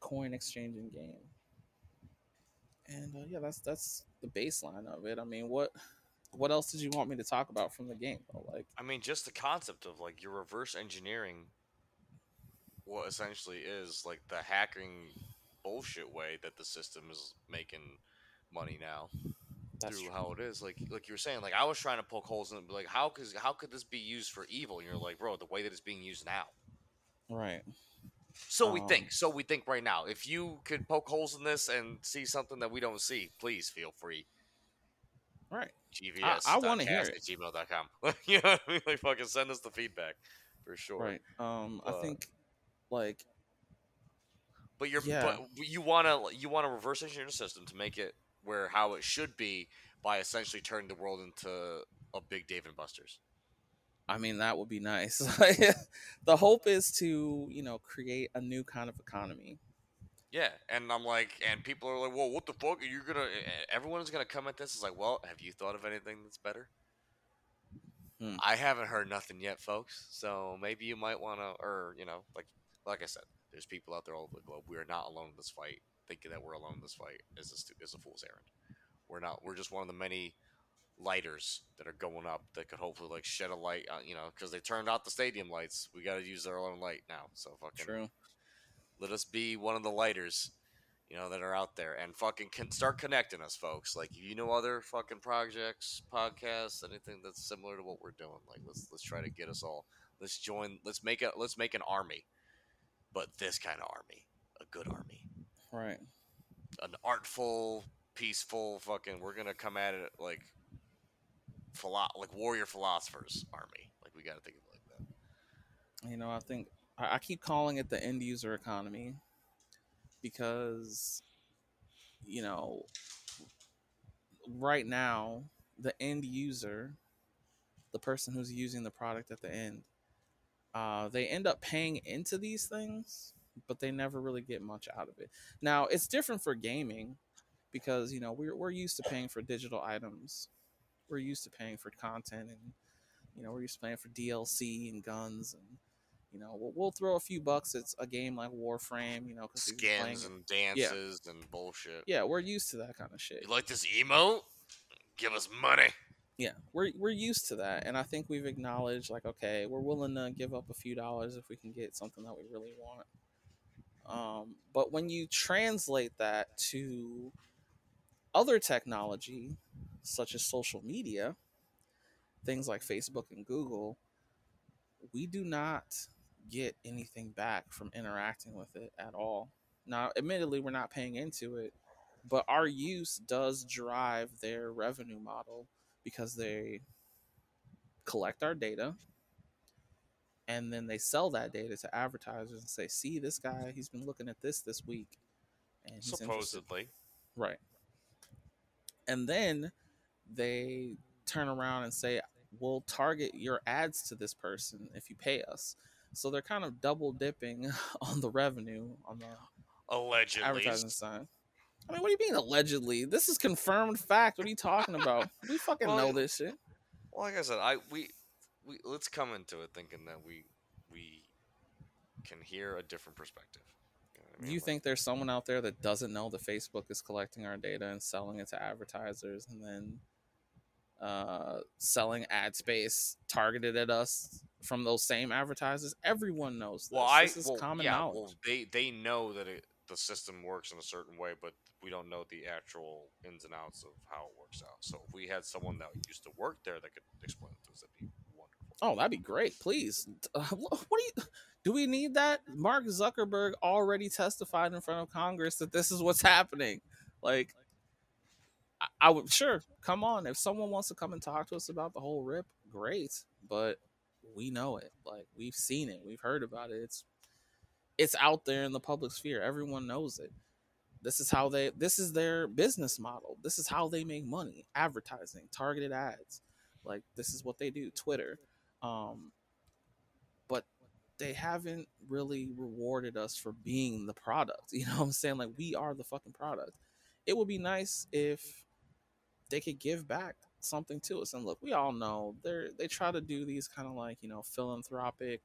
coin exchanging game, and uh, yeah, that's that's the baseline of it. I mean, what what else did you want me to talk about from the game? Though? Like, I mean, just the concept of like you're reverse engineering what essentially is like the hacking bullshit way that the system is making money now that's through true. how it is. Like like you were saying, like I was trying to poke holes in it, like how could how could this be used for evil? And you're like, bro, the way that it's being used now. right. So we Um, think. So we think right now. If you could poke holes in this and see something that we don't see, please feel free. Right. GVS. I wanna hear at it. gmail.com. <laughs> you know what I mean? Like fucking send us the feedback for sure. Right. Um, I think like But you're Yeah. but you wanna you wanna reverse engineer the system to make it where how it should be by essentially turning the world into a big Dave and Buster's. I mean, that would be nice. <laughs> the hope is to, you know, create a new kind of economy. Yeah, and I'm like, and people are like, "Well, what the fuck? Are you gonna?" Everyone's gonna come at this. Is like, "Well, have you thought of anything that's better?" Hmm. I haven't heard nothing yet, folks. So maybe you might want to, or you know, like, like I said, there's people out there all over the globe. We are not alone in this fight. Thinking that we're alone in this fight is a stu- is a fool's errand. We're not. We're just one of the many lighters that are going up that could hopefully like shed a light. On, you know, because they turned out the stadium lights. We got to use our own light now. So fucking True. let us be one of the lighters, you know, that are out there and fucking can start connecting us, folks. Like, if you know other fucking projects, podcasts, anything that's similar to what we're doing, like let's let's try to get us all. Let's join. Let's make a let's make an army, but this kind of army, a good army, Right. an artful, peaceful, fucking. We're gonna come at it like, philo- like warrior philosophers army. Like we got to think of it like that. You know, I think I, I keep calling it the end user economy because, you know, right now, the end user, the person who's using the product at the end, uh, they end up paying into these things, but they never really get much out of it. Now, it's different for gaming because, you know, we're, we're used to paying for digital items, we're used to paying for content and you know, we're used to playing for DLC and guns, and you know, we'll, we'll throw a few bucks at a game like Warframe, you know, because Skins and dances and bullshit. yeah, we're used to that kind of shit. You like this emote? Give us money. Yeah, we're we're used to that, and I think we've acknowledged like, okay, we're willing to give up a few dollars if we can get something that we really want. Um, but when you translate that to other technology, such as social media, things like Facebook and Google, we do not get anything back from interacting with it at all. Now, admittedly, we're not paying into it, but our use does drive their revenue model because they collect our data and then they sell that data to advertisers and say, "See, this guy, he's been looking at this this week." And he's interested." Supposedly. Right. And then they turn around and say, we'll target your ads to this person if you pay us. So they're kind of double dipping <laughs> on the revenue on the Allegedly. advertising side. I mean, what do you mean allegedly? This is confirmed fact. What are you talking about? <laughs> We fucking Well, know this shit. Well, like I said, I we we let's come into it thinking that we we can hear a different perspective. You know I Do mean? you Like, think there's someone out there that doesn't know that Facebook is collecting our data and selling it to advertisers and then uh, selling ad space targeted at us from those same advertisers? Everyone knows this. Well, I this is well, common yeah, knowledge. well, they they know that it, the system works in a certain way, but we don't know the actual ins and outs of how it works out. So if we had someone that used to work there that could explain it to us, that'd be wonderful. Oh, that'd be great. Please. Uh, what do you do we need that? Mark Zuckerberg already testified in front of Congress that this is what's happening. Like I, would sure come on if someone wants to come and talk to us about the whole rip, great. But we know it, like we've seen it, we've heard about it. It's it's out there in the public sphere. Everyone knows it. This is how they. This is their business model. This is how they make money: advertising, targeted ads. Like this is what they do. Twitter. Um, but they haven't really rewarded us for being the product. <laughs> You know what I'm saying? Like we are the fucking product. It would be nice if they could give back something to us. And look, we all know they they try to do these kind of like, you know, philanthropic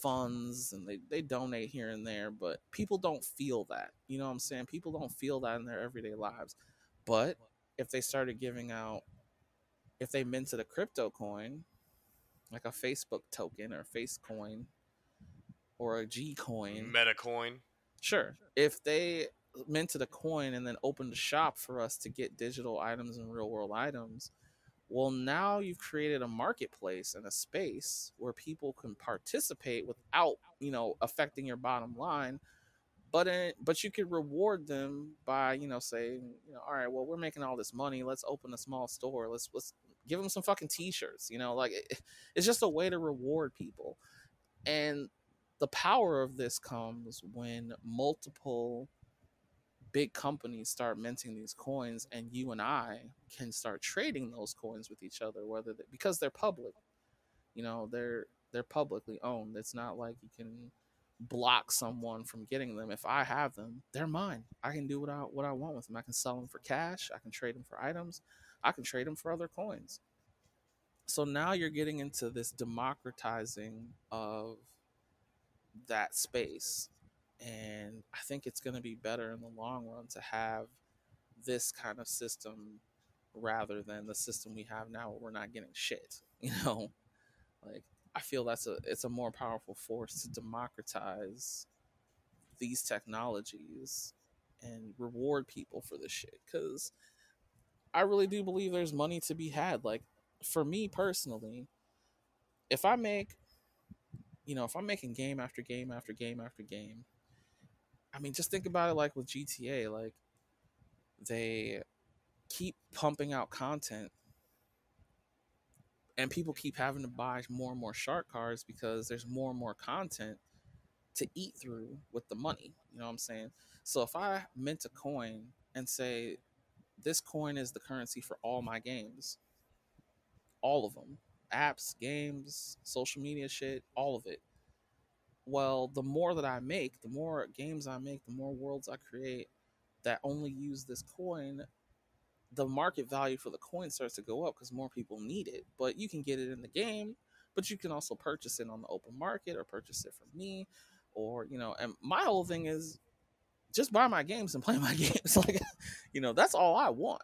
funds and they, they donate here and there, but people don't feel that. You know what I'm saying? People don't feel that in their everyday lives. But if they started giving out if they minted a crypto coin, like a Facebook token or face coin or a G coin. meta Metacoin. Sure. If they minted a coin and then opened a shop for us to get digital items and real world items, well, now you've created a marketplace and a space where people can participate without, you know, affecting your bottom line. But in, but you could reward them by, you know, saying, you know, all right, well, we're making all this money. Let's open a small store. Let's let's give them some fucking t-shirts. You know, like it, <laughs> it's just a way to reward people. And the power of this comes when multiple big companies start minting these coins and you and I can start trading those coins with each other whether they, because they're public. You know they're they're publicly owned. It's not like you can block someone from getting them. If I have them they're mine. I can do what I what I want with them. I can sell them for cash. I can trade them for items. I can trade them for other coins. So now you're getting into this democratizing of that space and I think it's going to be better in the long run to have this kind of system rather than the system we have now where we're not getting shit. <laughs> You know, like I feel that's a it's a more powerful force to democratize these technologies and reward people for this shit because I really do believe there's money to be had. Like for me personally, if I make you know, if I'm making game after game after game after game I mean, just think about it like with GTA, like they keep pumping out content and people keep having to buy more and more shark cards because there's more and more content to eat through with the money. You know what I'm saying? So if I mint a coin and say this coin is the currency for all my games, all of them, apps, games, social media shit, all of it well, the more that I make, the more games I make, the more worlds I create that only use this coin, the market value for the coin starts to go up because more people need it. But you can get it in the game, but you can also purchase it on the open market or purchase it from me. Or, you know, and my whole thing is just buy my games and <laughs> play my games. like, you know, that's all I want.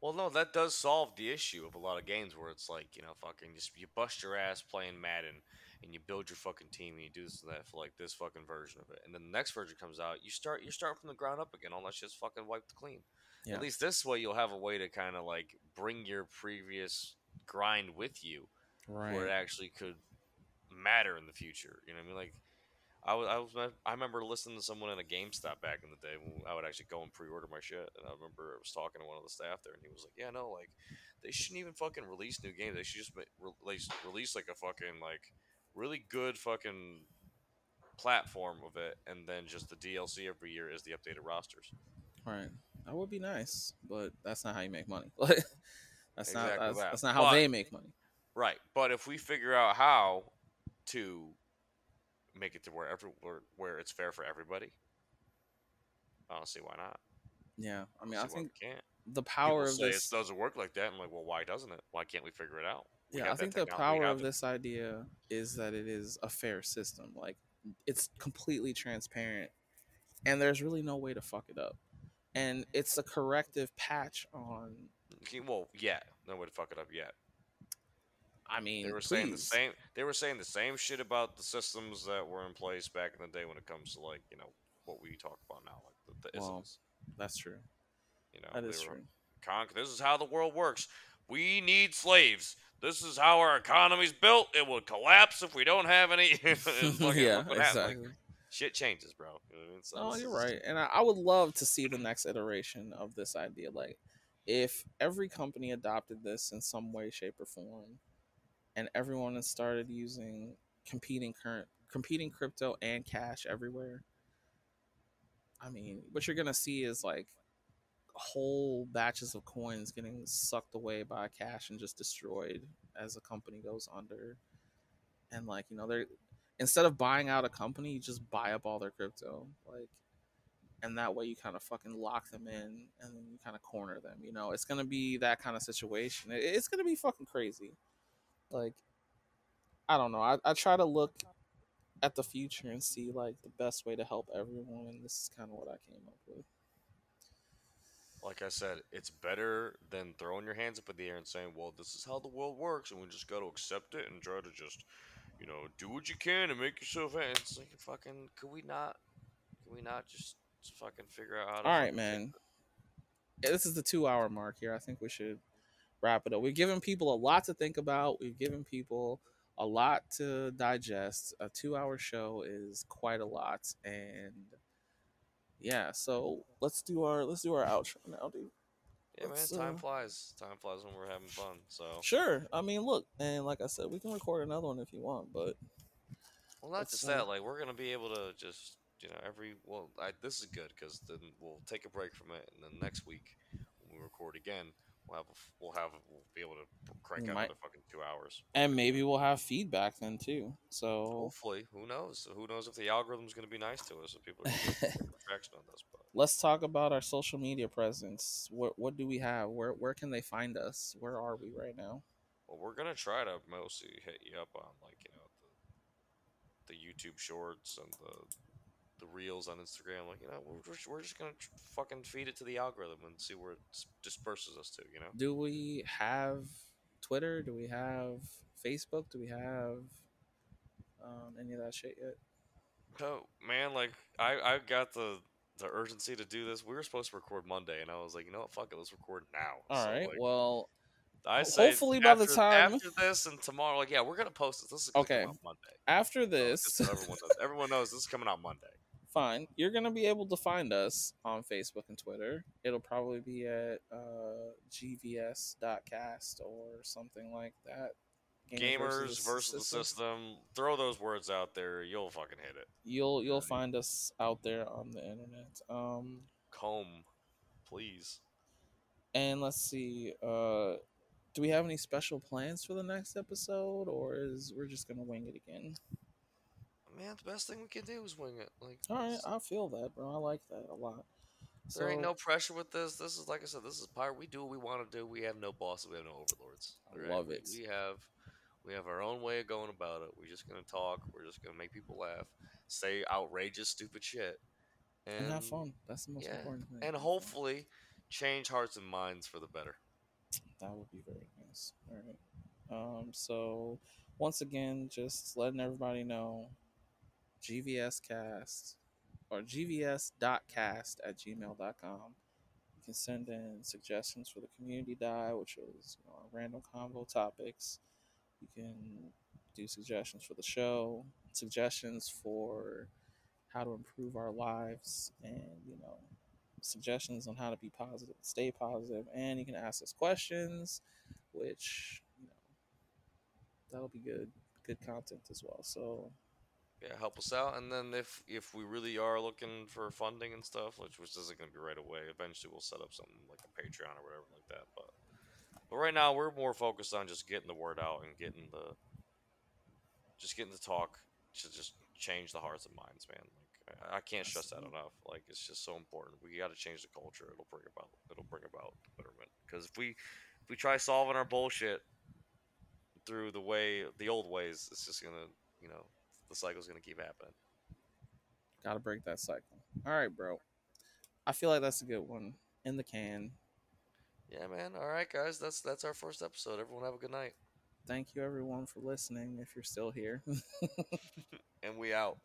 Well, no, that does solve the issue of a lot of games where it's like, you know, fucking just you bust your ass playing Madden and you build your fucking team and you do this and that for like this fucking version of it. And then the next version comes out, you start you start from the ground up again. All that shit's fucking wiped clean. Yeah. At least this way you'll have a way to kind of like bring your previous grind with you, right. where it actually could matter in the future. You know what I mean? Like. I was, I was, I remember listening to someone in a GameStop back in the day when I would actually go and pre-order my shit, and I remember I was talking to one of the staff there, and he was like, "Yeah, no, like, they shouldn't even fucking release new games. They should just release, release like a fucking like really good fucking platform of it, and then just the DLC every year is the updated rosters. Right, that would be nice, but that's not how you make money. <laughs> that's exactly not that's, that. that's, not how but, they make money. Right, but if we figure out how to make it to where every where, where it's fair for everybody, I don't see why not. Yeah, I mean, I, I think the power People of this it doesn't work like that. I'm like, well, why doesn't it? Why can't we figure it out? Yeah, I think the power of this idea is that it is a fair system. Like it's completely transparent, and there's really no way to fuck it up. And it's a corrective patch on. Well, yeah, no way to fuck it up yet. I mean, they were please. saying the same. They were saying the same shit about the systems that were in place back in the day when it comes to like you know what we talk about now, like the, the well, isms. That's true. You know, that is true. Con- this is how the world works. We need slaves. This is how our economy's built. It will collapse if we don't have any. <laughs> <laughs> yeah, exactly. Like, shit changes, bro. You know I mean? so oh, you're right. And I, I, would love to see the next iteration of this idea. Like, if every company adopted this in some way, shape, or form, and everyone has started using competing current competing crypto and cash everywhere, I mean, what you're gonna see is like whole batches of coins getting sucked away by cash and just destroyed as a company goes under. And like, you know, they're instead of buying out a company, you just buy up all their crypto. Like and that way you kind of fucking lock them in and then you kind of corner them, you know. It's going to be that kind of situation. It's going to be fucking crazy. Like I don't know. I, I try to look at the future and see like the best way to help everyone and this is kind of what I came up with like I said, it's better than throwing your hands up in the air and saying, "Well, this is how the world works, and we just got to accept it and try to just, you know, do what you can and make yourself." And it's like, fucking, could we not? Can we not just, fucking figure out how to? All right, man. Yeah, this is the two-hour mark here. I think we should wrap it up. We've given people a lot to think about. We've given people a lot to digest. A two-hour show is quite a lot, and yeah, so let's do our let's do our outro now, dude. Yeah, let's, man, time uh, flies. Time flies when we're having fun. So sure. I mean, look, and like I said, we can record another one if you want, but well, not just that. Like, we're gonna be able to just you know every well, I, this is good because then we'll take a break from it, and then next week when we record again, we'll have we'll have we'll be able to crank out another fucking two hours. And maybe we'll have feedback then too. So hopefully, who knows? Who knows if the algorithm's going to be nice to us? If people are <laughs> traction on this. But let's talk about our social media presence. What what do we have? Where where can they find us? Where are we right now? Well, we're gonna try to mostly hit you up on like you know the the YouTube Shorts and the the reels on Instagram. Like, you know, we're just, we're just gonna fucking feed it to the algorithm and see where it disperses us to. You know. Do we have Twitter? Do we have Facebook? Do we have um, any of that shit yet? Oh man, like I I got the the urgency to do this. We were supposed to record Monday, and I was like, you know what, fuck it, let's record now. All so, right. Like, well. I say hopefully by the time after this and tomorrow, like yeah, we're gonna post this. This is okay. Monday. After this, so everyone knows. Everyone knows this is coming out Monday fine. You're gonna be able to find us on Facebook and Twitter. It'll probably be at uh, gvs.cast or something like that. Gamers, versus, versus the system. system. Throw those words out there. You'll fucking hit it. You'll you'll find us out there on the internet. Um, Comb, please. And let's see. Uh, do we have any special plans for the next episode, or is we're just gonna wing it again? Man, the best thing we can do is wing it. Like, all right, I feel that, bro. I like that a lot. There ain't no pressure with this. This is like I said. This is part. We do what we want to do. We have no bosses. We have no overlords. I right? love it. We, we have we have our own way of going about it. We're just gonna talk. We're just gonna make people laugh, say outrageous, stupid shit, and, and have fun. That's the most yeah, important thing. And hopefully, change hearts and minds for the better. That would be very nice. All right. Um. So once again, just letting everybody know gvscast or gvs.cast at gmail.com. You can send in suggestions for the community die, which is you know, random convo topics. You can do suggestions for the show, suggestions for how to improve our lives, and you know, suggestions on how to be positive, stay positive, and you can ask us questions, which you know, that'll be good, good content as well. So yeah, help us out. And then if if we really are looking for funding and stuff, which which isn't going to be right away, eventually we'll set up something like a Patreon or whatever like that. But but right now we're more focused on just getting the word out and getting the just getting the talk to just change the hearts and minds, man. Like I, I can't stress that enough. Like it's just so important. We got to change the culture. It'll bring about it'll bring about betterment. Because if we if we try solving our bullshit through the way the old ways, it's just gonna you know the cycle's gonna keep happening. Got to break that cycle. All right, bro. I feel like that's a good one in the can. Yeah, man. All right, guys. That's that's our first episode. Everyone have a good night. Thank you, everyone, for listening. If you're still here, <laughs> <laughs> and we out.